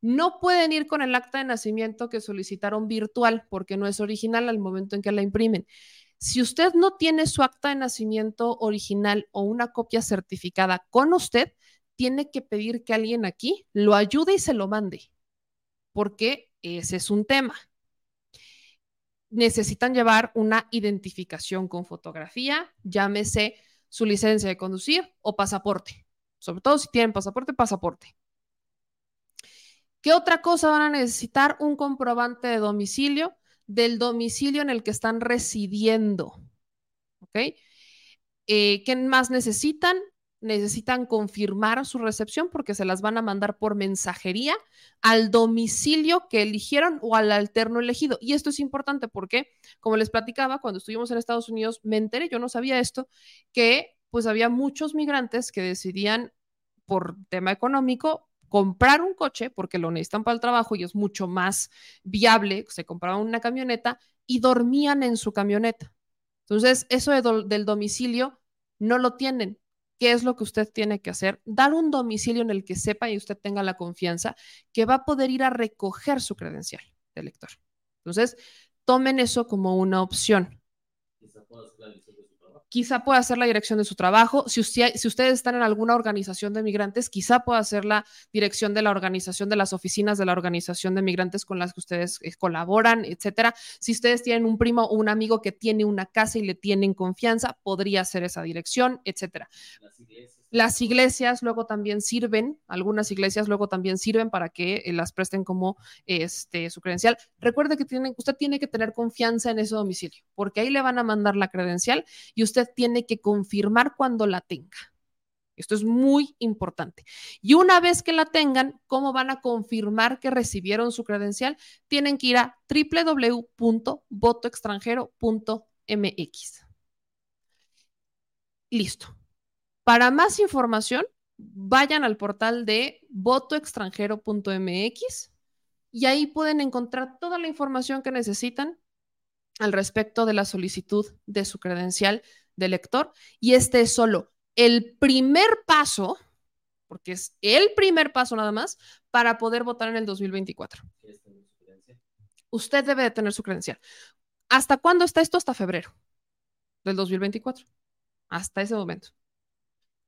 no pueden ir con el acta de nacimiento que solicitaron virtual porque no es original al momento en que la imprimen. Si usted no tiene su acta de nacimiento original o una copia certificada con usted, tiene que pedir que alguien aquí lo ayude y se lo mande, porque ese es un tema. Necesitan llevar una identificación con fotografía, llámese su licencia de conducir o pasaporte. Sobre todo si tienen pasaporte, pasaporte. ¿Qué otra cosa van a necesitar? Un comprobante de domicilio del domicilio en el que están residiendo. ¿Ok? Eh, ¿Qué más necesitan? Necesitan confirmar su recepción porque se las van a mandar por mensajería al domicilio que eligieron o al alterno elegido. Y esto es importante porque, como les platicaba, cuando estuvimos en Estados Unidos, me enteré, yo no sabía esto, que pues había muchos migrantes que decidían por tema económico comprar un coche porque lo necesitan para el trabajo y es mucho más viable, se compraban una camioneta y dormían en su camioneta. Entonces, eso del domicilio no lo tienen ¿Qué es lo que usted tiene que hacer? Dar un domicilio en el que sepa y usted tenga la confianza que va a poder ir a recoger su credencial de elector. Entonces, tomen eso como una opción pueda ser la dirección de su trabajo. Si, si, ustedes están en alguna organización de migrantes, quizá pueda ser la dirección de la organización de las oficinas de la organización de migrantes con las que ustedes eh, colaboran, etcétera. Si ustedes tienen un primo o un amigo que tiene una casa y le tienen confianza, podría ser esa dirección, etcétera. Las iglesias luego también sirven, algunas iglesias luego también sirven para que eh, las presten como este, su credencial. Recuerde que usted tiene que tener confianza en ese domicilio, porque ahí le van a mandar la credencial y usted tiene que confirmar cuando la tenga. Esto es muy importante. Y una vez que la tengan, ¿cómo van a confirmar que recibieron su credencial? Tienen que ir a www.votoextranjero.mx. Listo. Para más información, vayan al portal de votoextranjero.mx y ahí pueden encontrar toda la información que necesitan al respecto de la solicitud de su credencial de elector. Y este es solo el primer paso, porque es el primer paso nada más, para poder votar en el 2024. Usted debe de tener su credencial. ¿Hasta cuándo está esto? Hasta febrero del 2024. Hasta ese momento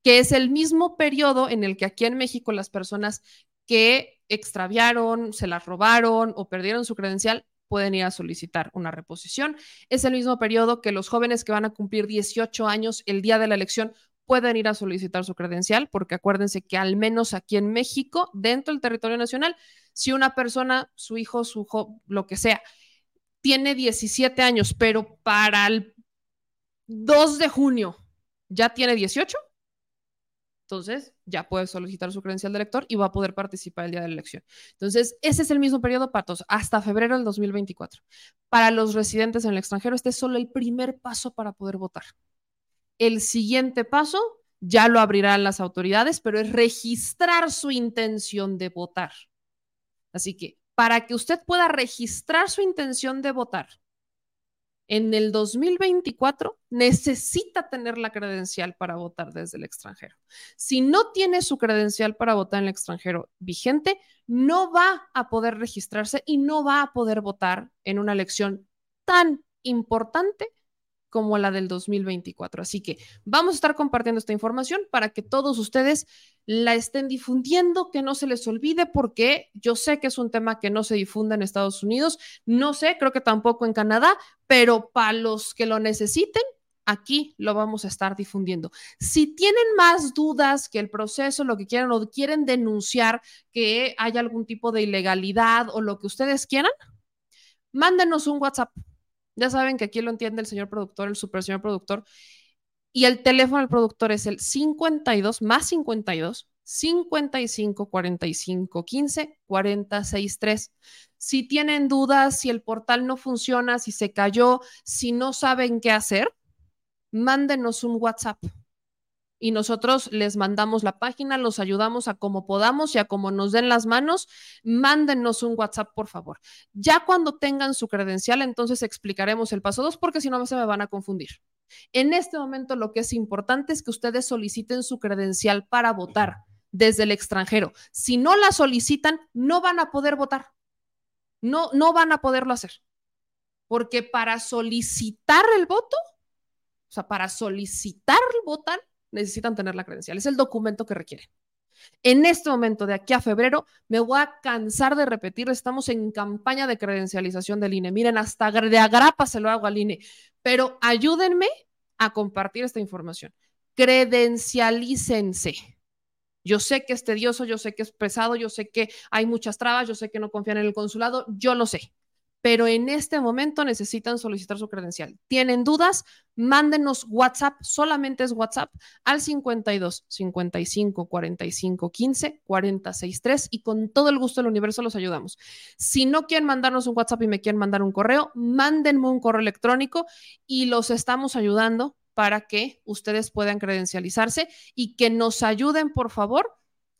que es el mismo periodo en el que aquí en México las personas que extraviaron, se las robaron o perdieron su credencial pueden ir a solicitar una reposición. Es el mismo periodo que los jóvenes que van a cumplir 18 años el día de la elección pueden ir a solicitar su credencial, porque acuérdense que al menos aquí en México, dentro del territorio nacional, si una persona, su hijo, su hijo, lo que sea, tiene 17 años, pero para el 2 de junio ya tiene 18, entonces ya puede solicitar su credencial de elector y va a poder participar el día de la elección. Entonces, ese es el mismo periodo para todos, hasta febrero del 2024. Para los residentes en el extranjero, este es solo el primer paso para poder votar. El siguiente paso ya lo abrirán las autoridades, pero es registrar su intención de votar. Así que para que usted pueda registrar su intención de votar en el 2024 necesita tener la credencial para votar desde el extranjero. Si no tiene su credencial para votar en el extranjero vigente, no va a poder registrarse y no va a poder votar en una elección tan importante como la del 2024. Así que vamos a estar compartiendo esta información para que todos ustedes la estén difundiendo, que no se les olvide, porque yo sé que es un tema que no se difunde en Estados Unidos, no sé, creo que tampoco en Canadá, pero para los que lo necesiten, aquí lo vamos a estar difundiendo. Si tienen más dudas que el proceso, lo que quieran o quieren denunciar que hay algún tipo de ilegalidad o lo que ustedes quieran, mándenos un WhatsApp ya saben que aquí lo entiende el señor productor, el super señor productor. Y el teléfono del productor es el 52 más 52 55 45 15 46 3. Si tienen dudas, si el portal no funciona, si se cayó, si no saben qué hacer, mándenos un WhatsApp y nosotros les mandamos la página, los ayudamos a como podamos y a como nos den las manos. Mándenos un WhatsApp, por favor. Ya cuando tengan su credencial, entonces explicaremos el paso 2 porque si no se me van a confundir. En este momento lo que es importante es que ustedes soliciten su credencial para votar desde el extranjero. Si no la solicitan, no van a poder votar. No, no van a poderlo hacer. Porque para solicitar el voto, o sea, para solicitar votar, necesitan tener la credencial. Es el documento que requieren. En este momento, de aquí a febrero, me voy a cansar de repetir, estamos en campaña de credencialización del INE. Miren, hasta de agrapa se lo hago al INE, pero ayúdenme a compartir esta información. Credencialícense. Yo sé que es tedioso, yo sé que es pesado, yo sé que hay muchas trabas, yo sé que no confían en el consulado, yo lo sé pero en este momento necesitan solicitar su credencial. ¿Tienen dudas? Mándenos WhatsApp, solamente es WhatsApp, al 52 55 45 15 46 3 y con todo el gusto del universo los ayudamos. Si no quieren mandarnos un WhatsApp y me quieren mandar un correo, mándenme un correo electrónico y los estamos ayudando para que ustedes puedan credencializarse y que nos ayuden, por favor,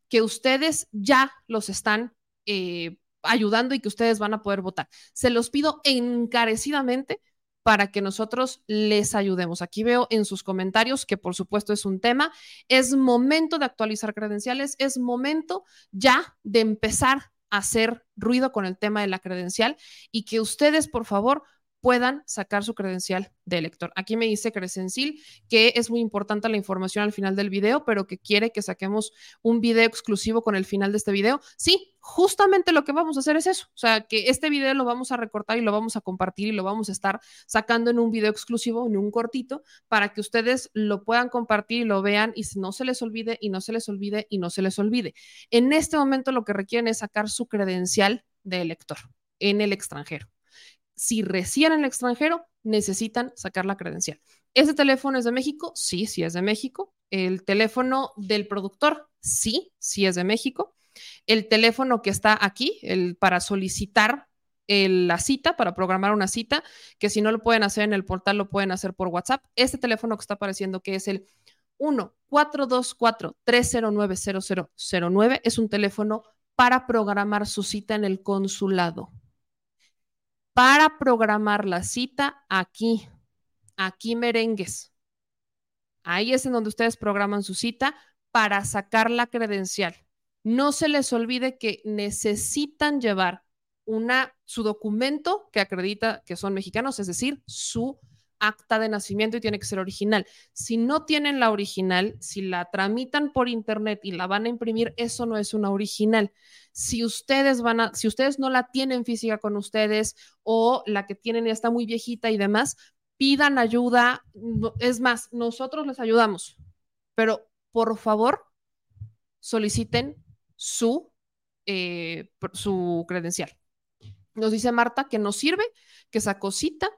que ustedes ya los están eh, ayudando y que ustedes van a poder votar. Se los pido encarecidamente para que nosotros les ayudemos. Aquí veo en sus comentarios que por supuesto es un tema. Es momento de actualizar credenciales, es momento ya de empezar a hacer ruido con el tema de la credencial y que ustedes, por favor, puedan sacar su credencial de elector. Aquí me dice Crescencil que es muy importante la información al final del video, pero que quiere que saquemos un video exclusivo con el final de este video. Sí, justamente lo que vamos a hacer es eso. O sea, que este video lo vamos a recortar y lo vamos a compartir y lo vamos a estar sacando en un video exclusivo, en un cortito, para que ustedes lo puedan compartir y lo vean y no se les olvide y no se les olvide y no se les olvide. En este momento lo que requieren es sacar su credencial de elector en el extranjero si residen en el extranjero, necesitan sacar la credencial. ¿Ese teléfono es de México? Sí, sí es de México. El teléfono del productor, sí, sí es de México. El teléfono que está aquí, el para solicitar la cita, para programar una cita, que si no lo pueden hacer en el portal, lo pueden hacer por WhatsApp. Este teléfono que está apareciendo, que es el 1-424-309-0009, es un teléfono para programar su cita en el consulado para programar la cita aquí, aquí merengues. Ahí es en donde ustedes programan su cita para sacar la credencial. No se les olvide que necesitan llevar una, su documento que acredita que son mexicanos, es decir, su acta de nacimiento y tiene que ser original. Si no tienen la original, si la tramitan por internet y la van a imprimir, eso no es una original. Si ustedes van a, si ustedes no la tienen física con ustedes o la que tienen ya está muy viejita y demás, pidan ayuda. Es más, nosotros les ayudamos, pero por favor soliciten su, eh, su credencial. Nos dice Marta que nos sirve, que esa cosita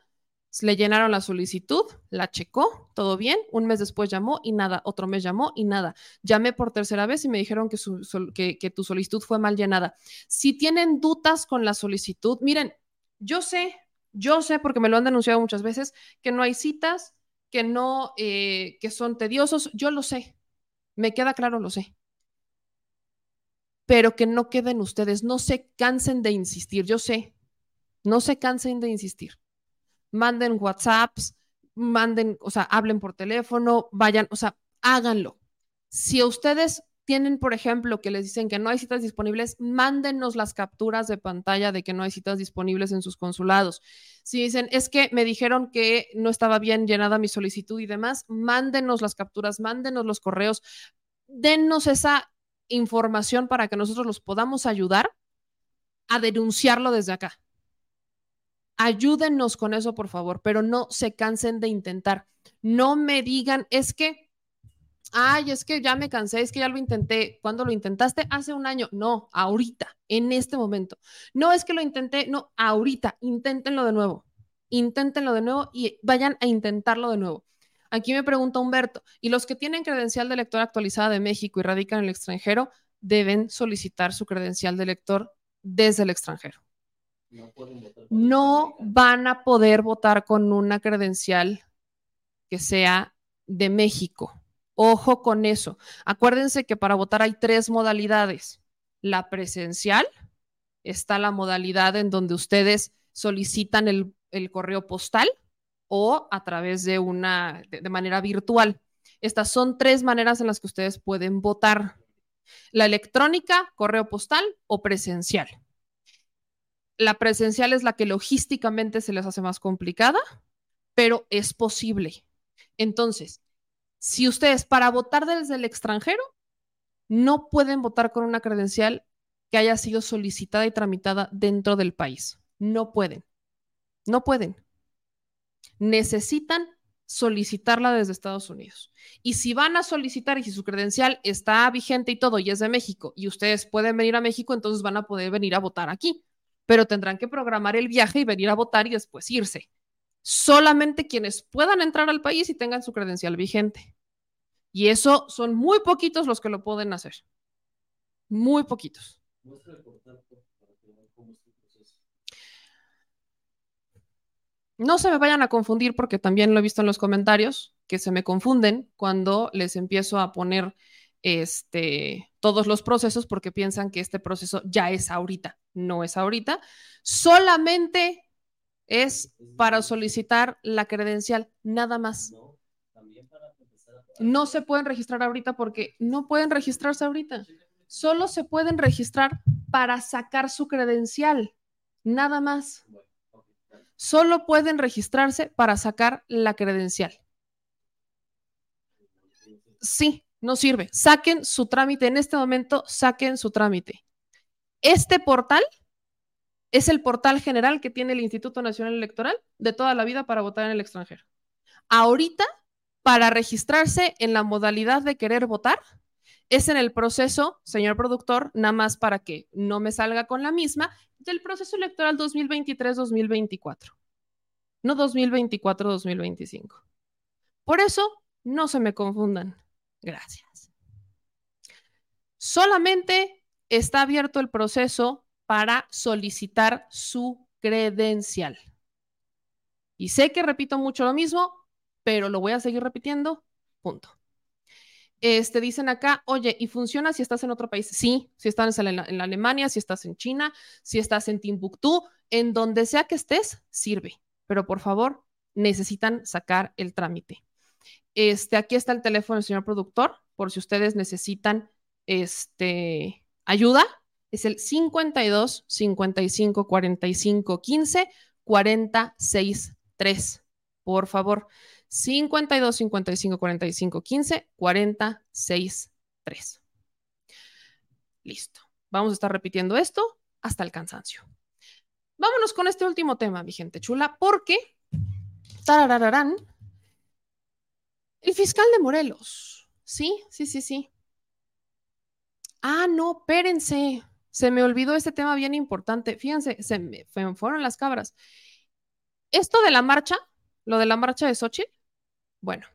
le llenaron la solicitud, la checó, todo bien. Un mes después llamó y nada. Otro mes llamó y nada. Llamé por tercera vez y me dijeron que, tu solicitud fue mal llenada. Si tienen dudas con la solicitud, miren, yo sé, yo sé porque me lo han denunciado muchas veces, que no hay citas, que no, eh, que son tediosos. Yo lo sé. Me queda claro, lo sé. pero que no queden ustedes, no se cansen de insistir, yo sé, no se cansen de insistir. Manden WhatsApps, manden, o sea, hablen por teléfono, vayan, o sea, háganlo. Si ustedes tienen, por ejemplo, que les dicen que no hay citas disponibles, mándenos las capturas de pantalla de que no hay citas disponibles en sus consulados. Si dicen, es que me dijeron que no estaba bien llenada mi solicitud y demás, mándenos las capturas, mándenos los correos, dennos esa información para que nosotros los podamos ayudar a denunciarlo desde acá. Ayúdennos con eso, por favor, pero no se cansen de intentar. No me digan, es que ay, es que ya me cansé, es que ya lo intenté. ¿Cuándo lo intentaste? Hace un año. No, ahorita, en este momento. No es que lo intenté, no, ahorita, inténtenlo de nuevo. Inténtenlo de nuevo y vayan a intentarlo de nuevo. Aquí me pregunta Humberto, ¿y los que tienen credencial de lector actualizada de México y radican en el extranjero deben solicitar su credencial de lector desde el extranjero? No van a poder votar con una credencial que sea de México Ojo con eso. Acuérdense que para votar hay tres modalidades. La presencial, está la modalidad en donde ustedes solicitan el, correo postal o a través de una, de, manera virtual. Estas son tres maneras en las que ustedes pueden votar. La electrónica, correo postal o presencial. La presencial es la que logísticamente se les hace más complicada, pero es posible. Entonces, si ustedes para votar desde el extranjero no pueden votar con una credencial que haya sido solicitada y tramitada dentro del país. No pueden. No pueden. Necesitan solicitarla desde Estados Unidos. Y si van a solicitar y si su credencial está vigente y todo y es de México y ustedes pueden venir a México, entonces van a poder venir a votar aquí. Pero tendrán que programar el viaje y venir a votar y después irse solamente quienes puedan entrar al país y tengan su credencial vigente. Y eso son muy poquitos los que lo pueden hacer. Muy poquitos. No se me vayan a confundir porque también lo he visto en los comentarios, que se me confunden cuando les empiezo a poner este, todos los procesos porque piensan que este proceso ya es ahorita. No es ahorita. Solamente es para solicitar la credencial, nada más. No se pueden registrar ahorita porque no pueden registrarse ahorita. Solo se pueden registrar para sacar su credencial, nada más. Solo pueden registrarse para sacar la credencial. Sí, no sirve. Saquen su trámite en este momento, saquen su trámite. Este portal es el portal general que tiene el Instituto Nacional Electoral de toda la vida para votar en el extranjero. Ahorita, para registrarse en la modalidad de querer votar, es en el proceso, señor productor, nada más para que no me salga con la misma, del proceso electoral 2023-2024, no 2024-2025. Por eso, no se me confundan. Gracias. Solamente está abierto el proceso para solicitar su credencial. Y sé que repito mucho lo mismo, pero lo voy a seguir repitiendo. Punto. Este, dicen acá, oye, ¿y funciona si estás en otro país? Sí, si estás en Alemania, si estás en China, si estás en Timbuktu, en donde sea que estés, sirve. Pero por favor, necesitan sacar el trámite. Este, aquí está el teléfono del señor productor, por si ustedes necesitan este, ayuda, es el 52 55 45 15 46 3. Por favor, 52 55 45 15 46 3. Listo. Vamos a estar repitiendo esto hasta el cansancio. Vámonos con este último tema, mi gente chula, porque el fiscal de Morelos. Sí, sí, sí, sí. Ah, no, espérense. Se me olvidó este tema bien importante. Fíjense, se me, fueron las cabras. Esto de la marcha, lo de la marcha de Xochitl, bueno,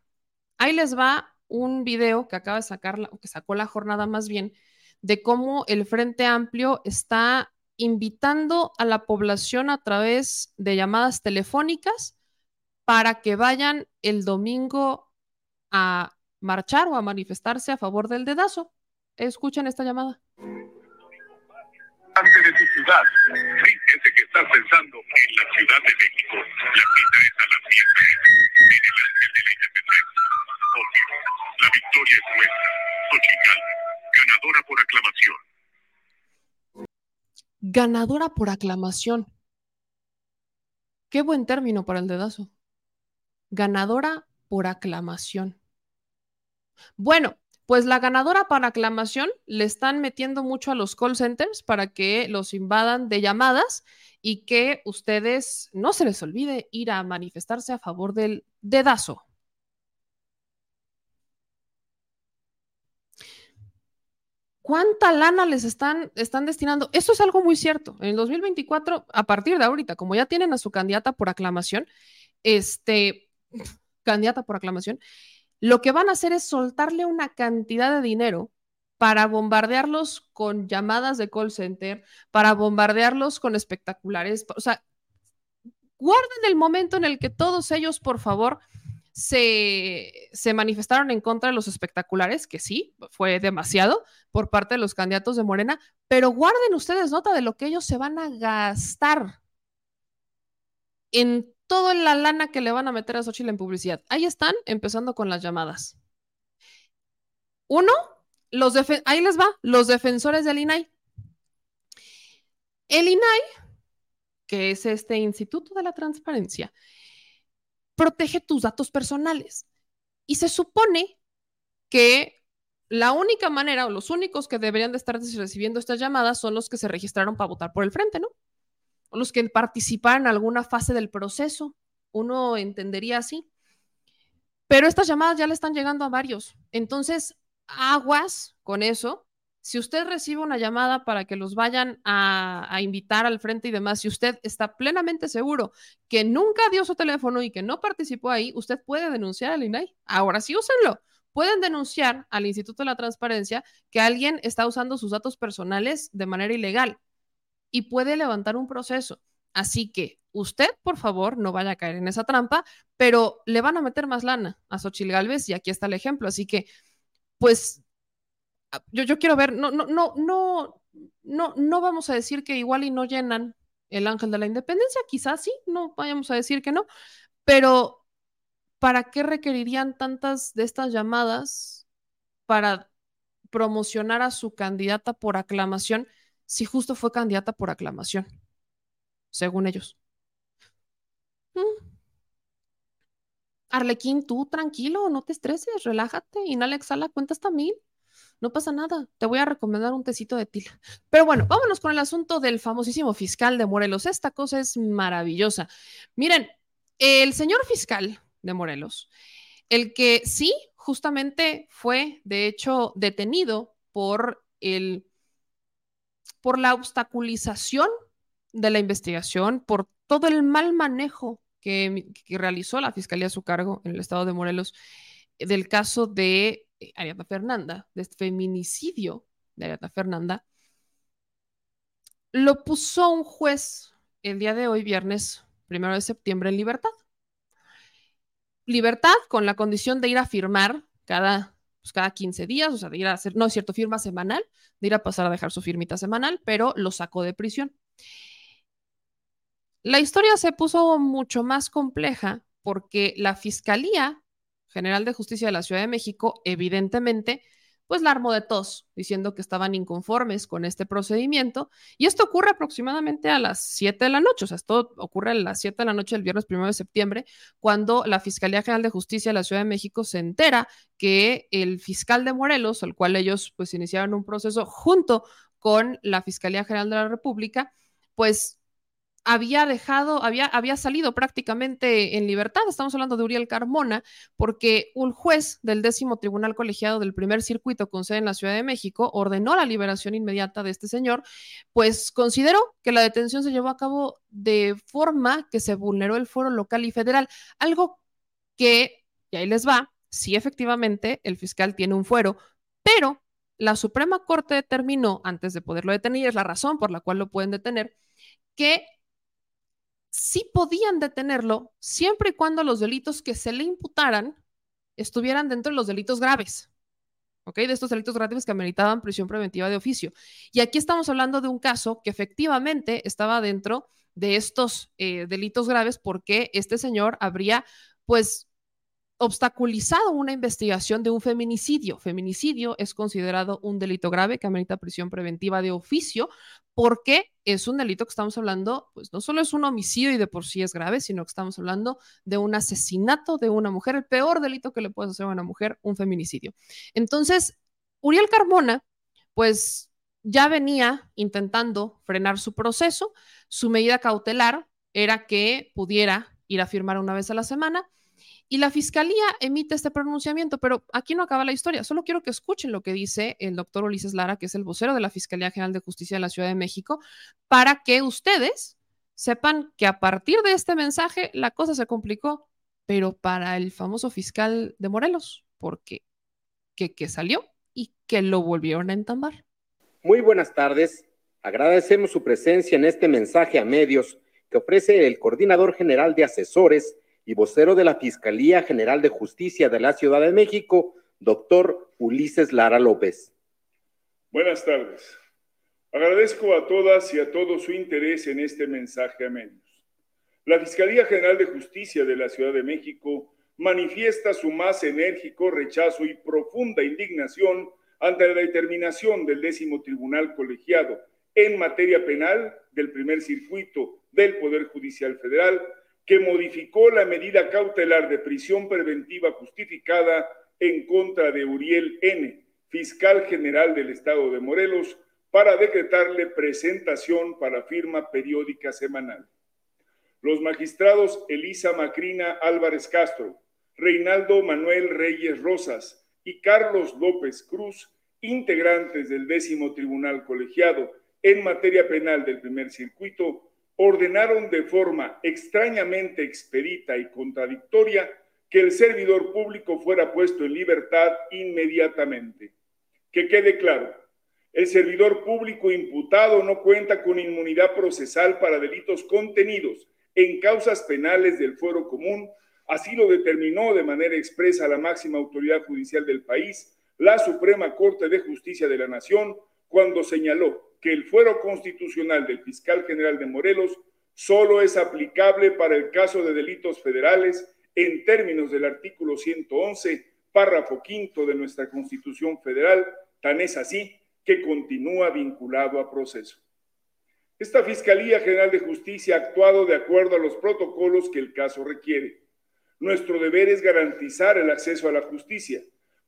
ahí les va un video que acaba de sacar, que sacó la jornada más bien, de cómo el Frente Amplio está invitando a la población a través de llamadas telefónicas para que vayan el domingo a marchar o a manifestarse a favor del dedazo. Escuchen esta llamada. de tu ciudad. Sí, ese que estás pensando en la Ciudad de México. La cita es a las 10 en el Ángel de la Independencia. Obvio, la victoria es nuestra. Xochitl ganadora por aclamación. Ganadora por aclamación. Qué buen término para el dedazo. Ganadora por aclamación. Bueno, pues la ganadora para aclamación le están metiendo mucho a los call centers para que los invadan de llamadas y que ustedes no se les olvide ir a manifestarse a favor del dedazo. ¿Cuánta lana les están, están destinando? Eso es algo muy cierto. En el 2024, a partir de ahorita, como ya tienen a su candidata por aclamación, este, (laughs) candidata por aclamación, lo que van a hacer es soltarle una cantidad de dinero para bombardearlos con llamadas de call center, para bombardearlos con espectaculares. O sea, guarden el momento en el que todos ellos, por favor, se, se, manifestaron en contra de los espectaculares, que sí, fue demasiado por parte de los candidatos de Morena, pero guarden ustedes nota de lo que ellos se van a gastar en toda la lana que le van a meter a Xochitl en publicidad. Ahí están, empezando con las llamadas. Uno, los ahí les va, los defensores del INAI. El INAI, que es este Instituto de la Transparencia, protege tus datos personales. Y se supone que la única manera o los únicos que deberían de estar recibiendo estas llamadas son los que se registraron para votar por el frente, ¿no? Los que participaran en alguna fase del proceso. Uno entendería así. Pero estas llamadas ya le están llegando a varios. Entonces, aguas con eso. Si usted recibe una llamada para que los vayan a, invitar al frente y demás, si usted está plenamente seguro que nunca dio su teléfono y que no participó ahí, usted puede denunciar al INAI. Ahora sí, úsenlo. Pueden denunciar al Instituto de la Transparencia que alguien está usando sus datos personales de manera ilegal y puede levantar un proceso. Así que usted, por favor, no vaya a caer en esa trampa, pero le van a meter más lana a Xochil Gálvez y aquí está el ejemplo. Así que, pues, ah, yo, yo quiero ver, no, no, no, no, no, no vamos a decir que igual y no llenan el ángel de la independencia, quizás sí, no vayamos a decir que no, pero ¿para qué requerirían tantas de estas llamadas para promocionar a su candidata por aclamación? Si justo fue candidata por aclamación, según ellos. Mm. Arlequín, tú tranquilo, no te estreses, relájate, inhala, exhala, cuenta hasta mil. No pasa nada, te voy a recomendar un tecito de tila. Pero bueno, vámonos con el asunto del famosísimo fiscal de Morelos. Esta cosa es maravillosa. Miren, el señor fiscal de Morelos, el que sí, justamente fue, de hecho, detenido por el por la obstaculización de la investigación, por todo el mal manejo que, realizó la Fiscalía a su cargo en el estado de Morelos eh, del caso de eh, Ariadna Fernanda, de este feminicidio de Ariadna Fernanda, lo puso un juez el día de hoy, viernes primero de septiembre, en libertad. Libertad con la condición de ir a firmar cada pues, cada 15 días, o sea, de ir a hacer, no es cierto, firma semanal, de ir a pasar a dejar su firmita semanal, pero lo sacó de prisión. La historia se puso mucho más compleja porque la Fiscalía General de Justicia de la Ciudad de México, evidentemente, pues la armó de tos, diciendo que estaban inconformes con este procedimiento. Y esto ocurre aproximadamente a las 7 de la noche, o sea, esto ocurre a las 7 de la noche del viernes 1 de septiembre, cuando la Fiscalía General de Justicia de la Ciudad de México se entera que el fiscal de Morelos, al cual ellos pues iniciaron un proceso junto con la Fiscalía General de la República, pues había dejado, había, había salido prácticamente en libertad. Estamos hablando de Uriel Carmona, porque un juez del décimo tribunal colegiado del primer circuito con sede en la Ciudad de México ordenó la liberación inmediata de este señor, pues consideró que la detención se llevó a cabo de forma que se vulneró el foro local y federal, algo que, y ahí les va, sí efectivamente el fiscal tiene un fuero, pero la Suprema Corte determinó, antes de poderlo detener, es la razón por la cual lo pueden detener, que sí podían detenerlo siempre y cuando los delitos que se le imputaran estuvieran dentro de los delitos graves. ¿ok? De estos delitos graves que ameritaban prisión preventiva de oficio. Y aquí estamos hablando de un caso que efectivamente estaba dentro de estos eh, delitos graves porque este señor habría, pues, obstaculizado una investigación de un feminicidio. Feminicidio es considerado un delito grave que amerita prisión preventiva de oficio porque es un delito que estamos hablando, pues no solo es un homicidio y de por sí es grave, sino que estamos hablando de un asesinato de una mujer, el peor delito que le puedes hacer a una mujer, un feminicidio. Entonces, Uriel Carmona, pues ya venía intentando frenar su proceso, su medida cautelar era que pudiera ir a firmar una vez a la semana y la fiscalía emite este pronunciamiento, pero aquí no acaba la historia. Solo quiero que escuchen lo que dice el doctor Ulises Lara, que es el vocero de la Fiscalía General de Justicia de la Ciudad de México, para que ustedes sepan que a partir de este mensaje la cosa se complicó, pero para el famoso fiscal de Morelos, porque que, salió y que lo volvieron a entambar. Muy buenas tardes. Agradecemos su presencia en este mensaje a medios que ofrece el coordinador general de asesores y vocero de la Fiscalía General de Justicia de la Ciudad de México, doctor Ulises Lara López. Buenas tardes. Agradezco a todas y a todos su interés en este mensaje a medios. La Fiscalía General de Justicia de la Ciudad de México manifiesta su más enérgico rechazo y profunda indignación ante la determinación del décimo tribunal colegiado en materia penal del primer circuito del Poder Judicial Federal que modificó la medida cautelar de prisión preventiva justificada en contra de Uriel N., fiscal general del estado de Morelos, para decretarle presentación para firma periódica semanal. Los magistrados Elisa Macrina Álvarez Castro, Reinaldo Manuel Reyes Rosas y Carlos López Cruz, integrantes del décimo tribunal colegiado en materia penal del primer circuito, ordenaron de forma extrañamente expedita y contradictoria que el servidor público fuera puesto en libertad inmediatamente. Que quede claro, el servidor público imputado no cuenta con inmunidad procesal para delitos contenidos en causas penales del fuero común, así lo determinó de manera expresa la máxima autoridad judicial del país, la Suprema Corte de Justicia de la Nación, cuando señaló que el fuero constitucional del fiscal general de Morelos solo es aplicable para el caso de delitos federales en términos del artículo 111, párrafo quinto de nuestra Constitución Federal, tan es así que continúa vinculado a proceso. Esta Fiscalía General de Justicia ha actuado de acuerdo a los protocolos que el caso requiere. Nuestro deber es garantizar el acceso a la justicia,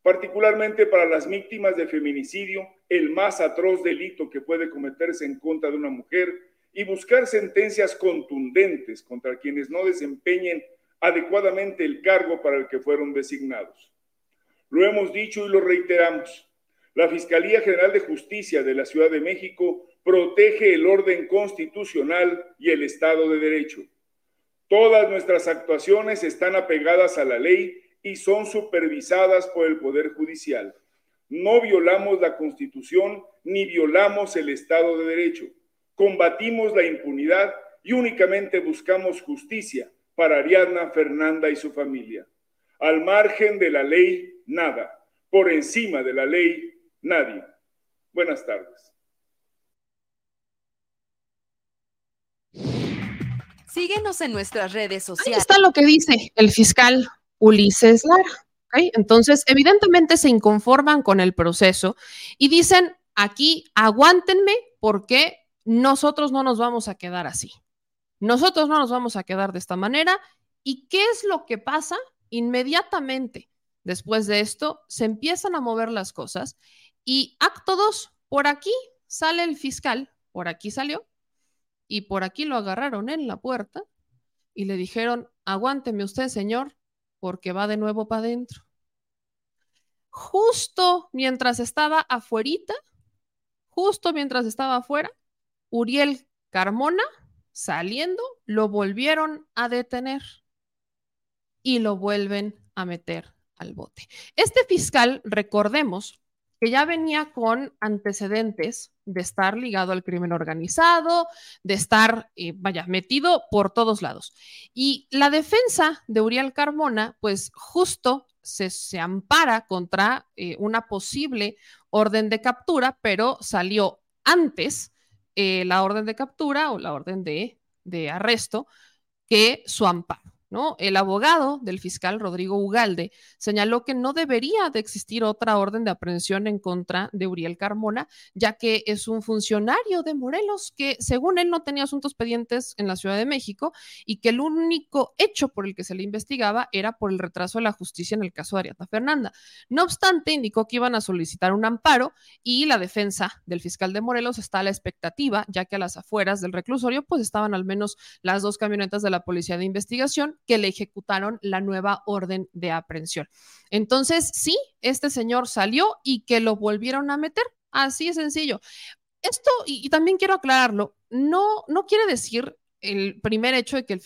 particularmente para las víctimas de feminicidio, el más atroz delito que puede cometerse en contra de una mujer, y buscar sentencias contundentes contra quienes no desempeñen adecuadamente el cargo para el que fueron designados. Lo hemos dicho y lo reiteramos. La Fiscalía General de Justicia de la Ciudad de México protege el orden constitucional y el Estado de Derecho. Todas nuestras actuaciones están apegadas a la ley y son supervisadas por el Poder Judicial. No violamos la Constitución ni violamos el Estado de Derecho. Combatimos la impunidad y únicamente buscamos justicia para Ariadna Fernanda y su familia. Al margen de la ley, nada. Por encima de la ley, nadie. Buenas tardes. Síguenos en nuestras redes sociales. Ahí está lo que dice el fiscal Ulises Lara. Entonces, evidentemente se inconforman con el proceso y dicen, aquí aguántenme porque nosotros no nos vamos a quedar así. Nosotros no nos vamos a quedar de esta manera. ¿Y qué es lo que pasa? Inmediatamente después de esto, se empiezan a mover las cosas y acto 2, por aquí sale el fiscal, por aquí salió, y por aquí lo agarraron en la puerta y le dijeron, aguánteme usted, señor, porque va de nuevo para adentro. Justo mientras estaba afuerita, justo mientras estaba afuera, Uriel Carmona, saliendo, lo volvieron a detener y lo vuelven a meter al bote. Este fiscal, recordemos, que ya venía con antecedentes de estar ligado al crimen organizado, de estar, eh, vaya, metido por todos lados. Y la defensa de Uriel Carmona, pues justo se, ampara contra eh, una posible orden de captura, pero salió antes eh, la orden de captura o la orden de, de arresto que su amparo. El abogado del fiscal Rodrigo Ugalde señaló que no debería de existir otra orden de aprehensión en contra de Uriel Carmona, ya que es un funcionario de Morelos que, según él, no tenía asuntos pendientes en la Ciudad de México y que el único hecho por el que se le investigaba era por el retraso de la justicia en el caso de Ariata Fernanda. No obstante, indicó que iban a solicitar un amparo y la defensa del fiscal de Morelos está a la expectativa, ya que a las afueras del reclusorio pues estaban al menos las dos camionetas de la Policía de Investigación que le ejecutaron la nueva orden de aprehensión. Entonces, sí, este señor salió y que lo volvieron a meter. Así de sencillo. Esto, y, y también quiero aclararlo, no, no quiere decir el primer hecho de que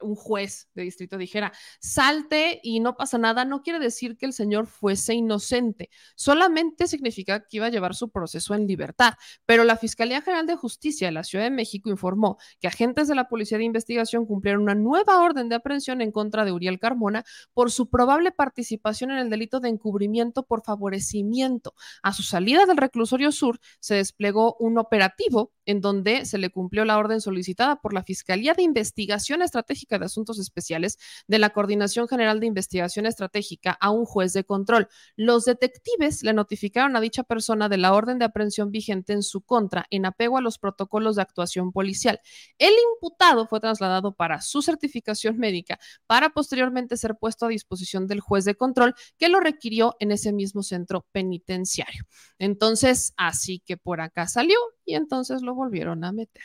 un juez de distrito dijera salte y no pasa nada, no quiere decir que el señor fuese inocente, solamente significa que iba a llevar su proceso en libertad. Pero la Fiscalía General de Justicia de la Ciudad de México informó que agentes de la Policía de Investigación cumplieron una nueva orden de aprehensión en contra de Uriel Carmona por su probable participación en el delito de encubrimiento por favorecimiento. A su salida del reclusorio sur se desplegó un operativo en donde se le cumplió la orden solicitada por la Fiscalía de Investigación Estratégica de Asuntos Especiales de la Coordinación General de Investigación Estratégica a un juez de control. Los detectives le notificaron a dicha persona de la orden de aprehensión vigente en su contra en apego a los protocolos de actuación policial. El imputado fue trasladado para su certificación médica para posteriormente ser puesto a disposición del juez de control que lo requirió en ese mismo centro penitenciario. Entonces, así que por acá salió y entonces lo volvieron a meter.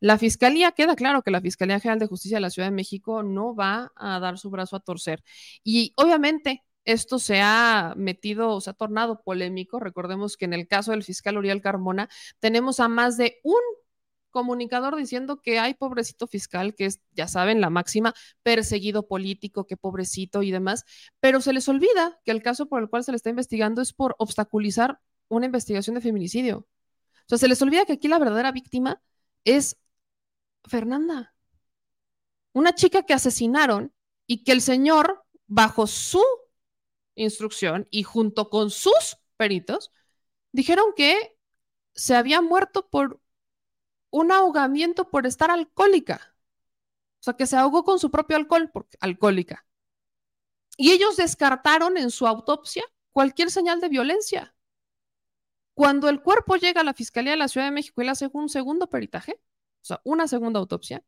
La Fiscalía, queda claro que la Fiscalía General de Justicia de la Ciudad de México no va a dar su brazo a torcer. Y obviamente esto se ha metido, se ha tornado polémico. Recordemos que en el caso del fiscal Uriel Carmona tenemos a más de un comunicador diciendo que hay pobrecito fiscal, que es, ya saben, la máxima, perseguido político, que pobrecito y demás, pero se les olvida que el caso por el cual se le está investigando es por obstaculizar una investigación de feminicidio. Sea, se les olvida que aquí la verdadera víctima es Fernanda, una chica que asesinaron y que el señor, bajo su instrucción y junto con sus peritos, dijeron que se había muerto por un ahogamiento por estar alcohólica. O sea, que se ahogó con su propio alcohol, alcohólica. Y ellos descartaron en su autopsia cualquier señal de violencia. Cuando el cuerpo llega a la Fiscalía de la Ciudad de México y le hace un segundo peritaje, o sea, una segunda autopsia,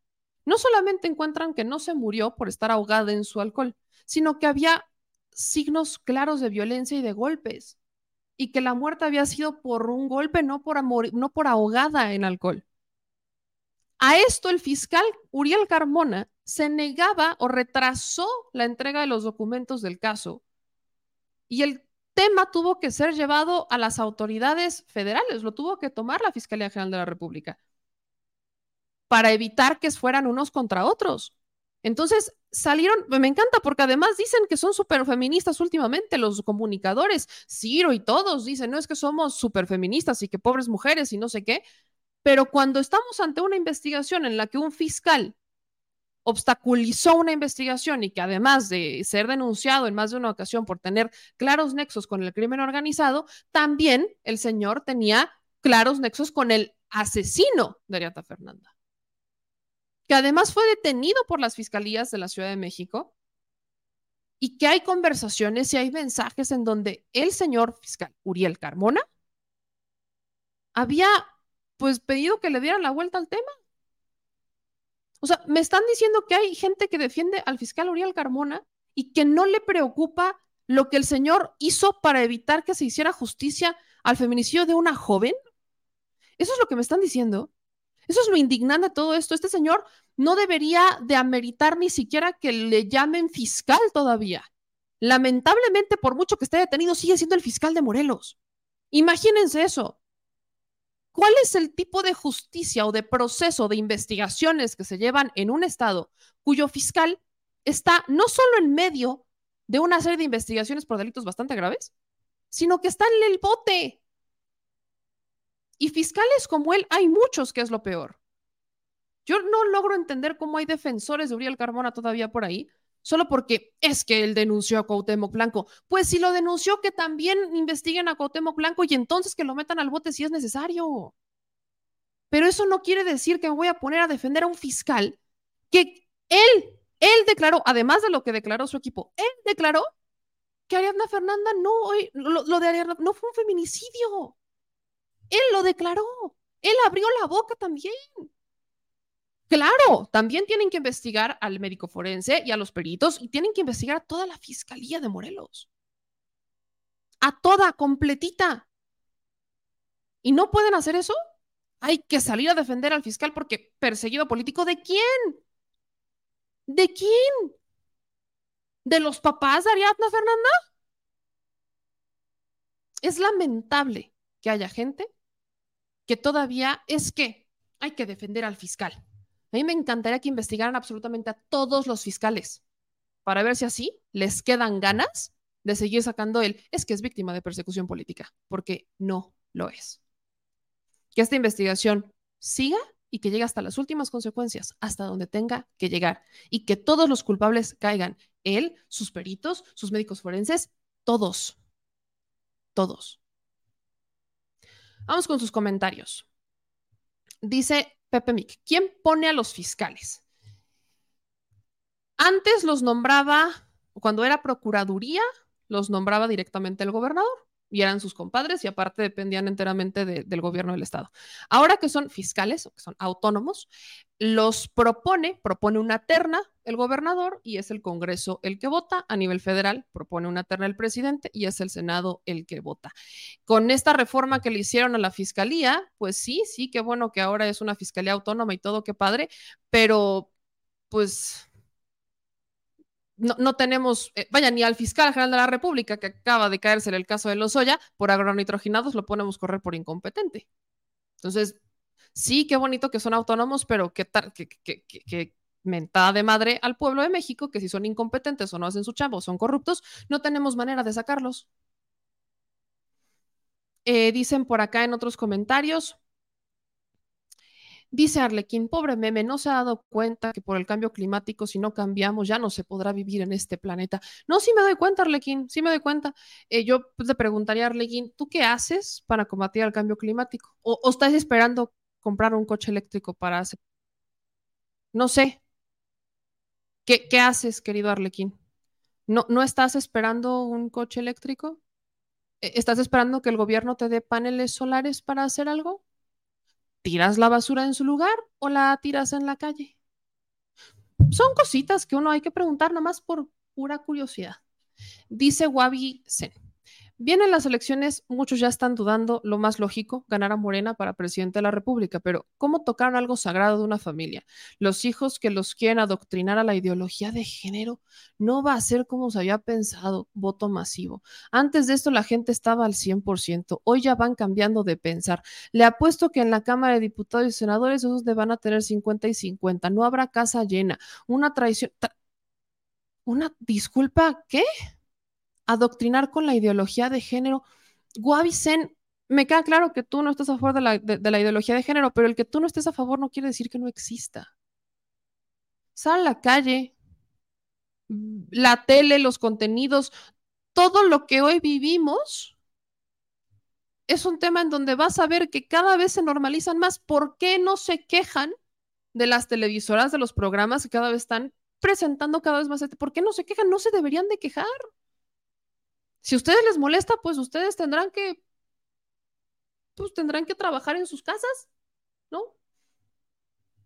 no solamente encuentran que no se murió por estar ahogada en su alcohol, sino que había signos claros de violencia y de golpes, y que la muerte había sido por un golpe, no por, no por ahogada en alcohol. A esto el fiscal Uriel Carmona se negaba o retrasó la entrega de los documentos del caso y el tema tuvo que ser llevado a las autoridades federales, lo tuvo que tomar la Fiscalía General de la República para evitar que fueran unos contra otros. Entonces salieron, me encanta porque además dicen que son súper feministas últimamente los comunicadores, Ciro y todos dicen, no es que somos súper feministas y que pobres mujeres y no sé qué, pero cuando estamos ante una investigación en la que un fiscal obstaculizó una investigación y que además de ser denunciado en más de una ocasión por tener claros nexos con el crimen organizado, también el señor tenía claros nexos con el asesino de Ariata Fernanda, que además fue detenido por las fiscalías de la Ciudad de México y que hay conversaciones y hay mensajes en donde el señor fiscal Uriel Carmona había pues pedido que le dieran la vuelta al tema o sea, me están diciendo que hay gente que defiende al fiscal Uriel Carmona y que no le preocupa lo que el señor hizo para evitar que se hiciera justicia al feminicidio de una joven. Eso es lo que me están diciendo. Eso es lo indignante de todo esto. Este señor no debería de ameritar ni siquiera que le llamen fiscal todavía. Lamentablemente, por mucho que esté detenido, sigue siendo el fiscal de Morelos. Imagínense eso. ¿Cuál es el tipo de justicia o de proceso de investigaciones que se llevan en un estado cuyo fiscal está no solo en medio de una serie de investigaciones por delitos bastante graves, sino que está en el bote? Y fiscales como él hay muchos, que es lo peor. Yo no logro entender cómo hay defensores de Uriel Carmona todavía por ahí, solo porque es que él denunció a Cuauhtémoc Blanco. Pues si lo denunció, que también investiguen a Cuauhtémoc Blanco y entonces que lo metan al bote si es necesario. Pero eso no quiere decir que me voy a poner a defender a un fiscal que él, él declaró, además de lo que declaró su equipo, él declaró que Ariadna Fernanda no, lo, lo de Ariadna no fue un feminicidio. Él lo declaró. Él abrió la boca también. Claro, también tienen que investigar al médico forense y a los peritos y tienen que investigar a toda la fiscalía de Morelos. A toda, completita. ¿Y no pueden hacer eso? Hay que salir a defender al fiscal porque perseguido político, ¿de quién? ¿De quién? ¿De los papás de Ariadna Fernanda? Es lamentable que haya gente que todavía es que hay que defender al fiscal. A mí me encantaría que investigaran absolutamente a todos los fiscales para ver si así les quedan ganas de seguir sacando el es que es víctima de persecución política, porque no lo es. Que esta investigación siga y que llegue hasta las últimas consecuencias, hasta donde tenga que llegar, y que todos los culpables caigan, él, sus peritos, sus médicos forenses, todos, todos. Vamos con sus comentarios. Dice Pepe Mick, ¿quién pone a los fiscales? Antes los nombraba, cuando era Procuraduría, los nombraba directamente el gobernador y eran sus compadres y aparte dependían enteramente del gobierno del estado. Ahora que son fiscales que son autónomos, los propone, propone una terna el gobernador y es el Congreso el que vota. A nivel federal propone una terna el presidente y es el Senado el que vota. Con esta reforma que le hicieron a la fiscalía, pues sí, sí, qué bueno que ahora es una fiscalía autónoma y todo, qué padre, pero pues no, tenemos, eh, vaya, ni al fiscal general de la República, que acaba de caerse en el caso de Lozoya, por agronitrogenados lo ponemos correr por incompetente. Entonces, sí, qué bonito que son autónomos, pero qué, tal, qué, mentada de madre al pueblo de México, que si son incompetentes o no hacen su chamba o son corruptos, no tenemos manera de sacarlos. Eh, dicen por acá en otros comentarios, Dice Arlequín, pobre meme, no se ha dado cuenta que por el cambio climático, si no cambiamos, ya no se podrá vivir en este planeta. No, sí me doy cuenta, Arlequín, sí me doy cuenta. Eh, yo pues, te preguntaría, Arlequín, ¿tú qué haces para combatir el cambio climático? ¿O, estás esperando comprar un coche eléctrico para hacer? No sé. ¿Qué, qué haces, querido Arlequín? ¿No, ¿No estás esperando un coche eléctrico? ¿E-, ¿Estás esperando que el gobierno te dé paneles solares para hacer algo? ¿Tiras la basura en su lugar o la tiras en la calle? Son cositas que uno hay que preguntar nada más por pura curiosidad. Dice Wabi Zen. Vienen las elecciones, muchos ya están dudando, lo más lógico, ganar a Morena para presidente de la República, pero ¿cómo tocar algo sagrado de una familia? Los hijos que los quieren adoctrinar a la ideología de género no va a ser como se había pensado, voto masivo. Antes de esto la gente estaba al 100%, hoy ya van cambiando de pensar. Le apuesto que en la Cámara de Diputados y Senadores esos van a tener 50 y 50, no habrá casa llena, una traición... Una disculpa, ¿qué? Adoctrinar con la ideología de género. Guavicen, me queda claro que tú no estás a favor de la, de la, ideología de género, pero el que tú no estés a favor no quiere decir que no exista. Sal a la calle, la tele, los contenidos, todo lo que hoy vivimos es un tema en donde vas a ver que cada vez se normalizan más. ¿Por qué no se quejan de las televisoras, de los programas que cada vez están presentando cada vez más? Este? ¿Por qué no se quejan? No se deberían de quejar. Si a ustedes les molesta, pues ustedes tendrán que, pues tendrán que trabajar en sus casas, ¿no?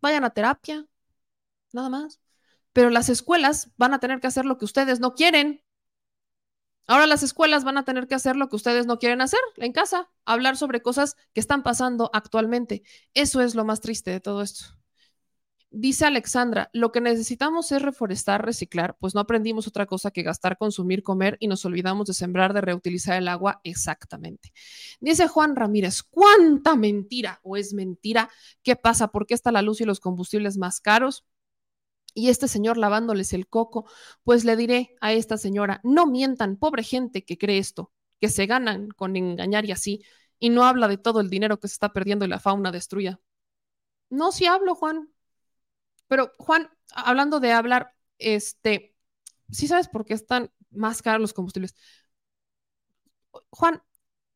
Vayan a terapia, nada más. Pero las escuelas van a tener que hacer lo que ustedes no quieren. Ahora las escuelas van a tener que hacer lo que ustedes no quieren hacer en casa, hablar sobre cosas que están pasando actualmente. Eso es lo más triste de todo esto. Dice Alexandra, lo que necesitamos es reforestar, reciclar, pues no aprendimos otra cosa que gastar, consumir, comer y nos olvidamos de sembrar, de reutilizar el agua exactamente. Dice Juan Ramírez, ¿cuánta mentira o es mentira? ¿Qué pasa? ¿Por qué está la luz y los combustibles más caros? Y este señor lavándoles el coco, pues le diré a esta señora, no mientan, pobre gente que cree esto, que se ganan con engañar y así, y no habla de todo el dinero que se está perdiendo y la fauna destruya. No, si hablo, Juan, pero Juan, hablando de hablar, este, sí sabes por qué están más caros los combustibles. Juan,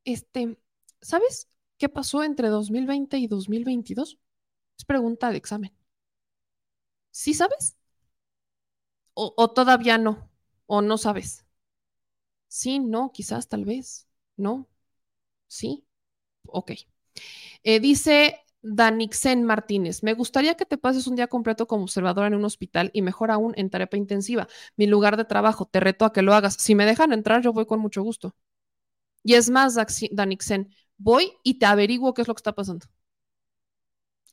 este, ¿sabes qué pasó entre 2020 y 2022? Es pregunta de examen. ¿Sí sabes? O, o todavía no, o no sabes. Sí, no, quizás, tal vez. No. Sí. Ok. Eh, dice Danixen Martínez, me gustaría que te pases un día completo como observadora en un hospital y mejor aún en terapia intensiva, mi lugar de trabajo. Te reto a que lo hagas. Si me dejan entrar, yo voy con mucho gusto. Y es más, Danixen, voy y te averiguo qué es lo que está pasando.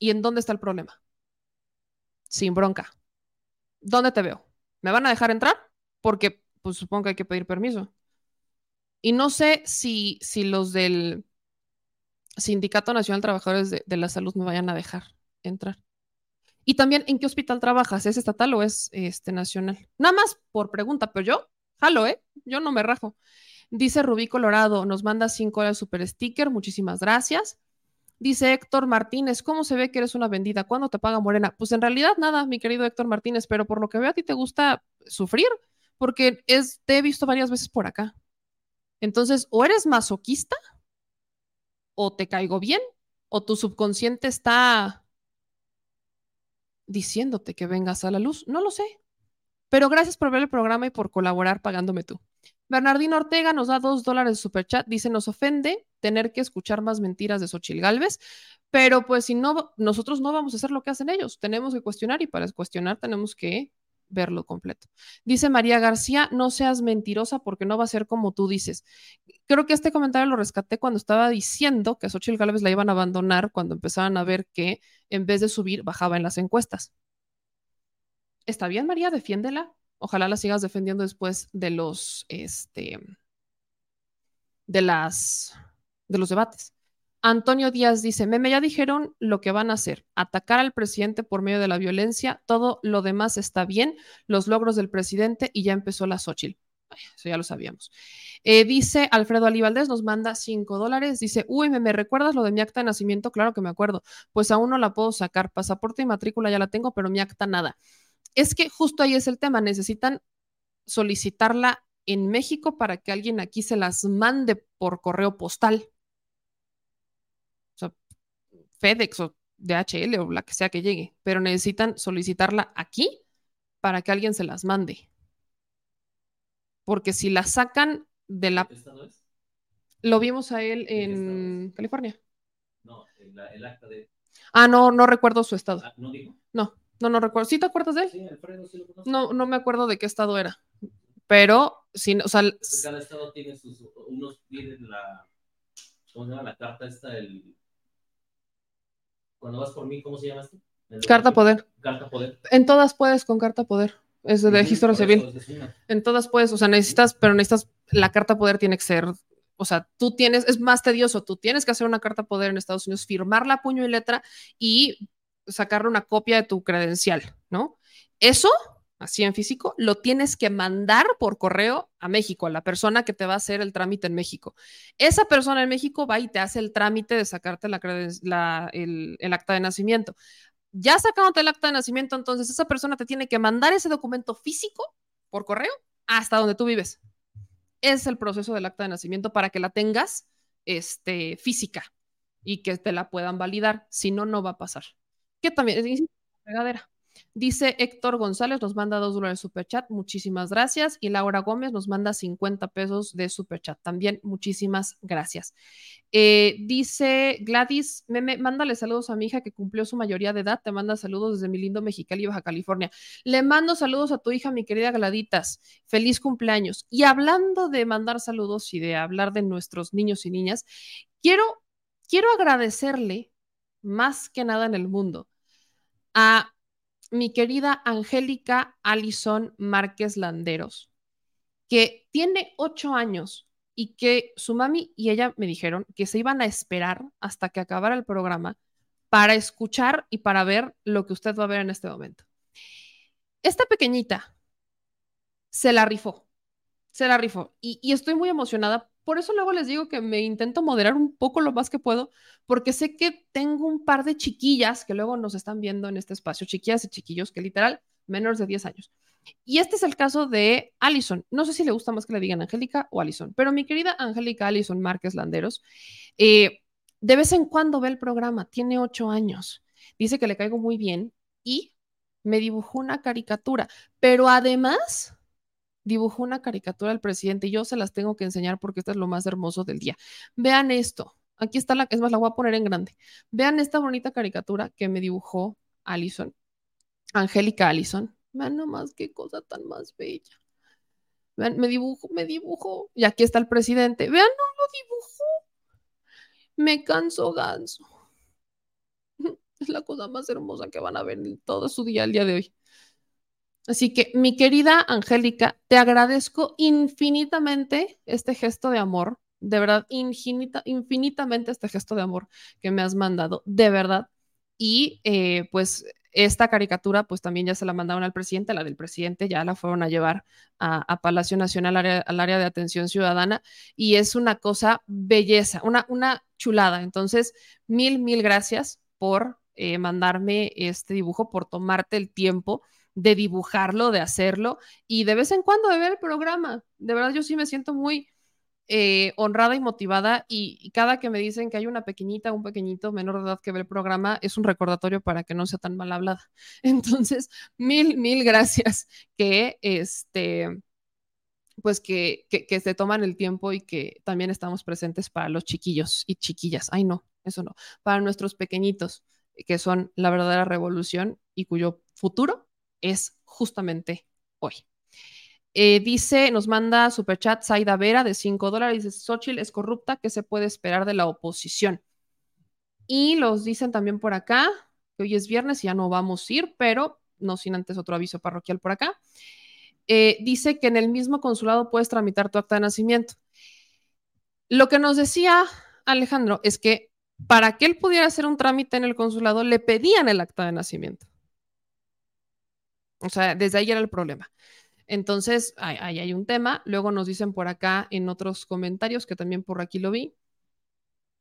¿Y en dónde está el problema? Sin bronca. ¿Dónde te veo? ¿Me van a dejar entrar? Porque, pues supongo que hay que pedir permiso. Y no sé si, si los del Sindicato Nacional de Trabajadores de, la Salud me vayan a dejar entrar. Y también, ¿en qué hospital trabajas? ¿Es estatal o es este, nacional? Nada más por pregunta, pero yo, jalo, ¿eh? Yo no me rajo. Dice Rubí Colorado, nos manda cinco horas super sticker, muchísimas gracias. Dice Héctor Martínez, ¿cómo se ve que eres una vendida? ¿Cuándo te paga Morena? Pues en realidad nada, mi querido Héctor Martínez, pero por lo que veo a ti te gusta sufrir, porque es, te he visto varias veces por acá. Entonces, o eres masoquista o te caigo bien, o tu subconsciente está diciéndote que vengas a la luz. No lo sé. Pero gracias por ver el programa y por colaborar pagándome tú. Bernardino Ortega nos da dos dólares de superchat. Dice, nos ofende tener que escuchar más mentiras de Xochil Galvez, pero pues si no, nosotros no vamos a hacer lo que hacen ellos. Tenemos que cuestionar y para cuestionar tenemos que verlo completo. Dice María García, no seas mentirosa porque no va a ser como tú dices. Creo que este comentario lo rescaté cuando estaba diciendo que a Xochitl Gálvez la iban a abandonar cuando empezaban a ver que en vez de subir, bajaba en las encuestas. Está bien, María, defiéndela. Ojalá la sigas defendiendo después de los, este, de las, de los debates. Antonio Díaz dice, Meme, ya dijeron lo que van a hacer, atacar al presidente por medio de la violencia, todo lo demás está bien, los logros del presidente y ya empezó la Xochitl. Eso ya lo sabíamos. Eh, dice Alfredo Alibaldez, nos manda cinco dólares. Dice, uy, ¿me, ¿me recuerdas lo de mi acta de nacimiento? Claro que me acuerdo. Pues aún no la puedo sacar. Pasaporte y matrícula ya la tengo, pero mi acta nada. Es que justo ahí es el tema. Necesitan solicitarla en México para que alguien aquí se las mande por correo postal. FedEx o DHL o la que sea que llegue, pero necesitan solicitarla aquí para que alguien se las mande. Porque si la sacan de la... ¿Qué estado es? Lo vimos a él en California. No, el acta de... Ah, no, no recuerdo su estado. Ah, ¿No dijo? No, no, no recuerdo. ¿Sí te acuerdas de él? Sí, Alfredo, sí lo conozco. No, no me acuerdo de qué estado era. Pero, sí, o sea... Cada estado tiene sus... Unos tienen la... ¿Cómo se llama? La carta esta, el cuando vas por mí, ¿cómo se llama esto? Carta poder. Carta poder. En todas puedes con carta poder. Es de registro civil. En todas puedes, o sea, necesitas, pero necesitas, la carta poder tiene que ser, o sea, tú tienes, es más tedioso, tú tienes que hacer una carta poder en Estados Unidos, firmarla a puño y letra y sacarle una copia de tu credencial, ¿no? Eso así en físico, lo tienes que mandar por correo a México, a la persona que te va a hacer el trámite en México. Esa persona en México va y te hace el trámite de sacarte la, el, el, acta de nacimiento. Ya sacándote el acta de nacimiento, entonces esa persona te tiene que mandar ese documento físico por correo hasta donde tú vives. Es el proceso del acta de nacimiento para que la tengas este, física y que te la puedan validar. Si no, no va a pasar. Que también es regadera. Dice Héctor González, nos manda dos dólares de superchat, muchísimas gracias. Y Laura Gómez nos manda 50 pesos de superchat, también muchísimas gracias. Eh, dice Gladys, meme, mándale saludos a mi hija que cumplió su mayoría de edad, te manda saludos desde mi lindo Mexicali, Baja California. Le mando saludos a tu hija, mi querida Gladitas, feliz cumpleaños. Y hablando de mandar saludos y de hablar de nuestros niños y niñas, quiero, quiero agradecerle más que nada en el mundo a mi querida Angélica Alison Márquez Landeros, que tiene ocho años y que su mami y ella me dijeron que se iban a esperar hasta que acabara el programa para escuchar y para ver lo que usted va a ver en este momento. Esta pequeñita se la rifó, se la rifó y, y estoy muy emocionada por eso luego les digo que me intento moderar un poco lo más que puedo, porque sé que tengo un par de chiquillas que luego nos están viendo en este espacio, chiquillas y chiquillos que literal, menores de 10 años. Y este es el caso de Allison. No sé si le gusta más que le digan Angélica o Allison, pero mi querida Angélica Allison Márquez Landeros, eh, de vez en cuando ve el programa, tiene ocho años, dice que le caigo muy bien y me dibujó una caricatura, pero además dibujó una caricatura del presidente yo se las tengo que enseñar porque esto es lo más hermoso del día. Vean esto. Aquí está la, es más, la voy a poner en grande. Vean esta bonita caricatura que me dibujó Allison, Angélica Allison. Vean nomás qué cosa tan más bella. Vean, me dibujo, me dibujo. Y aquí está el presidente. Vean, no lo dibujó. Me canso ganso. (laughs) Es la cosa más hermosa que van a ver en todo su día el día de hoy. Así que, mi querida Angélica, te agradezco infinitamente este gesto de amor, de verdad, infinitamente este gesto de amor que me has mandado, de verdad. Y eh, pues esta caricatura, pues también ya se la mandaron al presidente, la del presidente ya la fueron a llevar a, Palacio Nacional, al área, de atención ciudadana, y es una cosa belleza, una, una chulada. Entonces, mil, mil gracias por eh, mandarme este dibujo, por tomarte el tiempo de dibujarlo, de hacerlo, y de vez en cuando de ver el programa. De verdad, yo sí me siento muy eh, honrada y motivada y, cada que me dicen que hay una pequeñita, un pequeñito menor de edad que ve el programa, es un recordatorio para que no sea tan mal hablada. (laughs) Entonces, mil, mil gracias que este pues que, que, se toman el tiempo y que también estamos presentes para los chiquillos y chiquillas. Ay, no, eso no. Para nuestros pequeñitos, que son la verdadera revolución y cuyo futuro es justamente hoy. Eh, dice, nos manda superchat Zaida Vera de 5 dólares. Dice, Xochitl es corrupta, ¿qué se puede esperar de la oposición? Y los dicen también por acá, que hoy es viernes y ya no vamos a ir, pero no sin antes otro aviso parroquial por acá. Eh, dice que en el mismo consulado puedes tramitar tu acta de nacimiento. Lo que nos decía Alejandro es que para que él pudiera hacer un trámite en el consulado, le pedían el acta de nacimiento. O sea, desde ahí era el problema. Entonces, ahí hay un tema. Luego nos dicen por acá en otros comentarios, que también por aquí lo vi.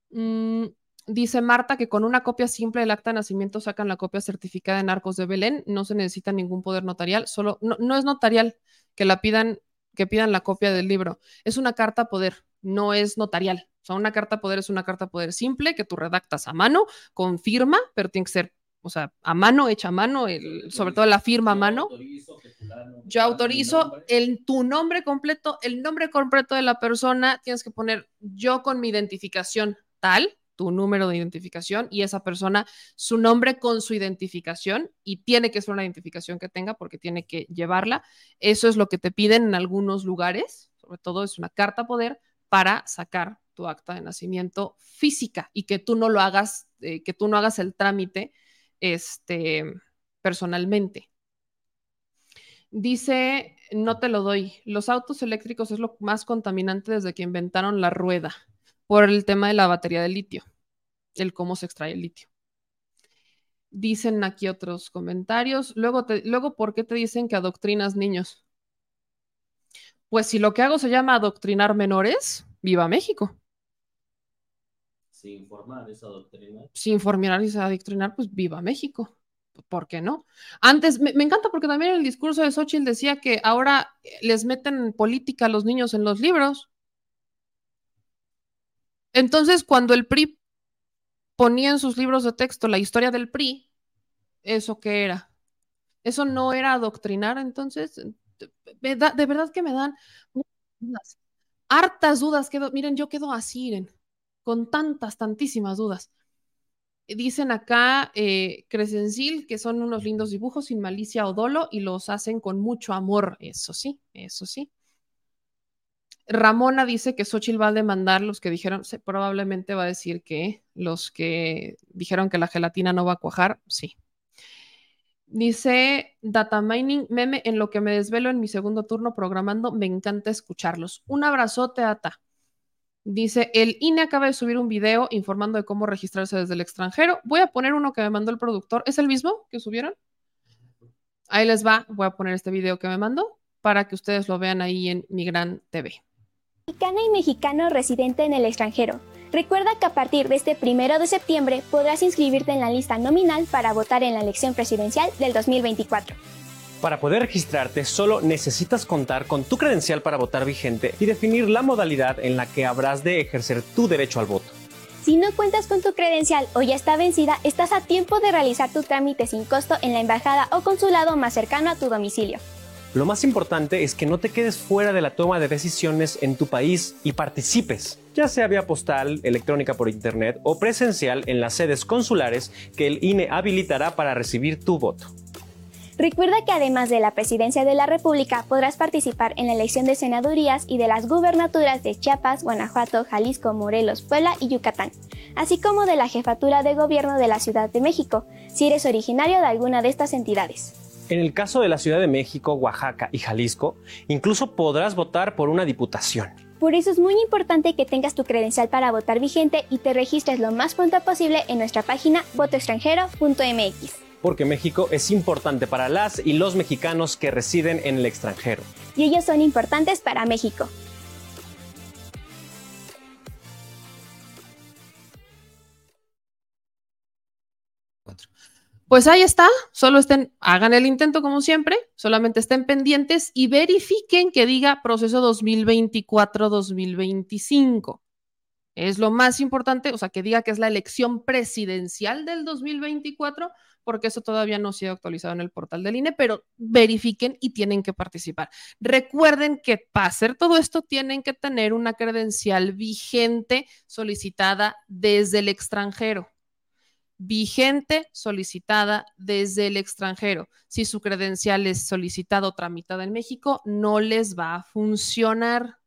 Mm, dice Marta que con una copia simple del acta de nacimiento sacan la copia certificada en Arcos de Belén. No se necesita ningún poder notarial. Solo, no, es notarial que la pidan, que pidan la copia del libro. Es una carta poder, no es notarial. O sea, una carta poder es una carta poder simple que tú redactas a mano, con firma, pero tiene que ser o sea, a mano, hecha a mano, el, sobre todo la firma a mano. Yo autorizo el, tu nombre completo, el nombre completo de la persona, tienes que poner yo con mi identificación tal, tu número de identificación y esa persona su nombre con su identificación y tiene que ser una identificación que tenga porque tiene que llevarla. Eso es lo que te piden en algunos lugares, sobre todo es una carta poder para sacar tu acta de nacimiento física y que tú no lo hagas, eh, que tú no hagas el trámite este, personalmente. Dice, no te lo doy, los autos eléctricos es lo más contaminante desde que inventaron la rueda por el tema de la batería de litio, el cómo se extrae el litio. Dicen aquí otros comentarios. Luego, luego, ¿por qué te dicen que adoctrinas niños? Pues si lo que hago se llama adoctrinar menores, viva México sin informar esa doctrina. Sin informar esa adoctrinar, pues viva México. ¿Por qué no? Antes, me, encanta porque también el discurso de Xochitl decía que ahora les meten política a los niños en los libros. Entonces, cuando el PRI ponía en sus libros de texto la historia del PRI, ¿eso qué era? Eso no era adoctrinar, entonces, de, de verdad que me dan hartas dudas. Quedo, miren, yo quedo así, miren con tantas, tantísimas dudas. Dicen acá eh, Crescencil que son unos lindos dibujos sin malicia o dolo y los hacen con mucho amor. Eso sí, eso sí. Ramona dice que Xochitl va a demandar los que dijeron, probablemente va a decir que los que dijeron que la gelatina no va a cuajar, sí. Dice Data Mining, meme, en lo que me desvelo en mi segundo turno programando, me encanta escucharlos. Un abrazote, Ata. Dice, el INE acaba de subir un video informando de cómo registrarse desde el extranjero. Voy a poner uno que me mandó el productor. ¿Es el mismo que subieron? Ahí les va. Voy a poner este video que me mandó para que ustedes lo vean ahí en Mi Gran TV. Mexicana y mexicano residente en el extranjero. Recuerda que a partir de este primero de septiembre podrás inscribirte en la lista nominal para votar en la elección presidencial del 2024. Para poder registrarte solo necesitas contar con tu credencial para votar vigente y definir la modalidad en la que habrás de ejercer tu derecho al voto. Si no cuentas con tu credencial o ya está vencida, estás a tiempo de realizar tu trámite sin costo en la embajada o consulado más cercano a tu domicilio. Lo más importante es que no te quedes fuera de la toma de decisiones en tu país y participes, ya sea vía postal, electrónica por internet o presencial en las sedes consulares que el INE habilitará para recibir tu voto. Recuerda que además de la presidencia de la República, podrás participar en la elección de senadurías y de las gubernaturas de Chiapas, Guanajuato, Jalisco, Morelos, Puebla y Yucatán, así como de la jefatura de gobierno de la Ciudad de México, si eres originario de alguna de estas entidades. En el caso de la Ciudad de México, Oaxaca y Jalisco, incluso podrás votar por una diputación. Por eso es muy importante que tengas tu credencial para votar vigente y te registres lo más pronto posible en nuestra página votoextranjero.mx porque México es importante para las y los mexicanos que residen en el extranjero. Y ellos son importantes para México. Pues ahí está, solo estén, hagan el intento como siempre, solamente estén pendientes y verifiquen que diga proceso 2024-2025. Es lo más importante, o sea, que diga que es la elección presidencial del 2024 porque eso todavía no ha sido actualizado en el portal del INE, pero verifiquen y tienen que participar. Recuerden que para hacer todo esto tienen que tener una credencial vigente solicitada desde el extranjero vigente solicitada desde el extranjero. Si su credencial es solicitada o tramitada en México, no les va a funcionar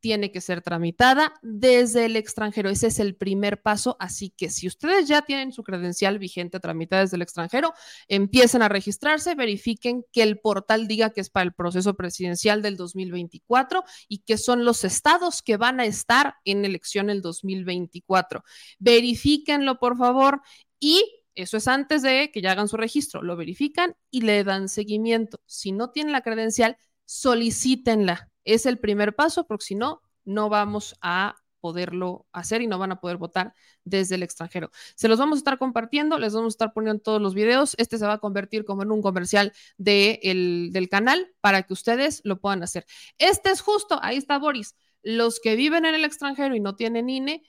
tiene que ser tramitada desde el extranjero. Ese es el primer paso. Así que si ustedes ya tienen su credencial vigente tramitada desde el extranjero, empiecen a registrarse, verifiquen que el portal diga que es para el proceso presidencial del 2024 y que son los estados que van a estar en elección el 2024. Verifíquenlo, por favor, y eso es antes de que ya hagan su registro. Lo verifican y le dan seguimiento. Si no tienen la credencial, solicítenla es el primer paso, porque si no, no vamos a poderlo hacer y no van a poder votar desde el extranjero. Se los vamos a estar compartiendo, les vamos a estar poniendo todos los videos. Este se va a convertir como en un comercial del canal para que ustedes lo puedan hacer. Este es justo, ahí está Boris. Los que viven en el extranjero y no tienen INE,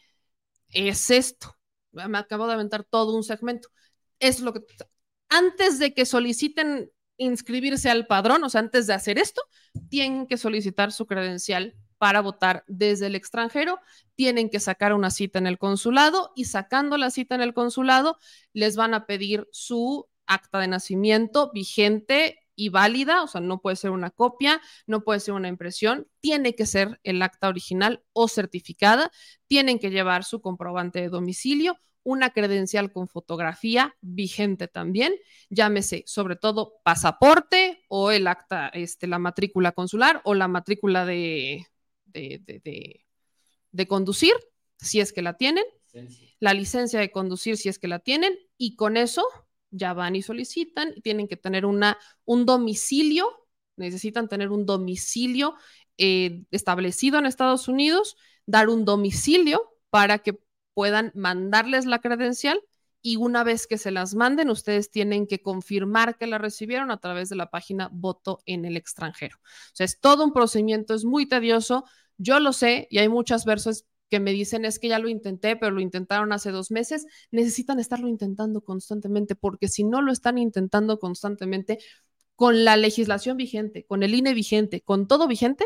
es esto. Me acabo de aventar todo un segmento. Es lo que antes de que soliciten inscribirse al padrón, o sea, antes de hacer esto, tienen que solicitar su credencial para votar desde el extranjero, tienen que sacar una cita en el consulado y sacando la cita en el consulado les van a pedir su acta de nacimiento vigente y válida, o sea, no puede ser una copia, no puede ser una impresión, tiene que ser el acta original o certificada, tienen que llevar su comprobante de domicilio, una credencial con fotografía vigente también, llámese sobre todo pasaporte o el acta, este, la matrícula consular o la matrícula de, de, de, conducir, si es que la tienen, la licencia de conducir, si es que la tienen, y con eso ya van y solicitan, y tienen que tener una, un domicilio, necesitan tener un domicilio eh, establecido en Estados Unidos, dar un domicilio para que puedan mandarles la credencial y una vez que se las manden, ustedes tienen que confirmar que la recibieron a través de la página Voto en el extranjero. O sea, es todo un procedimiento, es muy tedioso, yo lo sé y hay muchas veces que me dicen es que ya lo intenté, pero lo intentaron hace dos meses, necesitan estarlo intentando constantemente, porque si no lo están intentando constantemente, con la legislación vigente, con el INE vigente, con todo vigente,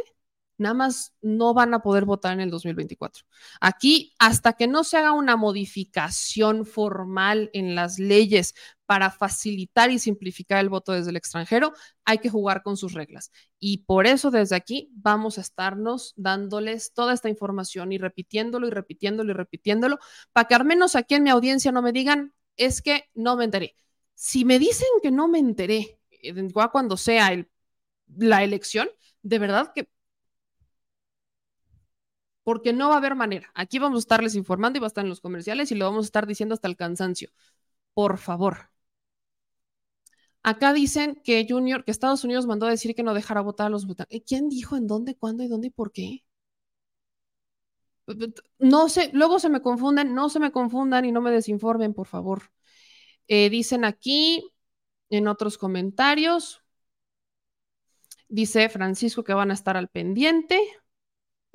nada más no van a poder votar en el 2024. Aquí, hasta que no se haga una modificación formal en las leyes para facilitar y simplificar el voto desde el extranjero, hay que jugar con sus reglas. Y por eso desde aquí vamos a estarnos dándoles toda esta información y repitiéndolo y repitiéndolo y repitiéndolo, para que al menos aquí en mi audiencia no me digan, es que no me enteré. Si me dicen que no me enteré, cuando sea la elección, de verdad que porque no va a haber manera. Aquí vamos a estarles informando y va a estar en los comerciales y lo vamos a estar diciendo hasta el cansancio. Por favor. Acá dicen que Junior, que Estados Unidos mandó a decir que no dejara votar a los votantes. ¿Quién dijo en dónde, cuándo y dónde y por qué? No sé, luego se me confunden, no se me confundan y no me desinformen, por favor. Eh, dicen aquí en otros comentarios, Dice Francisco que van a estar al pendiente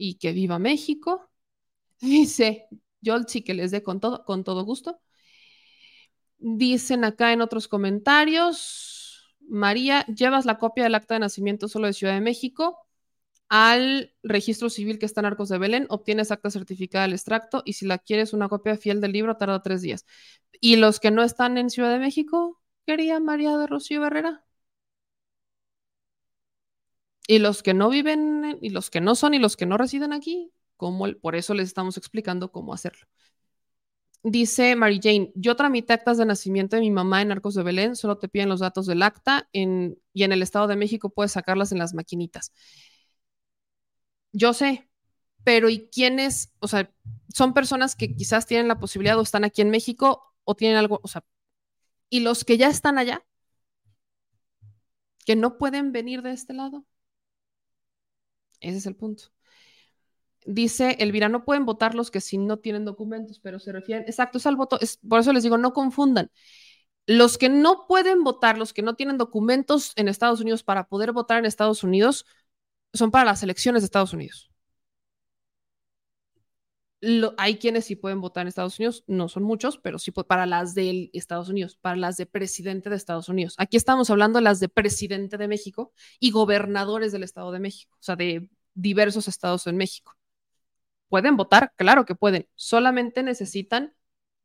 y que viva México. (laughs) Dice Yolchi que les dé con todo, con todo gusto. Dicen acá en otros comentarios, María, ¿llevas la copia del acta de nacimiento solo de Ciudad de México? Al registro civil que está en Arcos de Belén, obtienes acta certificada del extracto y si la quieres una copia fiel del libro, tarda tres días. ¿Y los que no están en Ciudad de México, quería María de Rocío Herrera? Y los que no viven, y los que no son, y los que no residen aquí, ¿cómo? por eso les estamos explicando cómo hacerlo. Dice Mary Jane, yo tramité actas de nacimiento de mi mamá en Arcos de Belén, solo te piden los datos del acta y en el Estado de México puedes sacarlas en las maquinitas. Yo sé, pero ¿y quiénes? O sea, son personas que quizás tienen la posibilidad o están aquí en México o tienen algo, o sea, y los que ya están allá, que no pueden venir de este lado. Ese es el punto. Dice Elvira, no pueden votar los que si no tienen documentos, pero se refieren, exacto, es al voto, por eso les digo, no confundan. Los que no pueden votar, los que no tienen documentos en Estados Unidos para poder votar en Estados Unidos, son para las elecciones de Estados Unidos. Hay quienes sí pueden votar en Estados Unidos, no son muchos, pero sí para las de Estados Unidos, para las de presidente de Estados Unidos. Aquí estamos hablando de las de presidente de México y gobernadores del Estado de México, o sea, de diversos estados en México. ¿Pueden votar? Claro que pueden. Solamente necesitan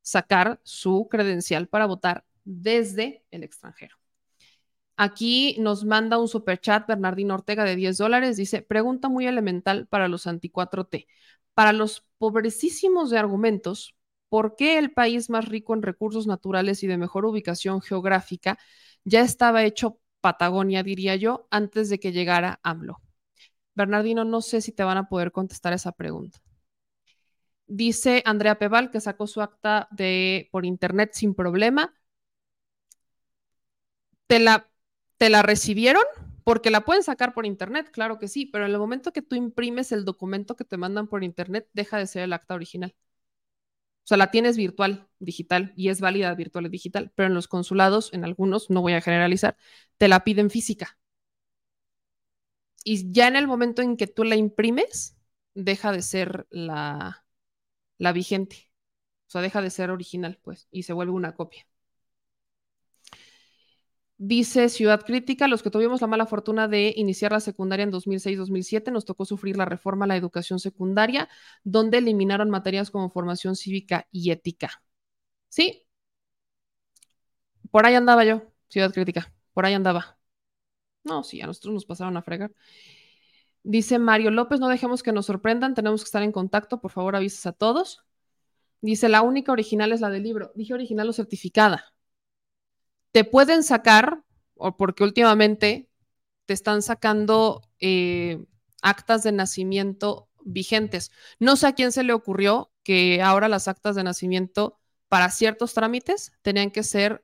sacar su credencial para votar desde el extranjero. Aquí nos manda un super chat Bernardino Ortega de 10 dólares. Dice, pregunta muy elemental para los anti-4T. Para los pobrecísimos de argumentos, ¿por qué el país más rico en recursos naturales y de mejor ubicación geográfica ya estaba hecho Patagonia, diría yo, antes de que llegara AMLO? Bernardino, no sé si te van a poder contestar esa pregunta. Dice Andrea Peval que sacó su acta de, por internet sin problema. ¿Te la, ¿Te la recibieron? Porque la pueden sacar por internet, claro que sí, pero en el momento que tú imprimes el documento que te mandan por internet, deja de ser el acta original. O sea, la tienes virtual, digital, y es válida virtual y digital, pero en los consulados, en algunos, no voy a generalizar, te la piden física. Y ya en el momento en que tú la imprimes, deja de ser la, la vigente. O sea, deja de ser original, pues, y se vuelve una copia. Dice Ciudad Crítica, los que tuvimos la mala fortuna de iniciar la secundaria en 2006-2007, nos tocó sufrir la reforma a la educación secundaria, donde eliminaron materias como formación cívica y ética. Sí, por ahí andaba yo, Ciudad Crítica, por ahí andaba. No, sí, a nosotros nos pasaron a fregar. Dice Mario López, no dejemos que nos sorprendan, tenemos que estar en contacto, por favor avises a todos. Dice, la única original es la del libro. Dije original o certificada. Te pueden sacar, o porque últimamente te están sacando eh, actas de nacimiento vigentes. No sé a quién se le ocurrió que ahora las actas de nacimiento para ciertos trámites tenían que ser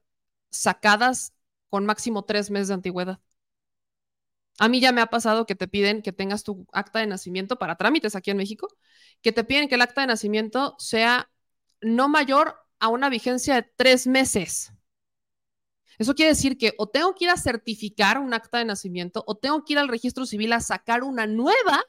sacadas con máximo tres meses de antigüedad. A mí ya me ha pasado que te piden que tengas tu acta de nacimiento para trámites aquí en México, que te piden que el acta de nacimiento sea no mayor a una vigencia de tres meses. Eso quiere decir que o tengo que ir a certificar un acta de nacimiento o tengo que ir al registro civil a sacar una nueva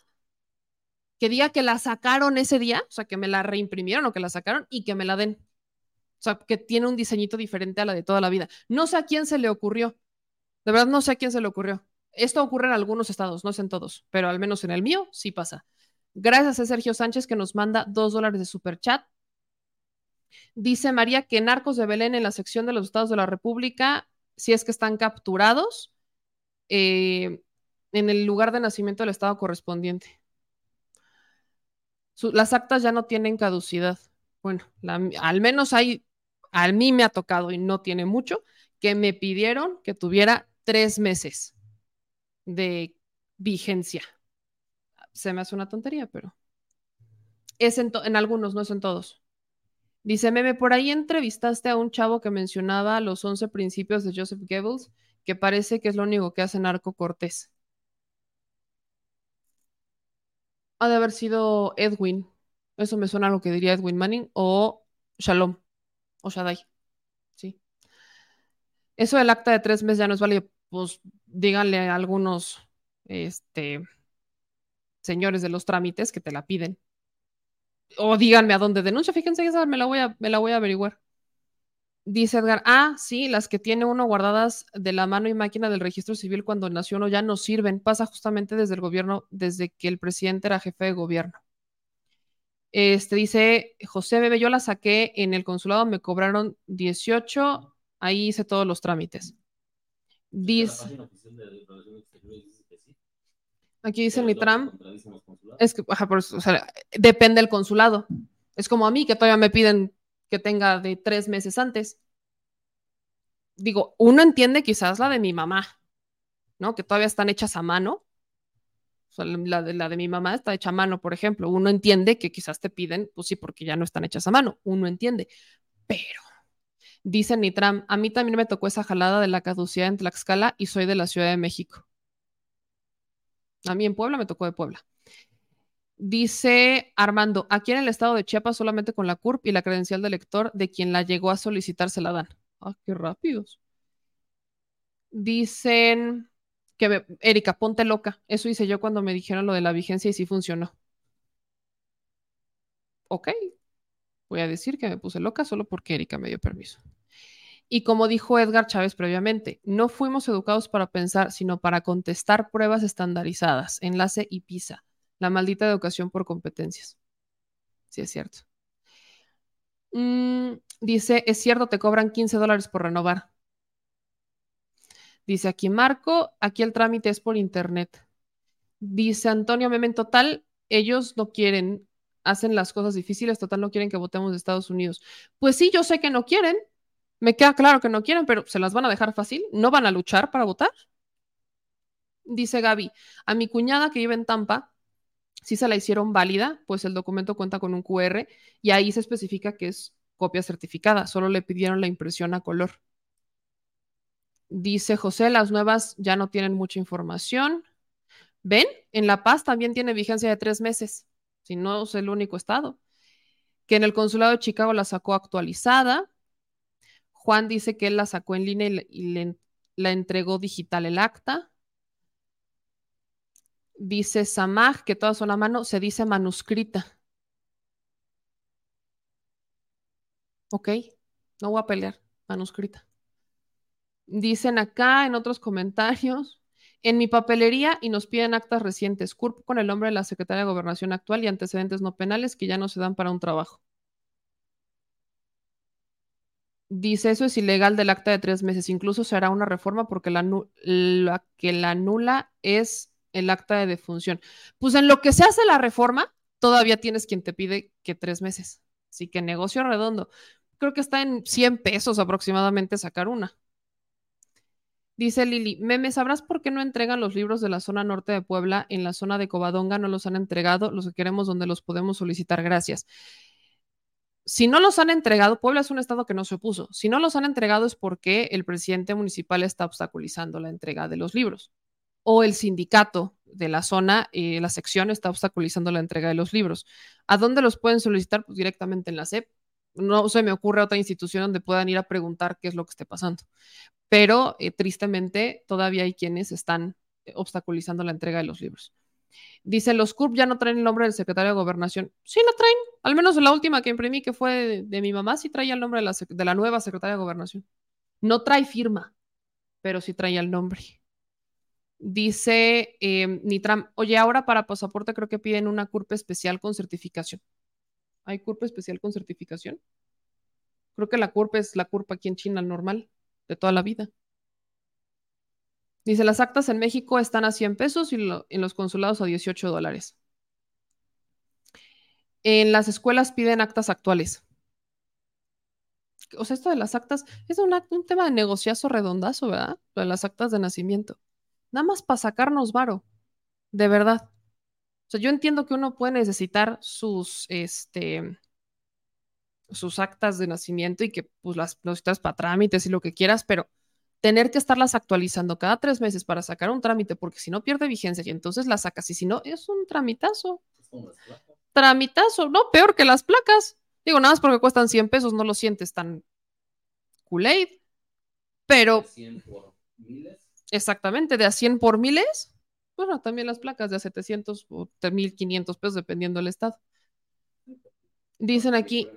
que diga que la sacaron ese día, o sea, que me la reimprimieron o que la sacaron y que me la den. O sea, que tiene un diseñito diferente a la de toda la vida. No sé a quién se le ocurrió. De verdad, no sé a quién se le ocurrió. Esto ocurre en algunos estados, no es en todos, pero al menos en el mío sí pasa. Gracias a Sergio Sánchez que nos manda dos dólares de super chat. Dice María que narcos de Belén en la sección de los estados de la República, si es que están capturados eh, en el lugar de nacimiento del estado correspondiente. las actas ya no tienen caducidad. Bueno, al menos hay, a mí me ha tocado y no tiene mucho, que me pidieron que tuviera tres meses de vigencia. Se me hace una tontería, pero es en, algunos, no es en todos. Dice Meme, por ahí entrevistaste a un chavo que mencionaba los 11 principios de Joseph Goebbels, que parece que es lo único que hace Narco Cortés. Ha de haber sido Edwin. Eso me suena a lo que diría Edwin Manning o Shalom o Shaddai. Sí. Eso del acta de tres meses ya no es válido pues díganle a algunos este, señores de los trámites que te la piden. O díganme a dónde denuncia, fíjense esa me la voy a, me la voy a averiguar. Dice Edgar, ah, sí, las que tiene uno guardadas de la mano y máquina del registro civil cuando nació uno ya no sirven. Pasa justamente desde el gobierno, desde que el presidente era jefe de gobierno. Este dice José Bebe, yo la saqué en el consulado, me cobraron 18, ahí hice todos los trámites. Dice, aquí dice Nitram, es que depende del consulado. Es como a mí que todavía me piden que tenga de tres meses antes. Digo, uno entiende quizás la de mi mamá, ¿no? Que todavía están hechas a mano. la, de, la de mi mamá está hecha a mano, por ejemplo. Uno entiende que quizás te piden, pues sí, porque ya no están hechas a mano. Uno entiende. Pero, dice Nitram, a mí también me tocó esa jalada de la caducidad en Tlaxcala y soy de la Ciudad de México. A mí en Puebla me tocó de Puebla. Dice Armando, aquí en el estado de Chiapas solamente con la CURP y la credencial de lector de quien la llegó a solicitar se la dan. Ah, qué rápidos. Dicen que, Erika, ponte loca. Eso hice yo cuando me dijeron lo de la vigencia y sí funcionó. Ok, voy a decir que me puse loca solo porque Erika me dio permiso. Y como dijo Edgar Chávez previamente, no fuimos educados para pensar, sino para contestar pruebas estandarizadas, enlace y PISA la maldita educación por competencias. Sí, es cierto. Mm, dice, es cierto, te cobran 15 dólares por renovar. Dice aquí Marco, aquí el trámite es por internet. Dice Antonio Memen, total, ellos no quieren, hacen las cosas difíciles, total, no quieren que votemos de Estados Unidos. Pues sí, yo sé que no quieren, me queda claro que no quieren, pero se las van a dejar fácil, no van a luchar para votar. Dice Gaby, a mi cuñada que vive en Tampa, si se la hicieron válida, pues el documento cuenta con un QR y ahí se especifica que es copia certificada, solo le pidieron la impresión a color. Dice José, las nuevas ya no tienen mucha información. ¿Ven? En La Paz también tiene vigencia de tres meses, si no es el único estado. Que en el consulado de Chicago la sacó actualizada. Juan dice que él la sacó en línea y, la entregó digital el acta. Dice Samaj, que todas son a mano, se dice manuscrita. Ok, no voy a pelear, manuscrita. Dicen acá en otros comentarios, en mi papelería y nos piden actas recientes, CURP con el nombre de la secretaria de Gobernación actual y antecedentes no penales que ya no se dan para un trabajo. Dice, eso es ilegal del acta de tres meses. Incluso se hará una reforma porque la, que la nula es el acta de defunción. Pues en lo que se hace la reforma, todavía tienes quien te pide que tres meses. Así que negocio redondo. Creo que está en 100 pesos aproximadamente sacar una. Dice Lili, Meme, ¿sabrás por qué no entregan los libros de la zona norte de Puebla en la zona de Covadonga? No los han entregado, los que queremos donde los podemos solicitar. Gracias. Si no los han entregado, Puebla es un estado que no se opuso. Si no los han entregado es porque el presidente municipal está obstaculizando la entrega de los libros o el sindicato de la zona, eh, la sección está obstaculizando la entrega de los libros. ¿A dónde los pueden solicitar? Pues directamente en la SEP. No se me ocurre otra institución donde puedan ir a preguntar qué es lo que esté pasando. Pero eh, tristemente todavía hay quienes están eh, obstaculizando la entrega de los libros. Dice, los CURP ya no traen el nombre del secretario de Gobernación. Sí lo traen, al menos la última que imprimí, que fue de, mi mamá, sí traía el nombre de la, nueva secretaria de Gobernación. No trae firma, pero sí traía el nombre. Dice eh, Nitram, oye, ahora para pasaporte creo que piden una curva especial con certificación. ¿Hay curva especial con certificación? Creo que la curva es la curva aquí en China normal, de toda la vida. Dice, las actas en México están a 100 pesos y en los consulados a 18 dólares. En las escuelas piden actas actuales. O sea, esto de las actas es un tema de negociazo redondazo, ¿verdad? Lo de las actas de nacimiento nada más para sacarnos varo, de verdad. O sea, yo entiendo que uno puede necesitar sus, este, sus actas de nacimiento y que pues las necesitas para trámites y lo que quieras, pero tener que estarlas actualizando cada tres meses para sacar un trámite, porque si no pierde vigencia y entonces la sacas y si no, es un tramitazo. Tramitazo, no, peor que las placas. Digo, nada más porque cuestan 100 pesos, no lo sientes tan Kool-Aid, pero... 100 por miles. Exactamente, de a 100 por miles, Bueno, también las placas de a 700 o 1500 pesos, dependiendo del estado. Dicen aquí,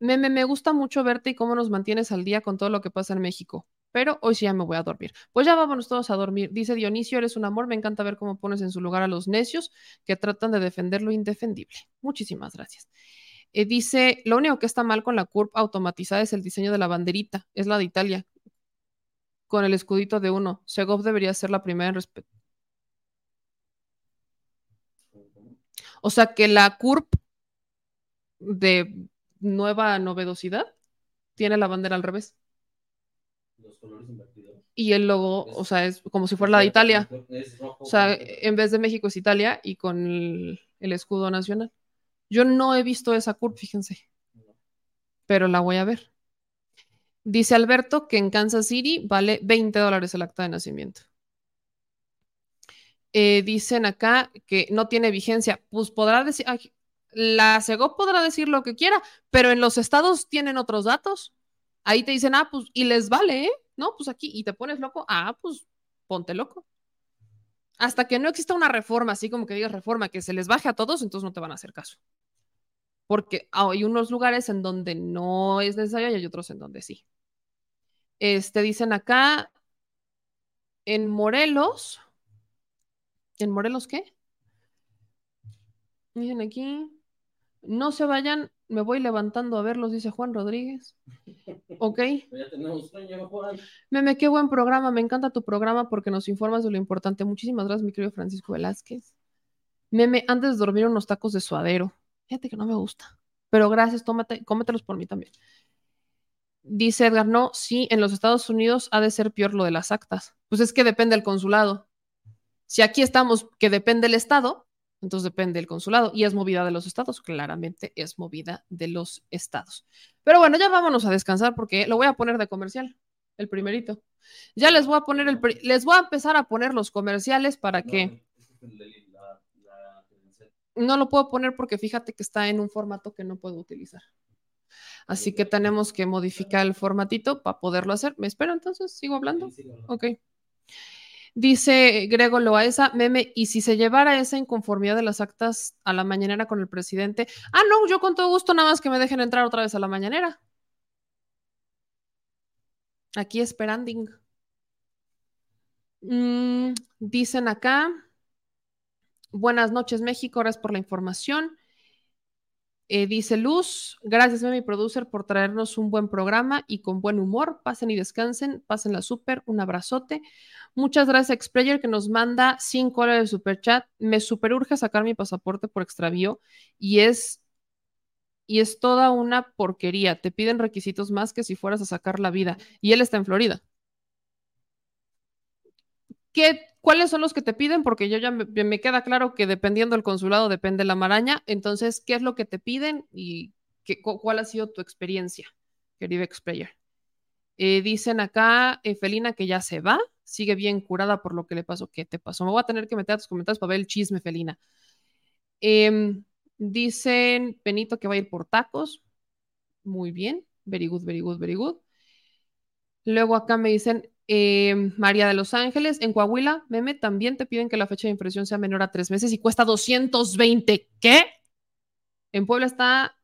meme, me gusta mucho verte y cómo nos mantienes al día con todo lo que pasa en México, pero hoy sí ya me voy a dormir. Pues ya vámonos todos a dormir. Dice Dionisio, eres un amor, me encanta ver cómo pones en su lugar a los necios que tratan de defender lo indefendible. Muchísimas gracias. Eh, dice, lo único que está mal con la curva automatizada es el diseño de la banderita, es la de Italia, con el escudito de uno. Segov debería ser la primera en respeto. O sea que la curva de nueva novedosidad tiene la bandera al revés. Y el logo, o sea, es como si fuera la de Italia. O sea, en vez de México es Italia y con el, escudo nacional. Yo no he visto esa curva, fíjense. Pero la voy a ver. Dice Alberto que en Kansas City vale 20 dólares el acta de nacimiento. Eh, dicen acá que no tiene vigencia. Pues podrá decir, la CEGOP podrá decir lo que quiera, pero en los estados tienen otros datos. Ahí te dicen, ah, pues, y les vale, ¿eh? No, pues aquí, y te pones loco, ah, pues, ponte loco. Hasta que no exista una reforma, así como que digas reforma, que se les baje a todos, entonces no te van a hacer caso. Porque hay unos lugares en donde no es necesario y hay otros en donde sí. Este, dicen acá, en Morelos, ¿en Morelos qué? Dicen aquí, no se vayan, me voy levantando a verlos, dice Juan Rodríguez. Ok. (laughs) Ya tenemos sueño, Juan. Meme, qué buen programa, me encanta tu programa porque nos informas de lo importante. Muchísimas gracias, mi querido Francisco Velázquez. Meme, antes de dormir unos tacos de suadero. Fíjate que no me gusta. Pero gracias, tómate, cómetelos por mí también. Dice Edgar, no, sí, en los Estados Unidos ha de ser peor lo de las actas. Pues es que depende del consulado. Si aquí estamos que depende del Estado, entonces depende del consulado y es movida de los estados, claramente es movida de los estados. Pero bueno, ya vámonos a descansar porque lo voy a poner de comercial, el primerito. Ya les voy a poner el, les voy a empezar a poner los comerciales para que... No lo puedo poner porque fíjate que está en un formato que no puedo utilizar. Así que tenemos que modificar el formatito para poderlo hacer. ¿Me espero entonces? ¿Sigo hablando? Ok. Dice Grego Loaesa, meme, y si se llevara esa inconformidad de las actas a la mañanera con el presidente, ah, no, yo con todo gusto, nada más que me dejen entrar otra vez a la mañanera. Aquí esperando. Mm, dicen acá, buenas noches México, gracias por la información. Eh, dice Luz, gracias a mi producer por traernos un buen programa y con buen humor. Pasen y descansen, pasen la súper, un abrazote. Muchas gracias a que nos manda 5 dólares de super chat. Me super urge sacar mi pasaporte por extravío y es y es toda una porquería. Te piden requisitos más que si fueras a sacar la vida. Y él está en Florida. ¿Qué, ¿Cuáles son los que te piden? Porque yo ya me, queda claro que dependiendo del consulado depende la maraña. Entonces, ¿qué es lo que te piden y qué, cuál ha sido tu experiencia, querido Explayer? Eh, dicen acá, eh, Felina, que ya se va, sigue bien curada por lo que le pasó. ¿Qué te pasó? Me voy a tener que meter a tus comentarios para ver el chisme, Felina. Em, dicen Benito que va a ir por tacos. Muy bien. Very good, very good, very good. Luego acá me dicen, Em, María de los Ángeles, en Coahuila, meme, también te piden que la fecha de impresión sea menor a tres meses y cuesta 220. ¿Qué? En Puebla está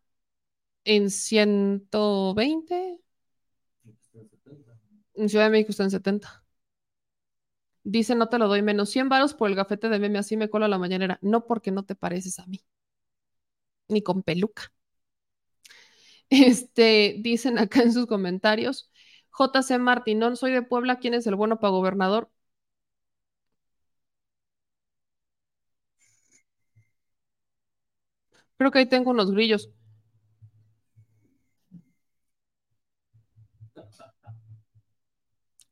en 120. En Ciudad de México está en 70. Dice, no te lo doy menos 100 varos por el gafete de meme, así me cola la mañanera. No porque no te pareces a mí. Ni con peluca. Este, dicen acá en sus comentarios. JC Martinón, soy de Puebla, ¿quién es el bueno para gobernador? Creo que ahí tengo unos grillos.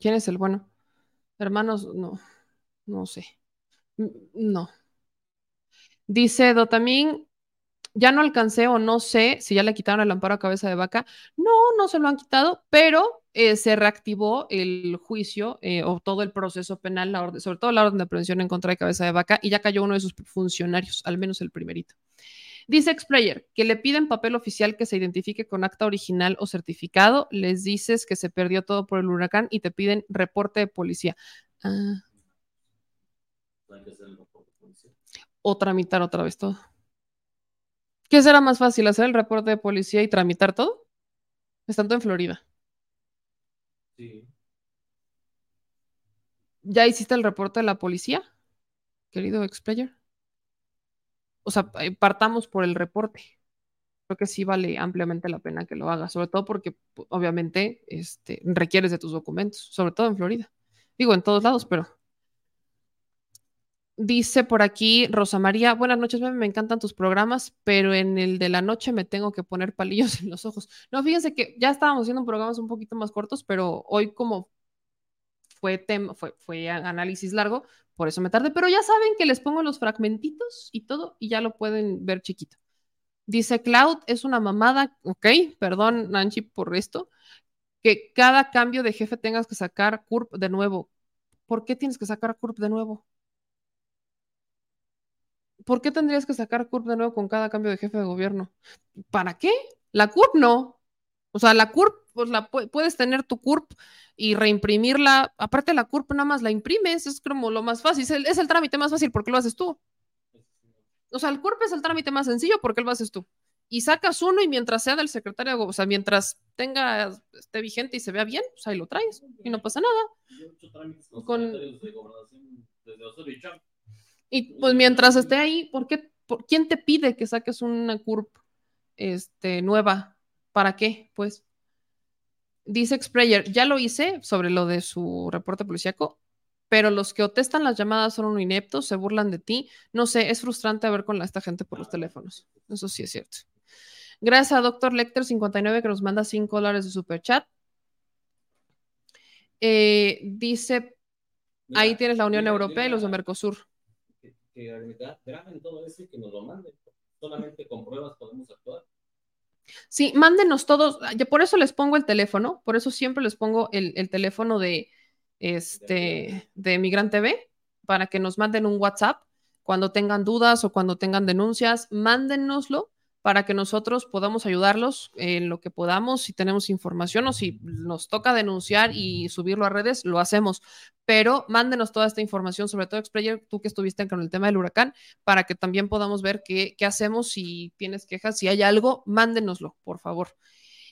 ¿Quién es el bueno? Hermanos, no, no sé. No. Dice Dotamín, ya no alcancé o no sé si ya le quitaron el amparo a cabeza de vaca. No, no se lo han quitado, pero eh, se reactivó el juicio eh, o todo el proceso penal, sobre todo la orden de aprehensión en contra de cabeza de vaca, y ya cayó uno de sus funcionarios, al menos el primerito. Dice Explayer que le piden papel oficial que se identifique con acta original o certificado, les dices que se perdió todo por el huracán y te piden reporte de policía. Ah. o tramitar otra vez todo. ¿Qué será más fácil, hacer el reporte de policía y tramitar todo? Estando en Florida. Sí. ¿Ya hiciste el reporte de la policía, querido explayer? O sea, eh, partamos por el reporte. Creo que sí vale ampliamente la pena que lo hagas, sobre todo porque obviamente este, requieres de tus documentos, sobre todo en Florida. Digo, en todos lados, pero Dice por aquí Rosa María, buenas noches, me encantan tus programas, pero en el de la noche me tengo que poner palillos (laughs) en los ojos. No, fíjense que ya estábamos haciendo programas un poquito más cortos, pero hoy como fue tema, fue, fue análisis largo, por eso me tardé, pero ya saben que les pongo los fragmentitos y todo y ya lo pueden ver chiquito. Dice Cloud, es una mamada, ok, perdón Nancy por esto, que cada cambio de jefe tengas que sacar CURP de nuevo. ¿Por qué tienes que sacar CURP de nuevo? ¿Por qué tendrías que sacar CURP de nuevo con cada cambio de jefe de gobierno? ¿Para qué? La CURP no. O sea, la CURP, pues la puedes tener tu CURP y reimprimirla. Aparte, la CURP nada más la imprimes, es como lo más fácil. Es el, trámite más fácil porque lo haces tú. O sea, el CURP es el trámite más sencillo porque lo haces tú. Y sacas uno y mientras sea del secretario, o sea, mientras tenga, esté vigente y se vea bien, pues ahí lo traes y no pasa nada. Con... Y pues mientras esté ahí, ¿por qué? Por, ¿Quién te pide que saques una CURP este, nueva? ¿Para qué? Pues dice Explayer, ya lo hice sobre lo de su reporte policíaco, pero los que otestan las llamadas son un ineptos, se burlan de ti. No sé, es frustrante ver con esta gente por los teléfonos. Eso sí es cierto. Gracias a Dr. Lecter59 que nos manda 5 dólares de super chat. Eh, dice, ahí tienes la Unión Europea y los de Mercosur que graben todo eso y que nos lo manden. Solamente con pruebas podemos actuar. Sí, mándenos todos. Por eso les pongo el teléfono, por eso siempre les pongo el, el teléfono de, este, de Migrant TV para que nos manden un WhatsApp cuando tengan dudas o cuando tengan denuncias, mándennoslo para que nosotros podamos ayudarlos en lo que podamos, si tenemos información o si nos toca denunciar y subirlo a redes, lo hacemos. Pero mándenos toda esta información, sobre todo Explayer, tú que estuviste con el tema del huracán, para que también podamos ver qué, qué hacemos, si tienes quejas, si hay algo, mándenoslo, por favor.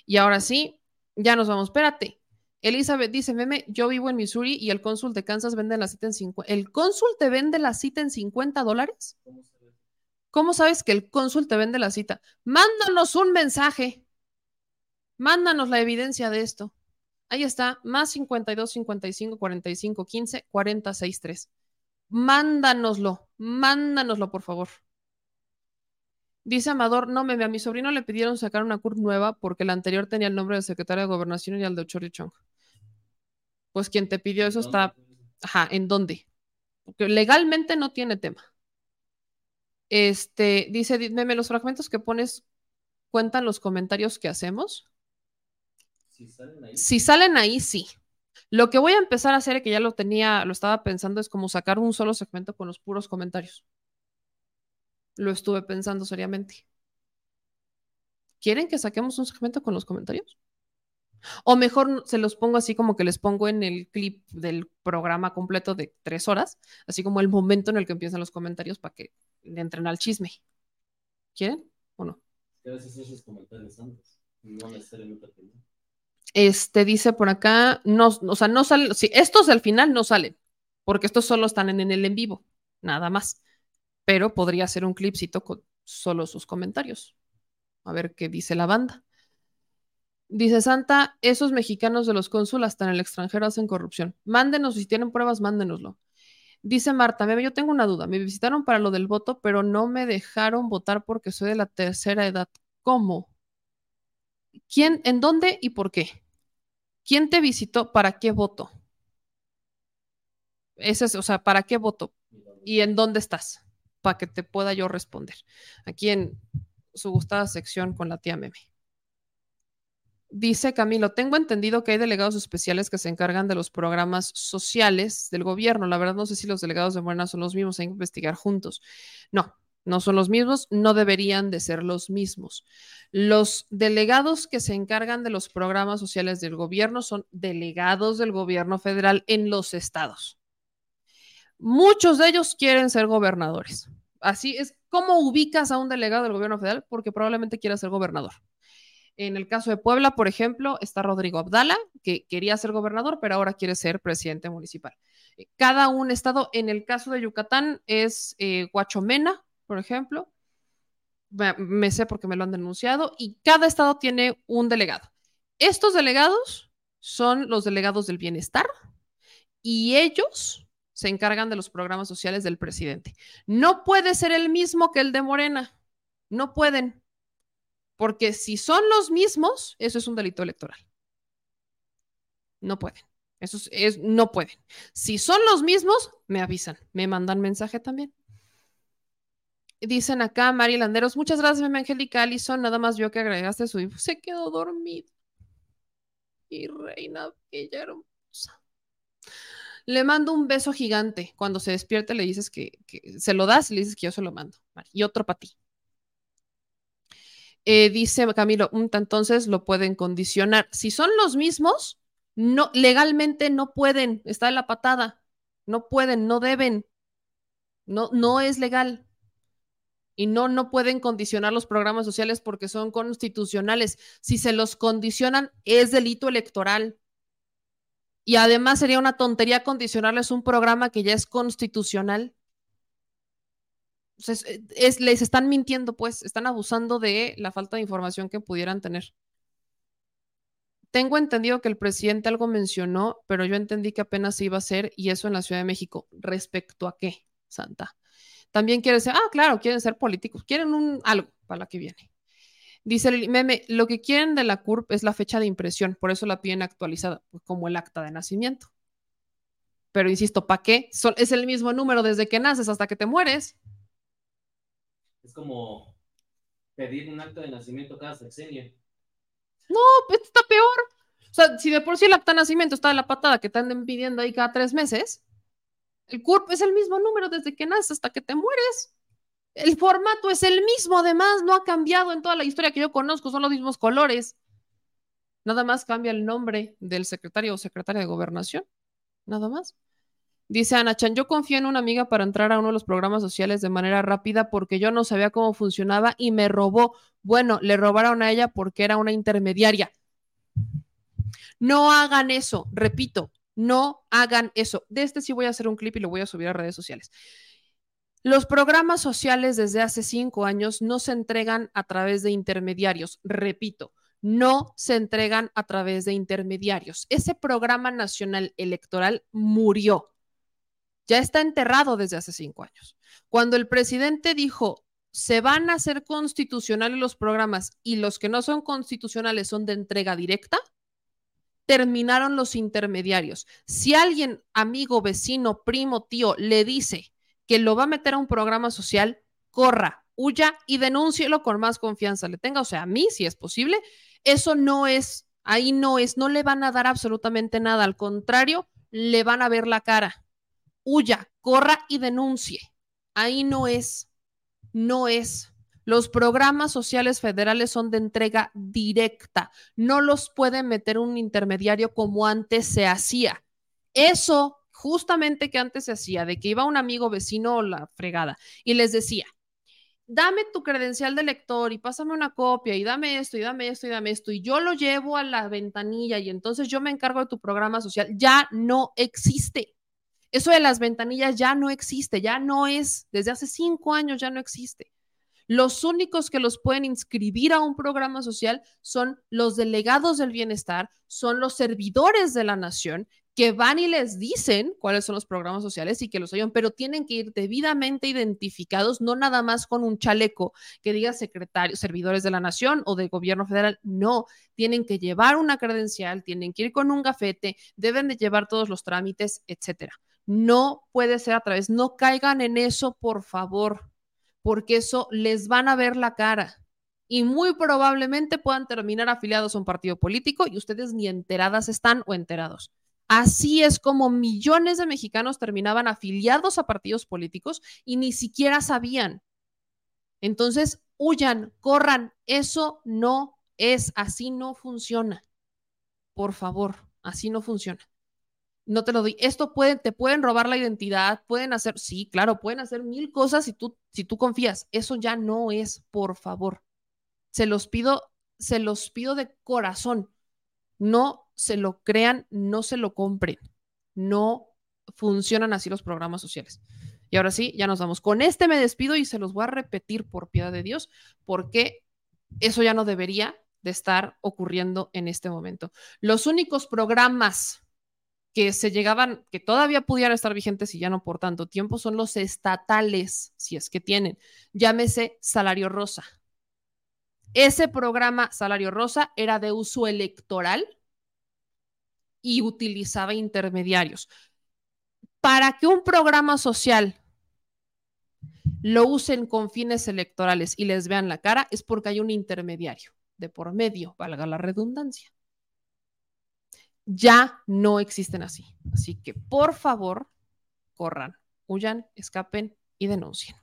Y ahora sí, ya nos vamos. Espérate. Elizabeth dice, meme, yo vivo en Missouri y el cónsul de Kansas vende la cita en 50. ¿El cónsul te vende la cita en 50 dólares? ¿Cómo ¿Cómo sabes que el cónsul te vende la cita? Mándanos un mensaje. Mándanos la evidencia de esto. Ahí está, más 52 55 45 15 46 3. Mándanoslo, mándanoslo, por favor. Dice Amador, no me a mi sobrino le pidieron sacar una CURP nueva porque la anterior tenía el nombre de secretario de gobernación y el de Ochorio Chong. Pues quien te pidió eso está, ajá, ¿en dónde? Porque legalmente no tiene tema. Este, dice, dime, los fragmentos que pones cuentan los comentarios que hacemos. Si salen ahí. Si salen ahí, sí. Lo que voy a empezar a hacer, que ya lo tenía, lo estaba pensando, es como sacar un solo segmento con los puros comentarios. Lo estuve pensando seriamente. ¿Quieren que saquemos un segmento con los comentarios? O mejor se los pongo así como que les pongo en el clip del programa completo de tres horas, así como el momento en el que empiezan los comentarios para que le entren al chisme. ¿Quieren o no? Este dice por acá, no, o sea, no salen, si estos al final no salen, porque estos solo están en, en el en vivo, nada más. Pero podría ser un clipcito con solo sus comentarios. A ver qué dice la banda. Dice Santa, esos mexicanos de los cónsulas hasta en el extranjero hacen corrupción. Mándenos, si tienen pruebas, mándenoslo. Dice Marta, yo tengo una duda. Me visitaron para lo del voto, pero no me dejaron votar porque soy de la tercera edad. ¿Cómo? ¿Quién, en dónde y por qué? ¿Quién te visitó? ¿Para qué voto? Ese es, o sea, ¿para qué voto? ¿Y en dónde estás? Para que te pueda yo responder. Aquí en su gustada sección con la tía Meme. Dice Camilo, tengo entendido que hay delegados especiales que se encargan de los programas sociales del gobierno. La verdad no sé si los delegados de Morena son los mismos, hay que investigar juntos. No, no son los mismos, no deberían de ser los mismos. Los delegados que se encargan de los programas sociales del gobierno son delegados del gobierno federal en los estados. Muchos de ellos quieren ser gobernadores. así es como ubicas a un delegado del gobierno federal porque probablemente quiera ser gobernador. En el caso de Puebla, por ejemplo, está Rodrigo Abdala, que quería ser gobernador, pero ahora quiere ser presidente municipal. Cada un estado, en el caso de Yucatán, es eh, Guachomena, por ejemplo. Me sé porque me lo han denunciado. Y cada estado tiene un delegado. Estos delegados son los delegados del bienestar y ellos se encargan de los programas sociales del presidente. No puede ser el mismo que el de Morena. No pueden. Porque si son los mismos, eso es un delito electoral. No pueden. Eso es, no pueden. Si son los mismos, me avisan, me mandan mensaje también. Dicen acá, Mari Landeros, muchas gracias, mi Angélica Allison. Nada más vio que agregaste su hijo. Se quedó dormido. Y reina ella hermosa. Le mando un beso gigante. Cuando se despierte, le dices que, se lo das y le dices que yo se lo mando. Y otro para ti. Eh, dice Camilo, entonces lo pueden condicionar. Si son los mismos, no, legalmente no pueden, está en la patada, no pueden, no deben, no, no es legal. Y no, no pueden condicionar los programas sociales porque son constitucionales. Si se los condicionan, es delito electoral. Y además sería una tontería condicionarles un programa que ya es constitucional. Les están mintiendo, pues, están abusando de la falta de información que pudieran tener. Tengo entendido que el presidente algo mencionó, pero yo entendí que apenas se iba a hacer y eso en la Ciudad de México. ¿Respecto a qué, Santa? También quiere ser, ah, claro, quieren ser políticos, quieren un algo para la que viene. Dice el meme, lo que quieren de la CURP es la fecha de impresión, por eso la piden actualizada, pues, como el acta de nacimiento. Pero insisto, ¿para qué? es el mismo número desde que naces hasta que te mueres. Es como pedir un acta de nacimiento cada sexenio. No, pues está peor. O sea, si de por sí el acta de nacimiento está de la patada que te anden pidiendo ahí cada tres meses, el CURP es el mismo número desde que naces hasta que te mueres. El formato es el mismo, además, no ha cambiado en toda la historia que yo conozco, son los mismos colores. Nada más cambia el nombre del secretario o secretaria de gobernación. Nada más. Dice Ana Chan, yo confío en una amiga para entrar a uno de los programas sociales de manera rápida porque yo no sabía cómo funcionaba y me robó. Bueno, le robaron a ella porque era una intermediaria. No hagan eso, repito, no hagan eso. De este sí voy a hacer un clip y lo voy a subir a redes sociales. Los programas sociales desde hace cinco años no se entregan a través de intermediarios. Repito, no se entregan a través de intermediarios. Ese programa nacional electoral murió ya está enterrado desde hace cinco años. Cuando el presidente dijo, se van a hacer constitucionales los programas y los que no son constitucionales son de entrega directa, terminaron los intermediarios. Si alguien, amigo, vecino, primo, tío, le dice que lo va a meter a un programa social, corra, huya y denúncielo con más confianza le tenga, o sea, a mí, si es posible, eso no es, ahí no es, no le van a dar absolutamente nada, al contrario, le van a ver la cara huya, corra y denuncie. Ahí no es, no es. Los programas sociales federales son de entrega directa. No los puede meter un intermediario como antes se hacía. Eso justamente que antes se hacía, de que iba un amigo vecino o la fregada y les decía, dame tu credencial de lector y pásame una copia y dame esto y dame esto y dame esto y yo lo llevo a la ventanilla y entonces yo me encargo de tu programa social, ya no existe. Eso de las ventanillas ya no existe, ya no es, desde hace cinco años ya no existe. Los únicos que los pueden inscribir a un programa social son los delegados del bienestar, son los servidores de la nación que van y les dicen cuáles son los programas sociales y que los oyen, pero tienen que ir debidamente identificados, no nada más con un chaleco que diga secretario, servidores de la nación o del gobierno federal, no, tienen que llevar una credencial, tienen que ir con un gafete, deben de llevar todos los trámites, etcétera. No puede ser a través, no caigan en eso, por favor, porque eso les van a ver la cara y muy probablemente puedan terminar afiliados a un partido político y ustedes ni enteradas están o enterados. Así es como millones de mexicanos terminaban afiliados a partidos políticos y ni siquiera sabían. Entonces, huyan, corran. Eso no es, así no funciona. Por favor, así no funciona. No te lo doy. Esto puede, te pueden robar la identidad, pueden hacer, sí, claro, pueden hacer mil cosas si tú, si tú confías. Eso ya no es, por favor. Se los pido, se los pido de corazón. No se lo crean, no se lo compren. No funcionan así los programas sociales. Y ahora sí, ya nos vamos. Con este me despido y se los voy a repetir por piedad de Dios, porque eso ya no debería de estar ocurriendo en este momento. Los únicos programas que se llegaban, que todavía pudieran estar vigentes y ya no por tanto tiempo, son los estatales, si es que tienen. Llámese Salario Rosa. Ese programa Salario Rosa era de uso electoral y utilizaba intermediarios. Para que un programa social lo usen con fines electorales y les vean la cara, es porque hay un intermediario de por medio, valga la redundancia ya no existen así. Así que por favor, corran, huyan, escapen y denuncien.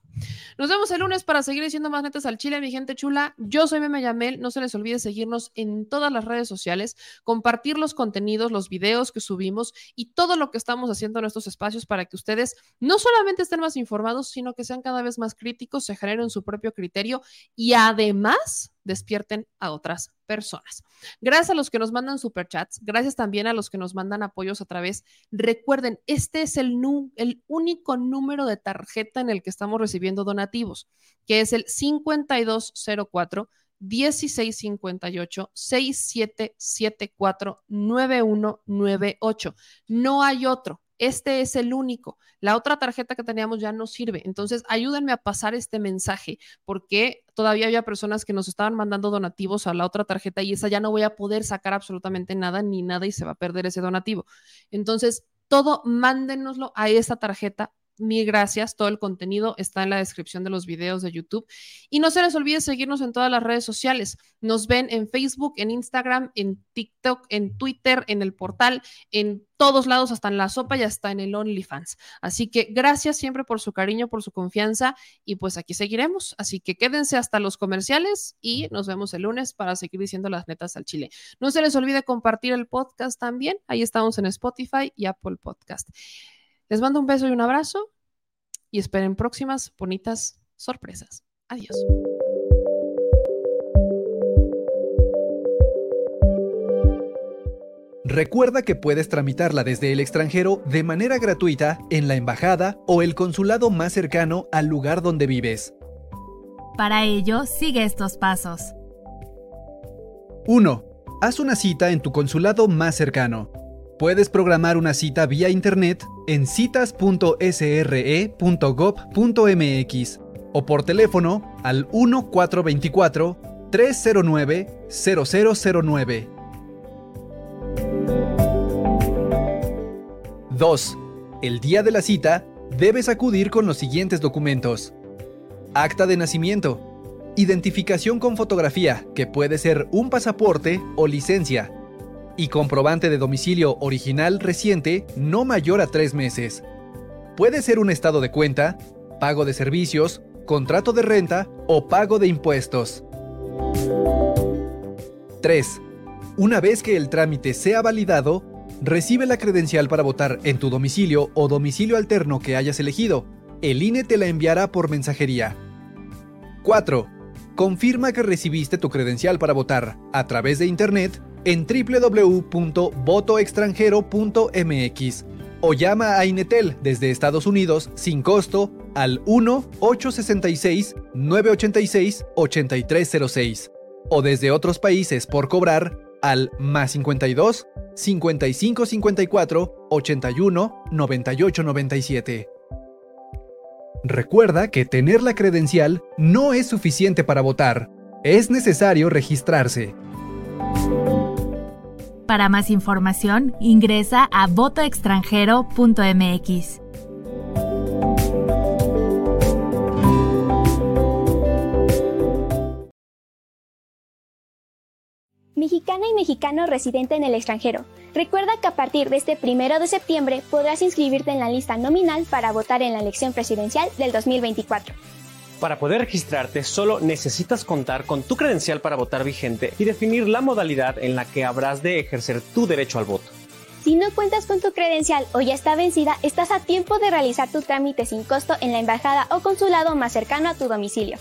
Nos vemos el lunes para seguir diciendo más netas al Chile, mi gente chula. Yo soy Meme Yamel. No se les olvide seguirnos en todas las redes sociales, compartir los contenidos, los videos que subimos y todo lo que estamos haciendo en estos espacios para que ustedes no solamente estén más informados, sino que sean cada vez más críticos, se generen su propio criterio y además despierten a otras personas. Gracias a los que nos mandan superchats, gracias también a los que nos mandan apoyos a través. Recuerden, este es el, el único número de tarjeta en el que estamos recibiendo donativos, que es el 5204 1658 6774 9198. No hay otro. Este es el único. La otra tarjeta que teníamos ya no sirve. Entonces, ayúdenme a pasar este mensaje porque todavía había personas que nos estaban mandando donativos a la otra tarjeta y esa ya no voy a poder sacar absolutamente nada ni nada y se va a perder ese donativo. Entonces, todo mándenoslo a esa tarjeta Mil gracias. Todo el contenido está en la descripción de los videos de YouTube. Y no se les olvide seguirnos en todas las redes sociales. Nos ven en Facebook, en Instagram, en TikTok, en Twitter, en el portal, en todos lados, hasta en la sopa y hasta en el OnlyFans. Así que gracias siempre por su cariño, por su confianza y pues aquí seguiremos. Así que quédense hasta los comerciales y nos vemos el lunes para seguir diciendo las netas al chile. No se les olvide compartir el podcast también. Ahí estamos en Spotify y Apple Podcast. Les mando un beso y un abrazo y esperen próximas bonitas sorpresas. Adiós. Recuerda que puedes tramitarla desde el extranjero de manera gratuita en la embajada o el consulado más cercano al lugar donde vives. Para ello, sigue estos pasos. 1. Haz una cita en tu consulado más cercano. Puedes programar una cita vía internet en citas.sre.gov.mx o por teléfono al 1424 309 0009. 2. El día de la cita debes acudir con los siguientes documentos. Acta de nacimiento. Identificación con fotografía, que puede ser un pasaporte o licencia y comprobante de domicilio original reciente no mayor a tres meses. Puede ser un estado de cuenta, pago de servicios, contrato de renta o pago de impuestos. 3. Una vez que el trámite sea validado, recibe la credencial para votar en tu domicilio o domicilio alterno que hayas elegido. El INE te la enviará por mensajería. 4. Confirma que recibiste tu credencial para votar a través de Internet en www.votoextranjero.mx o llama a Inetel desde Estados Unidos sin costo al 1-866-986-8306 o desde otros países por cobrar al más 52 55 54 81 98 97. Recuerda que tener la credencial no es suficiente para votar, es necesario registrarse. Para más información, ingresa a votoextranjero.mx. Mexicana y mexicano residente en el extranjero. Recuerda que a partir de este primero de septiembre podrás inscribirte en la lista nominal para votar en la elección presidencial del 2024. Para poder registrarte solo necesitas contar con tu credencial para votar vigente y definir la modalidad en la que habrás de ejercer tu derecho al voto. Si no cuentas con tu credencial o ya está vencida, estás a tiempo de realizar tu trámite sin costo en la embajada o consulado más cercano a tu domicilio.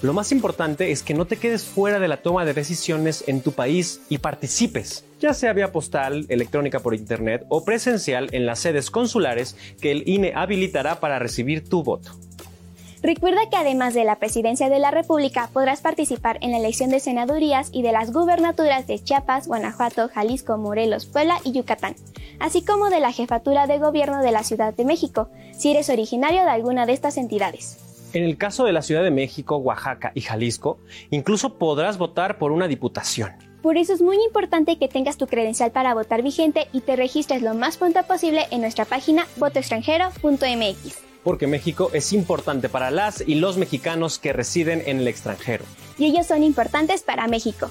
Lo más importante es que no te quedes fuera de la toma de decisiones en tu país y participes, ya sea vía postal, electrónica por internet o presencial en las sedes consulares que el INE habilitará para recibir tu voto. Recuerda que además de la presidencia de la República, podrás participar en la elección de senadurías y de las gubernaturas de Chiapas, Guanajuato, Jalisco, Morelos, Puebla y Yucatán, así como de la jefatura de gobierno de la Ciudad de México, si eres originario de alguna de estas entidades. En el caso de la Ciudad de México, Oaxaca y Jalisco, incluso podrás votar por una diputación. Por eso es muy importante que tengas tu credencial para votar vigente y te registres lo más pronto posible en nuestra página votoextranjero.mx. Porque México es importante para las y los mexicanos que residen en el extranjero. Y ellos son importantes para México.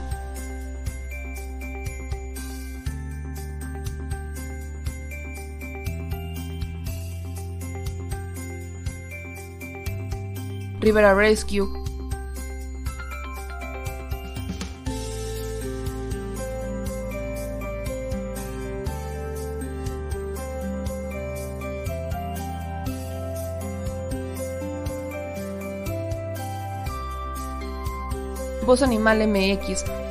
Rivera Rescue. Voz Animal MX.